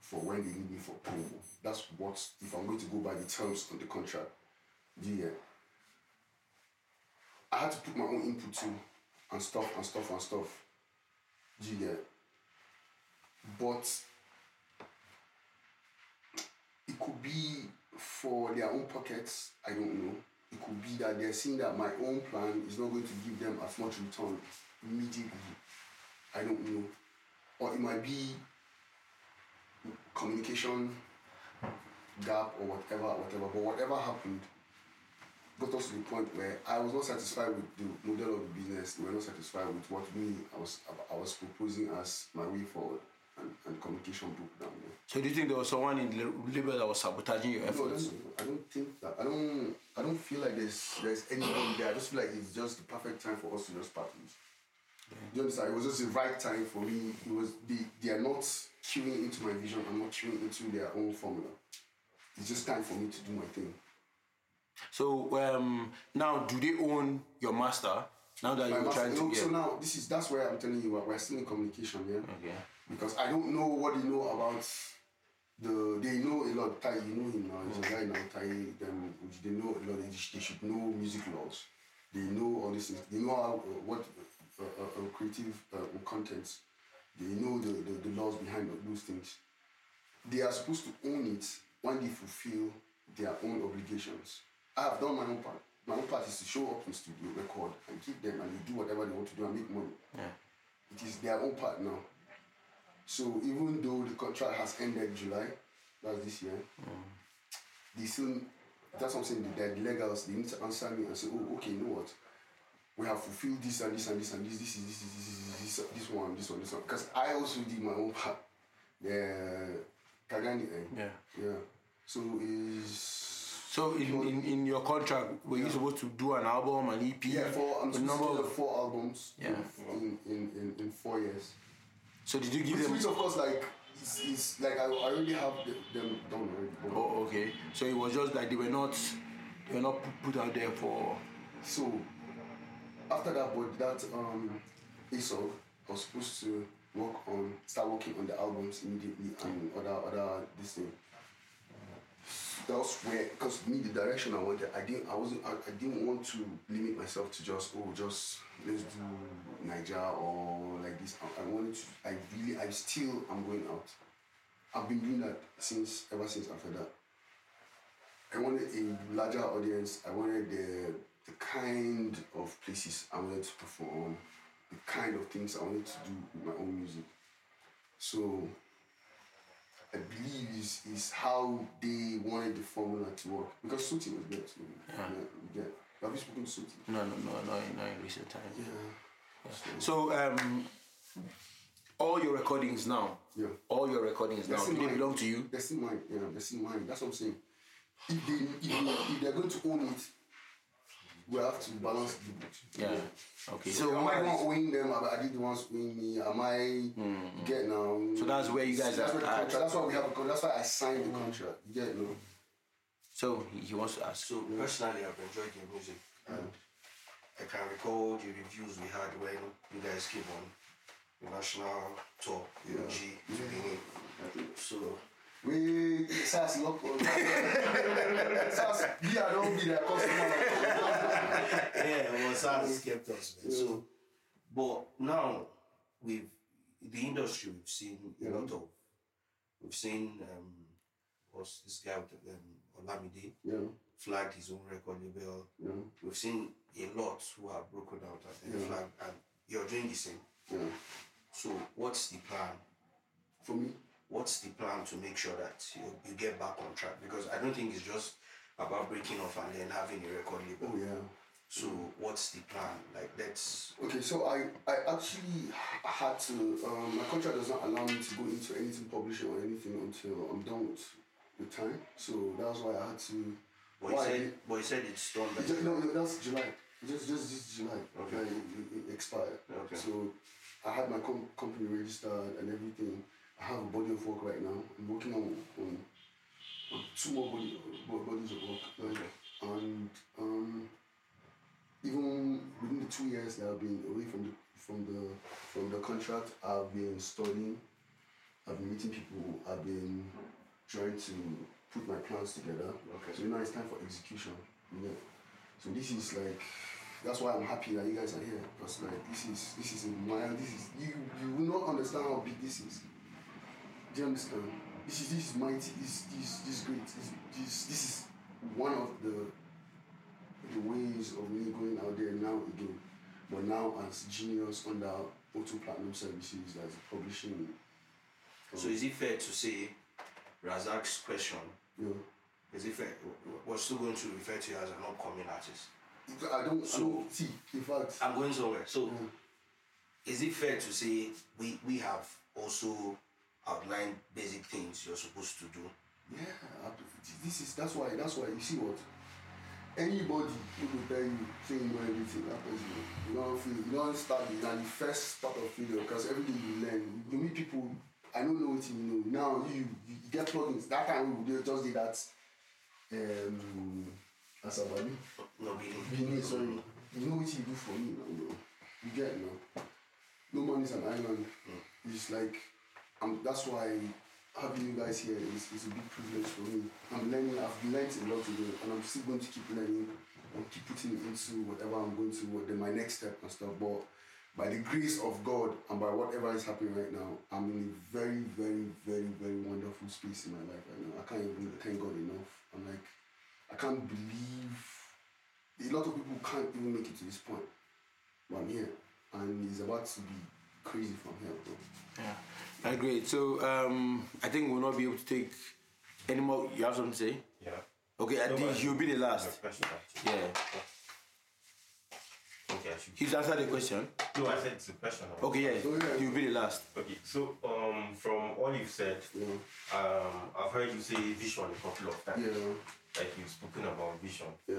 for when they need me for promo. That's what if I'm going to go by the terms of the contract. Get? I had to put my own input too, and stuff and stuff and stuff. Do you get? but it could be for their own pockets. I don't know. It could be that they're seeing that my own plan is not going to give them as much return immediately. I don't know. Or it might be communication gap or whatever, whatever. But whatever happened got us to the point where I was not satisfied with the model of the business. We were not satisfied with what me I was I was proposing as my way forward, and, and communication broke down. Yeah. So do you think there was someone in the label that was sabotaging your efforts? no, I don't think that. I don't. I don't feel like there's there's anyone there. I just feel like it's just the perfect time for us to just part ways. Do you understand? It was just the right time for me. It was they. They are not queuing into my vision. I'm not queuing into their own formula. It's just time for me to do my thing. So um, now, do they own your master? Now that My you're master- trying to no, so now this is that's where I'm telling you we're, we're still in communication, yeah. Okay. Because I don't know what they know about the. They know a lot. Tai, you know him now. He's a guy now. Tai, them. They know a lot. They, should know music laws. They know all these things. They know how uh, what uh, uh, uh, creative uh, contents. They know the, the, the laws behind those things. They are supposed to own it when they fulfill their own obligations. I have done my own part. My own part is to show up in studio, record, and keep them, and they do whatever they want to do and make money. Yeah. It is their own part now. So even though the contract has ended July, that's this year, they still that's what I'm saying. They're the legals. They need to answer me and say, oh, okay, you know what? We have fulfilled this and this and this and this. This is this is this is this, this one, this one, this one. Because I also did my own part. The Kagani, eh? Yeah. yeah. So is So in, in, in your contract, were you supposed to do an album, an EP? yeah, four. I'm supposed number to do of- four albums. Yeah. In in, in, in four years. So did you give Which, them? which of course, like, it's, it's like I, I already have the, them done already. Oh, okay. So it was just that they were not, they were not put out there for. So after that, but that um, I was supposed to work on, start working on the albums immediately and other other this thing. That was where, because me, the direction I wanted, I didn't, I wasn't, I, I didn't want to limit myself to just, oh, just let's do Niger or like this. I, I wanted to, I really, I still, I'm going out. I've been doing that since, ever since after that. I wanted a larger audience. I wanted the the kind of places I wanted to perform, the kind of things I wanted to do with my own music. So I believe is is how they wanted the formula to work because Suti was there too. Yeah. get. Have you spoken to Suti? No, no, no, no, no, in recent times. Yeah. So um, all your recordings now, Yeah. all your recordings now, That's they mine. belong to you? That's in mine. Yeah, that's in mine. That's what I'm saying. If they if, they, if they're going to own it, we have to balance the books. Yeah. Okay. So So, am I one owing them? Are they the ones owing me? Am I get now? So that's where you guys that's are where the at. contract. That's why we have a contract. That's why I signed the contract. You get no. So he, wants to ask. So mm. personally, I've enjoyed your music, mm. and I can recall the reviews we had when you guys came on the national tour, UG to Benin. So We SAS. SAS, we are don't be their customer. *laughs* yeah, well, SARS kept us. Man. So, but now with the industry, we've seen a lot mm. of. We've seen um, what's this guy with um, Olamide Yeah, flagged his own record label. yeah, We've seen a lot who have broken out and Yeah. flagged, and you're doing the same. yeah. So, what's the plan? For me, What's the plan to make sure that you, you get back on track? Because I don't think it's just about breaking off and then having a record label. oh yeah. So, what's the plan? Like, let's. Okay, so I, I actually had to, um, my contract does not allow me to go into anything publishing or anything until I'm done with the time. So that's why I had to. But why I said, but you said it's done by. Ju- No, no, that's July. Just, just this July. Okay. Like, it, it expired. Okay. So I had my com- company registered and everything. I have a body of work right now. I'm working on, on, on two more body, bodies of work. Like, And um, even within the two years that I've been away from the from the from the contract, I've been studying. I've been meeting people. I've been trying to put my plans together. Okay. So now it's time for execution. Yeah. So this is like that's why I'm happy that you guys are here because like this is this is a mile. This is you you will not understand how big this is. Do you understand? This is this is mighty. This this this great. This this this is one of the the ways of me going out there now again. But now as genius under O2 Platinum Services as publishing. So is it fair to say Razak's question? Yeah. Is it fair? We're still going to refer to you as an upcoming artist. I don't. I So- don't see. In fact, I'm going somewhere. So, mm. is it fair to say we we have also outlined basic things you're supposed to do? Yeah, I have to- this is that's why that's why you see what anybody who will tell you say you know everything that person you don't feel you don't start na the first part of failure because everything you learn you meet people I don't know what you know. Now you you get plugins that time we would just did that um asabali No, really. Benin sorry. You know what you do for me now bro. You get now. No man is an island. It's like um, that's why having you guys here is, is a big privilege for me. I'm learning, I've learned a lot today, and I'm still going to keep learning and keep putting into whatever I'm going to, what then my next step and stuff. But by the grace of God and by whatever is happening right now, I'm in a very, very, very, very wonderful space in my life right now. I can't even thank God enough. I'm like, I can't believe a lot of people can't even make it to this point. But I'm here, and it's about to be crazy from here, bro. Yeah, that's great. So um, I think we'll not be able to take any more. You have something to say? Yeah. Okay, I No, think you'll be the last. My question, actually. Yeah. He's answered the question. No, I said it's a question. Okay, yeah. You'll be the last. Okay, so um, from all you've said, um, I've heard you say vision a couple of times. Yeah. Like you've spoken about vision. Yeah.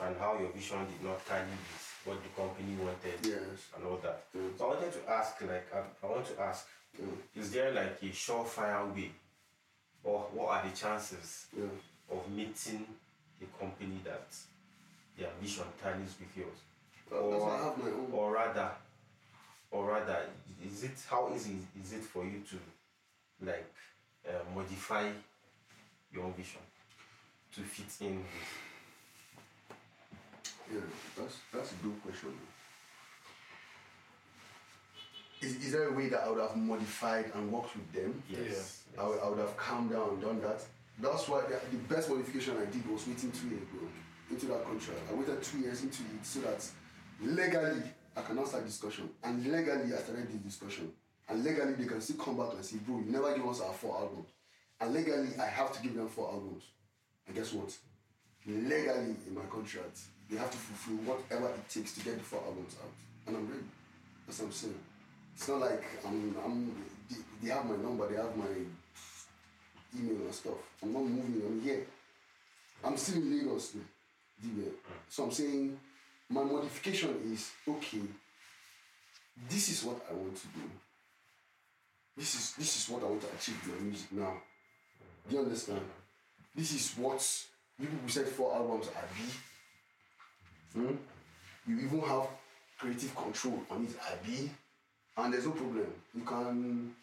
And how your vision did not tally with what the company wanted. Yes. And all that. So I wanted to ask, like, I, I want to ask, is there like a surefire way, or what are the chances of meeting a company that their vision tallies with yours? Well, that's why I have my own. or rather, or rather, is it how easy is it for you to like uh, modify your vision to fit in with? Yeah, that's that's a good question. Is, is there a way that I would have modified and worked with them? Yes. I, would, I would have calmed down and done that. That's why the, the best modification I did was waiting two years, bro, into that contract. I waited two years into it so that legally I cannot start discussion. And legally I started this discussion. And legally they can still come back and say, bro, you never give us our four albums. And legally I have to give them four albums. And guess what? Legally in my contract, they have to fulfill whatever it takes to get the four albums out. And I'm ready. That's what I'm saying. It's not like I'm, I'm they, they have my number, they have my email and stuff. I'm not moving, I'm here. I'm still in Lagos. DBA. So I'm saying my modification is okay, this is what I want to do. This is this is what I want to achieve with my music now. Do you understand? This is what you people said four albums are be. Hmm? You even have creative control on it, Abi. And there's no problem. You can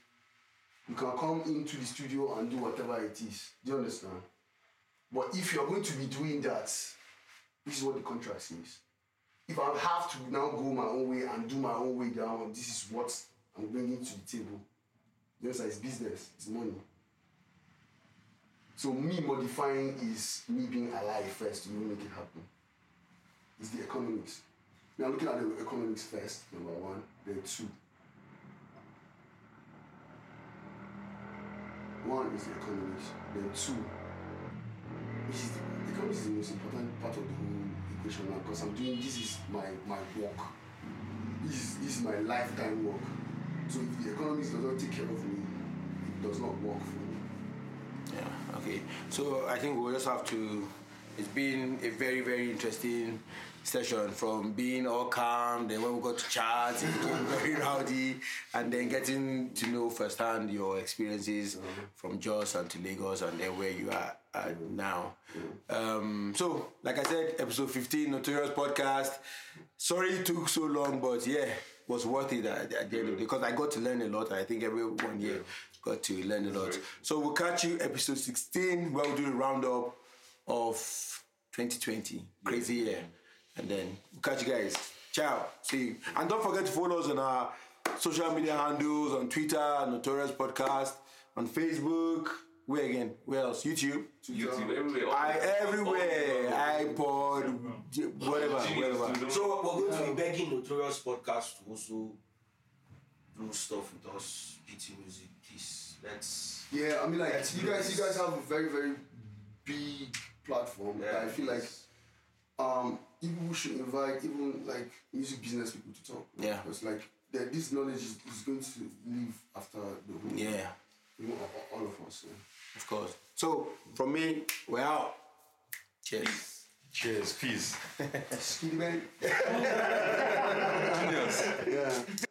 you can come into the studio and do whatever it is. Do you understand? But if you're going to be doing that, this is what the contract says. If I have to now go my own way and do my own way down, this is what I'm bringing to the table. Understand? It's business, it's money. So me modifying is me being alive first to make it happen. It's the economics. Now looking at the economics first, number one, then two. One is the economics, then two, which is the, the economics is the most important part of the whole now because I'm doing this is my my work. This is this is my lifetime work. So if the economics does not take care of me, it does not work for me. Yeah, okay. So I think we'll just have to. It's been a very, very interesting session from being all calm, then when we got to chat, it became *laughs* very rowdy, and then getting to know firsthand your experiences mm-hmm. from Jos and to Lagos and then where you are at now. Mm-hmm. Um, so, like I said, episode 15, Notorious Podcast. Sorry it took so long, but yeah, was worth it at, at the end of the day mm-hmm. because I got to learn a lot. I think everyone here got to learn a lot. So we'll catch you episode 16 where we'll do a roundup of 2020. Crazy year. And then we'll catch you guys. Ciao. See you. And don't forget to follow us on our social media handles on Twitter, Notorious Podcast, on Facebook. Where again? Where else? YouTube. YouTube, everywhere. I everywhere. all- iPod, j- whatever, Genius, whatever. So we're going to be begging Notorious Podcast to also do stuff with us, PT Music, please. Let's. Yeah, I mean, like you guys, you guys have a very, very big platform. that I feel like um, people should invite even like music business people to talk. Yeah. because like the, this knowledge is, is going to live after the whole. Yeah, you know, all, all of us. Yeah. of course. So from me, we're out. Cheers. Cheers, peace. *laughs* Skitty man. *laughs* Yeah.